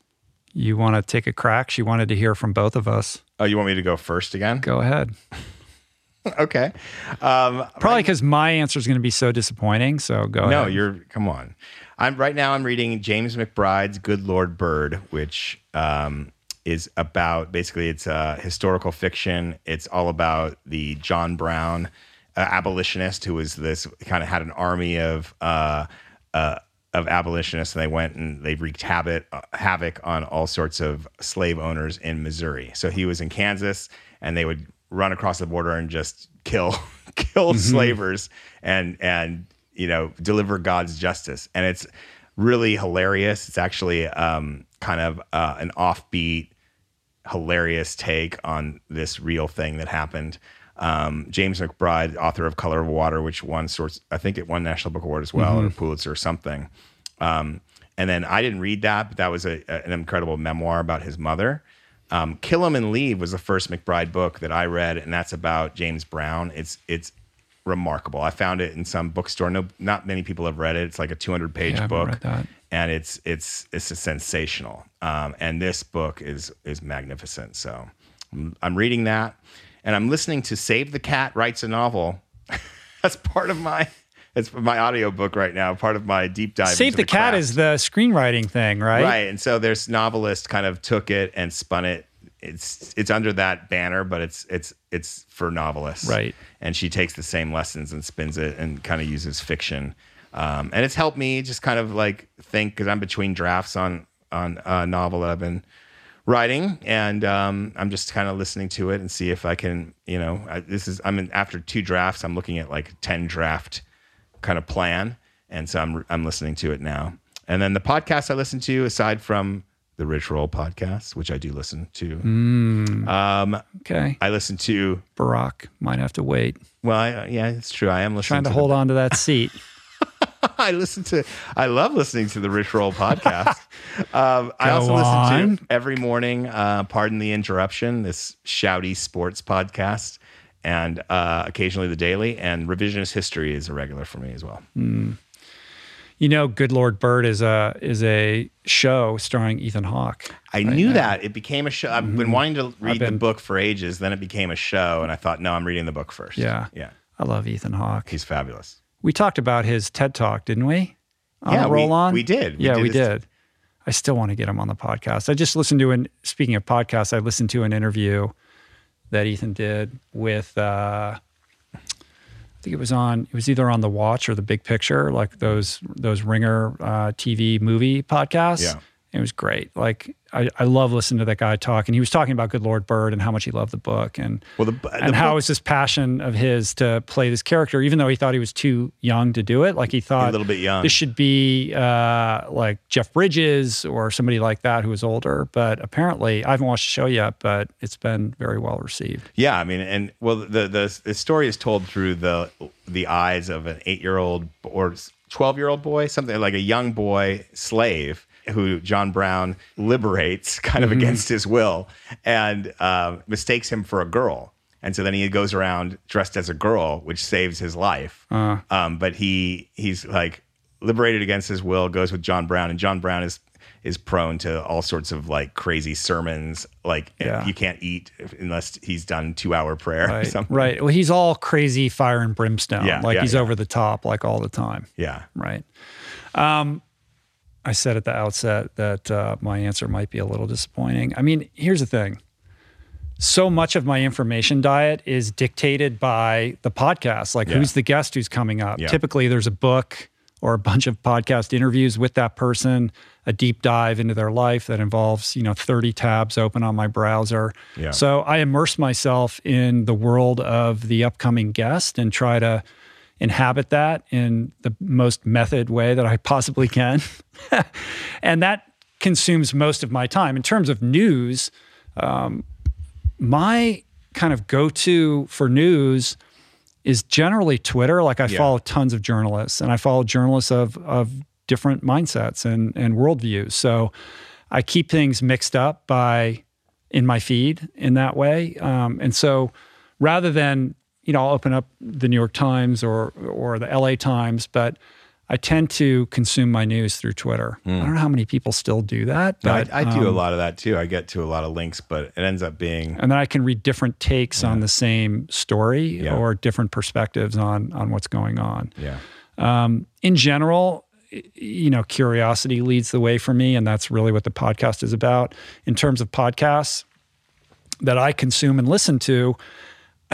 S1: you want to take a crack? She wanted to hear from both of us.
S2: oh you want me to go first again
S1: Go ahead.
S2: okay um
S1: Probably because my answer is going to be so disappointing. So go
S2: no
S1: ahead.
S2: you're come on i'm right now i'm reading james mcbride's good lord bird which um is about basically it's a historical fiction it's all about the john brown uh, abolitionist who was this kind of had an army of uh uh of abolitionists and they went and they wreaked havoc, uh, havoc on all sorts of slave owners in Missouri. So he was in Kansas and they would run across the border and just kill kill slavers and and you know deliver God's justice. And it's really hilarious. It's actually um, kind of uh, an offbeat, hilarious take on this real thing that happened. Um, James McBride, author of Color of Water, which won sorts, I think it won National Book Award as well, or Pulitzer or something. Um, and then I didn't read that, but that was a, a- an incredible memoir about his mother. Um, Kill 'Em and Leave was the first McBride book that I read, and that's about James Brown. It's it's remarkable. I found it in some bookstore. No, not many people have read it. It's like a 200 page
S1: Yeah,
S2: book and it's it's it's a sensational. Um, and this book is is magnificent. So I'm reading that, and I'm listening to Save the Cat writes a novel. That's part of my it's my audiobook right now. Part of my deep dive.
S1: Save
S2: into
S1: the, Cat is the screenwriting thing, right?
S2: right. And so there's novelist kind of took it and spun it. It's it's under that banner, but it's it's it's for novelists,
S1: Right.
S2: And she takes the same lessons and spins it and kind of uses fiction. Um, and it's helped me just kind of like think because I'm between drafts on on a novel that I've been writing, and um, I'm just kind of listening to it and see if I can, you know, I, this is I'm in, after two drafts, I'm looking at like ten draft kind of plan, and so I'm I'm listening to it now. And then the podcast I listen to, aside from the Rich Roll podcast, which I do listen to, um,
S1: Okay.
S2: I listen to.
S1: Barack might have to wait.
S2: Well, I, yeah, it's true. I am listening
S1: Trying to
S2: the
S1: hold on to that seat.
S2: I listen to. I love listening to the Rich Roll podcast. um, I also
S1: on.
S2: listen to every morning. Uh, Pardon the interruption. This shouty sports podcast, and uh, occasionally the daily. And revisionist history is a regular for me as well.
S1: You know, Good Lord Bird is a is a show starring Ethan Hawke.
S2: I knew that it became a show. I've been wanting to read the book for ages. Then it became a show, and I thought, no, I'm reading the book first.
S1: Yeah.
S2: yeah,
S1: I love Ethan Hawke.
S2: he's fabulous.
S1: We talked about his TED Talk, didn't we? On
S2: Yeah,
S1: the
S2: we-
S1: roll on.
S2: we did. We
S1: yeah,
S2: did
S1: we did. I still want to get him on the podcast. I just listened to an. Speaking of podcasts, I listened to an interview that Ethan did with. Uh, I think it was on. It was either on the Watch or the Big Picture, like those those Ringer uh, TV movie podcasts.
S2: Yeah.
S1: It was great. Like I, I love listening to that guy talk, and he was talking about Good Lord Bird and how much he loved the book, and
S2: Well, the, the
S1: and how
S2: book-
S1: it was this passion of his to play this character, even though he thought he was too young to do it. Like he thought
S2: a little bit young.
S1: this should be uh, like Jeff Bridges or somebody like that who was older. But apparently, I haven't watched the show yet, but it's been very well received.
S2: Yeah, I mean, and well, the the the story is told through the the eyes of an eight year old or twelve year old boy, something like a young boy slave who John Brown liberates kind of against his will and uh, mistakes him for a girl. and so then he goes around dressed as a girl, which saves his life.
S1: Uh,
S2: Um, but he he's like liberated against his will, goes with John Brown, and John Brown is is prone to all sorts of like crazy sermons. Like
S1: Yeah.
S2: you can't eat unless he's done two hour prayer or
S1: right.
S2: something.
S1: Right. Well, he's all crazy fire and brimstone.
S2: Yeah,
S1: like
S2: yeah,
S1: he's over the top, like all the time.
S2: Yeah.
S1: Right. Um, I said at the outset that uh, my answer might be a little disappointing. I mean, here's the thing. So much of my information diet is dictated by the podcast. Like,
S2: Yeah.
S1: who's the guest who's coming up?
S2: Yeah.
S1: Typically, there's a book or a bunch of podcast interviews with that person, a deep dive into their life that involves, you know, 30 tabs open on my browser.
S2: Yeah.
S1: So I immerse myself in the world of the upcoming guest and try to inhabit that in the most method way that I possibly can. and that consumes most of my time. In terms of news, um, my kind of go to for news is generally Twitter. Like I
S2: Yeah.
S1: follow tons of journalists and I follow journalists of, of different mindsets and, and worldviews. So I keep things mixed up by in my feed in that way. Um, and so rather than, you know, I'll open up the New York Times or or the LA Times, but I tend to consume my news through Twitter. I don't know how many people still do that,
S2: No, I, I do a
S1: um,
S2: lot of that too. I get to a lot of links, but it ends up being
S1: and then I can read different takes on the same story
S2: Yeah.
S1: or different perspectives on on what's going on.
S2: yeah.
S1: Um, in general, you know, curiosity leads the way for me, and that's really what the podcast is about. In terms of podcasts that I consume and listen to,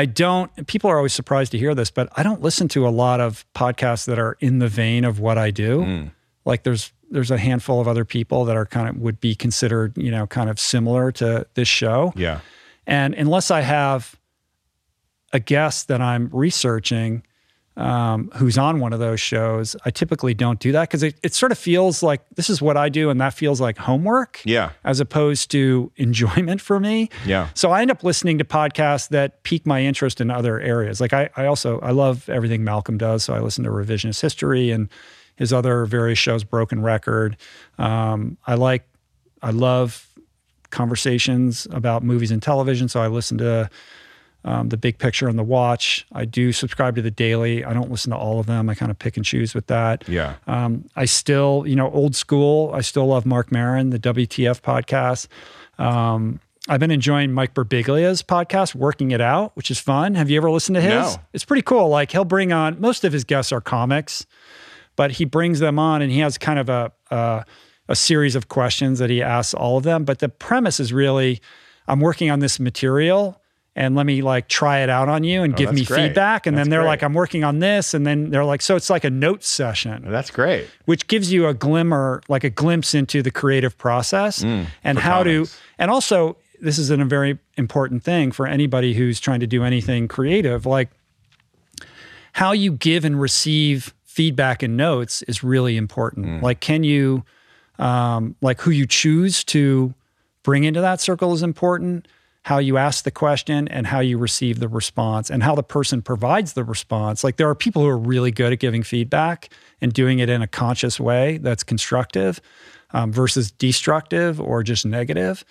S1: I don't. People are always surprised to hear this, but I don't listen to a lot of podcasts that are in the vein of what I do.
S2: Hmm.
S1: Like there's there's a handful of other people that are kind of would be considered, you know, kind of similar to this show.
S2: Yeah.
S1: And unless I have a guest that I'm researching um, who's on one of those shows, I typically don't do that because it, it sort of feels like this is what I do and that feels like homework
S2: Yeah.
S1: as opposed to enjoyment for me.
S2: Yeah.
S1: So I end up listening to podcasts that pique my interest in other areas. Like I, I also I love everything Malcolm does. So I listen to Revisionist History and his other various shows, Broken Record. Um, I like I love conversations about movies and television. So I listen to um, the Big Picture and the Watch. I do subscribe to the Daily. I don't listen to all of them. I kind of pick and choose with that.
S2: Yeah.
S1: Um, I still, you know, old school. I still love Marc Maron, the WTF podcast. Um, I've been enjoying Mike Birbiglia's podcast, Working It Out, which is fun. Have you ever listened to his?
S2: No.
S1: It's pretty cool. Like he'll bring on most of his guests are comics, but he brings them on and he has kind of a a, a series of questions that he asks all of them. But the premise is really, I'm working on this material. And let me like try it out on you and give
S2: Oh, that's
S1: me
S2: great.
S1: feedback. And
S2: That's
S1: then they're
S2: great.
S1: like, I'm working on this. And then they're like, so it's like a note session
S2: That's great.
S1: which gives you a glimmer, like a glimpse into the creative process and
S2: Mm, for
S1: how
S2: comics.
S1: to, and also this is a very important thing for anybody who's trying to do anything creative. Like how you give and receive feedback and notes is really important.
S2: Mm.
S1: Like, can you, um, like who you choose to bring into that circle is important. How you ask the question and how you receive the response and how the person provides the response. Like, there are people who are really good at giving feedback and doing it in a conscious way that's constructive um, versus destructive or just negative.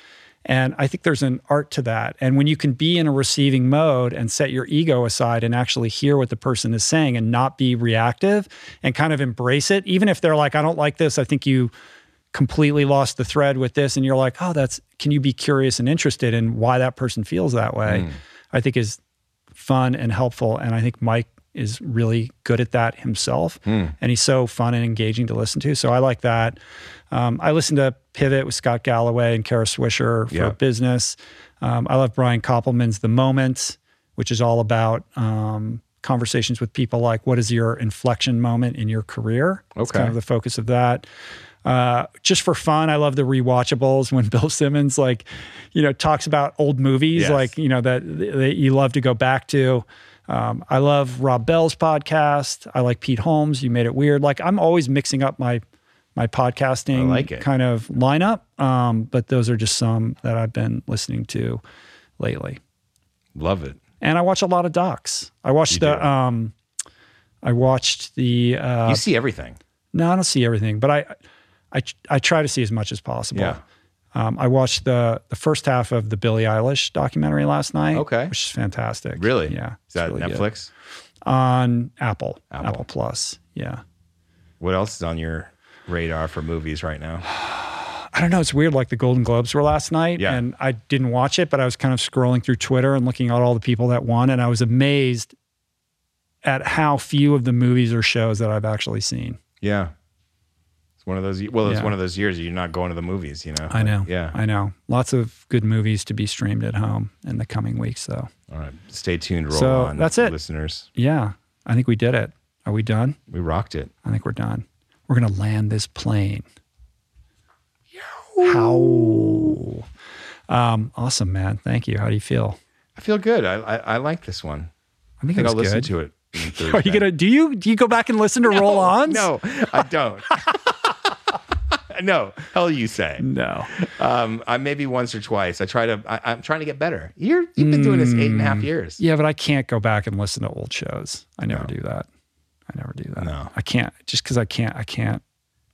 S1: And I think there's an art to that. And when you can be in a receiving mode and set your ego aside and actually hear what the person is saying and not be reactive and kind of embrace it, even if they're like, I don't like this, I think you completely lost the thread with this. And you're like, oh, that's, can you be curious and interested in why that person feels that way? I think is fun and helpful. And I think Mike is really good at that himself. And he's so fun and engaging to listen to. So I like that. Um, I listen to Pivot with Scott Galloway and Kara Swisher for
S2: Yeah.
S1: business. Um, I love Brian Koppelman's The Moment, which is all about um, conversations with people like what is your inflection moment in your career?
S2: Okay.
S1: kind of the focus of that. Uh, just for fun, I love the rewatchables when Bill Simmons like, you know, talks about old movies
S2: Yes.
S1: like you know that, that you love to go back to. Um, I love Rob Bell's podcast. I like Pete Holmes. You made it weird. Like I'm always mixing up my my podcasting
S2: like
S1: kind of lineup. Um, but those are just some that I've been listening to lately.
S2: Love it.
S1: And I watch a lot of docs. I watched
S2: You
S1: the um, I watched the uh,
S2: you see everything.
S1: no, I don't see everything, but I, I, I try to see as much as possible.
S2: Yeah.
S1: Um, I watched the the first half of the Billie Eilish documentary last night.
S2: Okay.
S1: which is fantastic.
S2: Really?
S1: Yeah.
S2: Is that
S1: really good.
S2: Netflix?
S1: on Apple,
S2: Apple.
S1: Apple Plus? Yeah.
S2: What else is on your radar for movies right now?
S1: I don't know. It's weird. Like the Golden Globes were last night,
S2: Yeah.
S1: and I didn't watch it, but I was kind of scrolling through Twitter and looking at all the people that won, and I was amazed at how few of the movies or shows that I've actually seen.
S2: Yeah. One of those well, it's
S1: Yeah.
S2: one of those years you're not going to the movies, you know.
S1: I know.
S2: Yeah.
S1: I know. Lots of good movies to be streamed at home in the coming weeks, though.
S2: All right. Stay tuned, roll
S1: So,
S2: on.
S1: that's it.
S2: Listeners.
S1: Yeah, I think we did it. Are we done?
S2: We rocked it.
S1: I think we're done. We're gonna land this plane. How? Um, awesome, man. Thank you. How do you feel?
S2: I feel good. I I, I like this one.
S1: I think,
S2: I think I'll listen to it.
S1: Are you gonna? Do you do you go back and listen to roll ons?
S2: No, I don't. no, hell you say.
S1: no.
S2: Um, I maybe once or twice. I try to. I, I'm trying to get better. You're you've been doing this eight and a half years.
S1: Mm. Yeah, but I can't go back and listen to old shows. I never do that. I never do that.
S2: No.
S1: I can't. Just because I can't. I can't.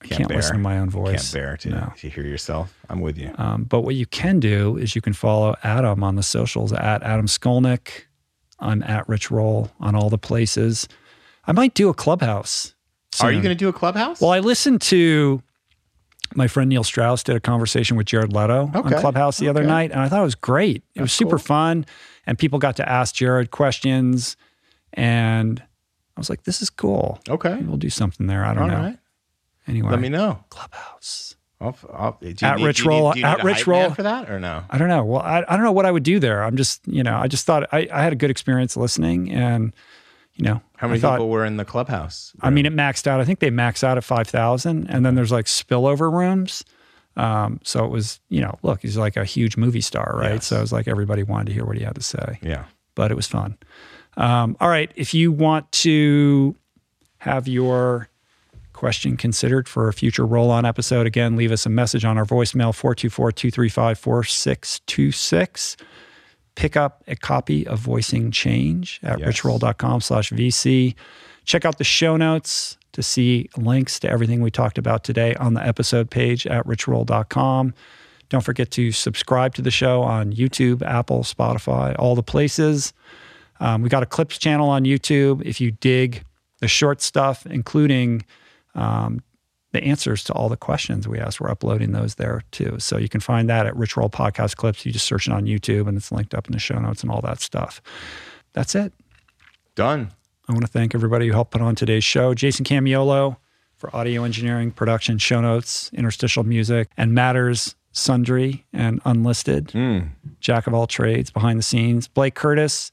S1: I
S2: Can't
S1: can't, listen to my own voice.
S2: Can't bear to,
S1: No.
S2: to hear yourself. I'm with you.
S1: Um, but what you can do is you can follow Adam on the socials at Adam Skolnick. I'm at Rich Roll on all the places. I might do a clubhouse.
S2: Are you going to do a clubhouse?
S1: Well, I listened to my friend Neil Strauss did a conversation with Jared Leto
S2: Okay.
S1: on Clubhouse the other night, and I thought it was great. It was super fun, and people got to ask Jared questions, and I was like, "This is cool.
S2: okay.
S1: Maybe we'll do something there. I don't
S2: All
S1: know.
S2: right.
S1: Anyway,
S2: Let me know.
S1: Clubhouse.
S2: I'll, I'll, do you
S1: At
S2: need-
S1: Rich Roll-
S2: do you need
S1: at Rich Roll.
S2: for that or no?
S1: I don't know. Well, I, I don't know what I would do there. I'm just, you know, I just thought I, I had a good experience listening, and you know,
S2: How many
S1: thought,
S2: people were in the clubhouse?
S1: I mean, it maxed out. I think they maxed out at 5,000 and then there's like spillover rooms. Um, so it was, you know, look, he's like a huge movie star, right?
S2: Yes.
S1: So it was like everybody wanted to hear what he had to say,
S2: yeah.
S1: but it was fun. Um, all right. If you want to have your question considered for a future roll on episode, again, leave us a message on our voicemail 424 235 4626 pick up a copy of Voicing Change at
S2: Yes.
S1: richroll.com slash VC. Check out the show notes to see links to everything we talked about today on the episode page at richroll.com. Don't forget to subscribe to the show on YouTube, Apple, Spotify, all the places. Um, we got a clips channel on YouTube. If you dig the short stuff, including um, the answers to all the questions we asked, we're uploading those there too. So you can find that at Rich Roll Podcast Clips. You just search it on YouTube and it's linked up in the show notes and all that stuff. That's it.
S2: Done.
S1: I want to thank everybody who helped put on today's show. Jason Camiolo for audio engineering, production, show notes, interstitial music, and Matters Sundry and Unlisted.
S2: Mm.
S1: Jack of all trades behind the scenes. Blake Curtis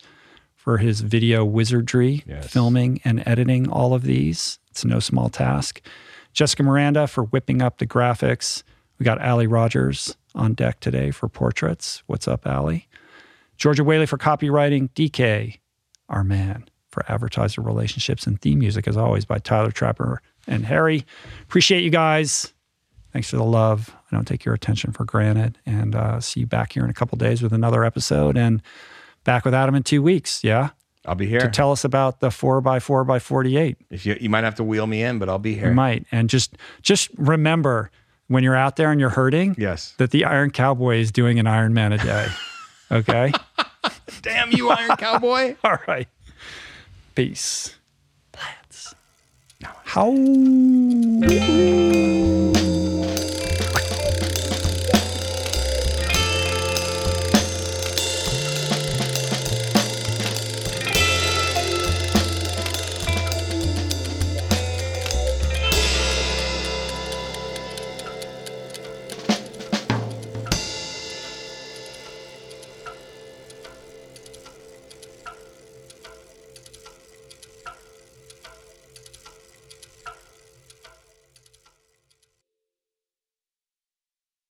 S1: for his video wizardry,
S2: Yes.
S1: filming and editing all of these. It's no small task. Jessica Miranda for whipping up the graphics. We got Allie Rogers on deck today for portraits. What's up, Allie? Georgia Whaley for copywriting. DK, our man, for advertiser relationships and theme music, as always, by Tyler Trapper and Harry. Appreciate you guys. Thanks for the love. I don't take your attention for granted. And uh, see you back here in a couple days with another episode and back with Adam in two weeks. Yeah.
S2: I'll be here.
S1: To tell us about the four by four by 48.
S2: if you you might have to wheel me in, but I'll be here.
S1: You might. And just just remember when you're out there and you're hurting
S2: Yes.
S1: that the Iron Cowboy is doing an Iron Man a day. Okay.
S2: Damn you, Iron Cowboy.
S1: All right. Peace. Plants. How?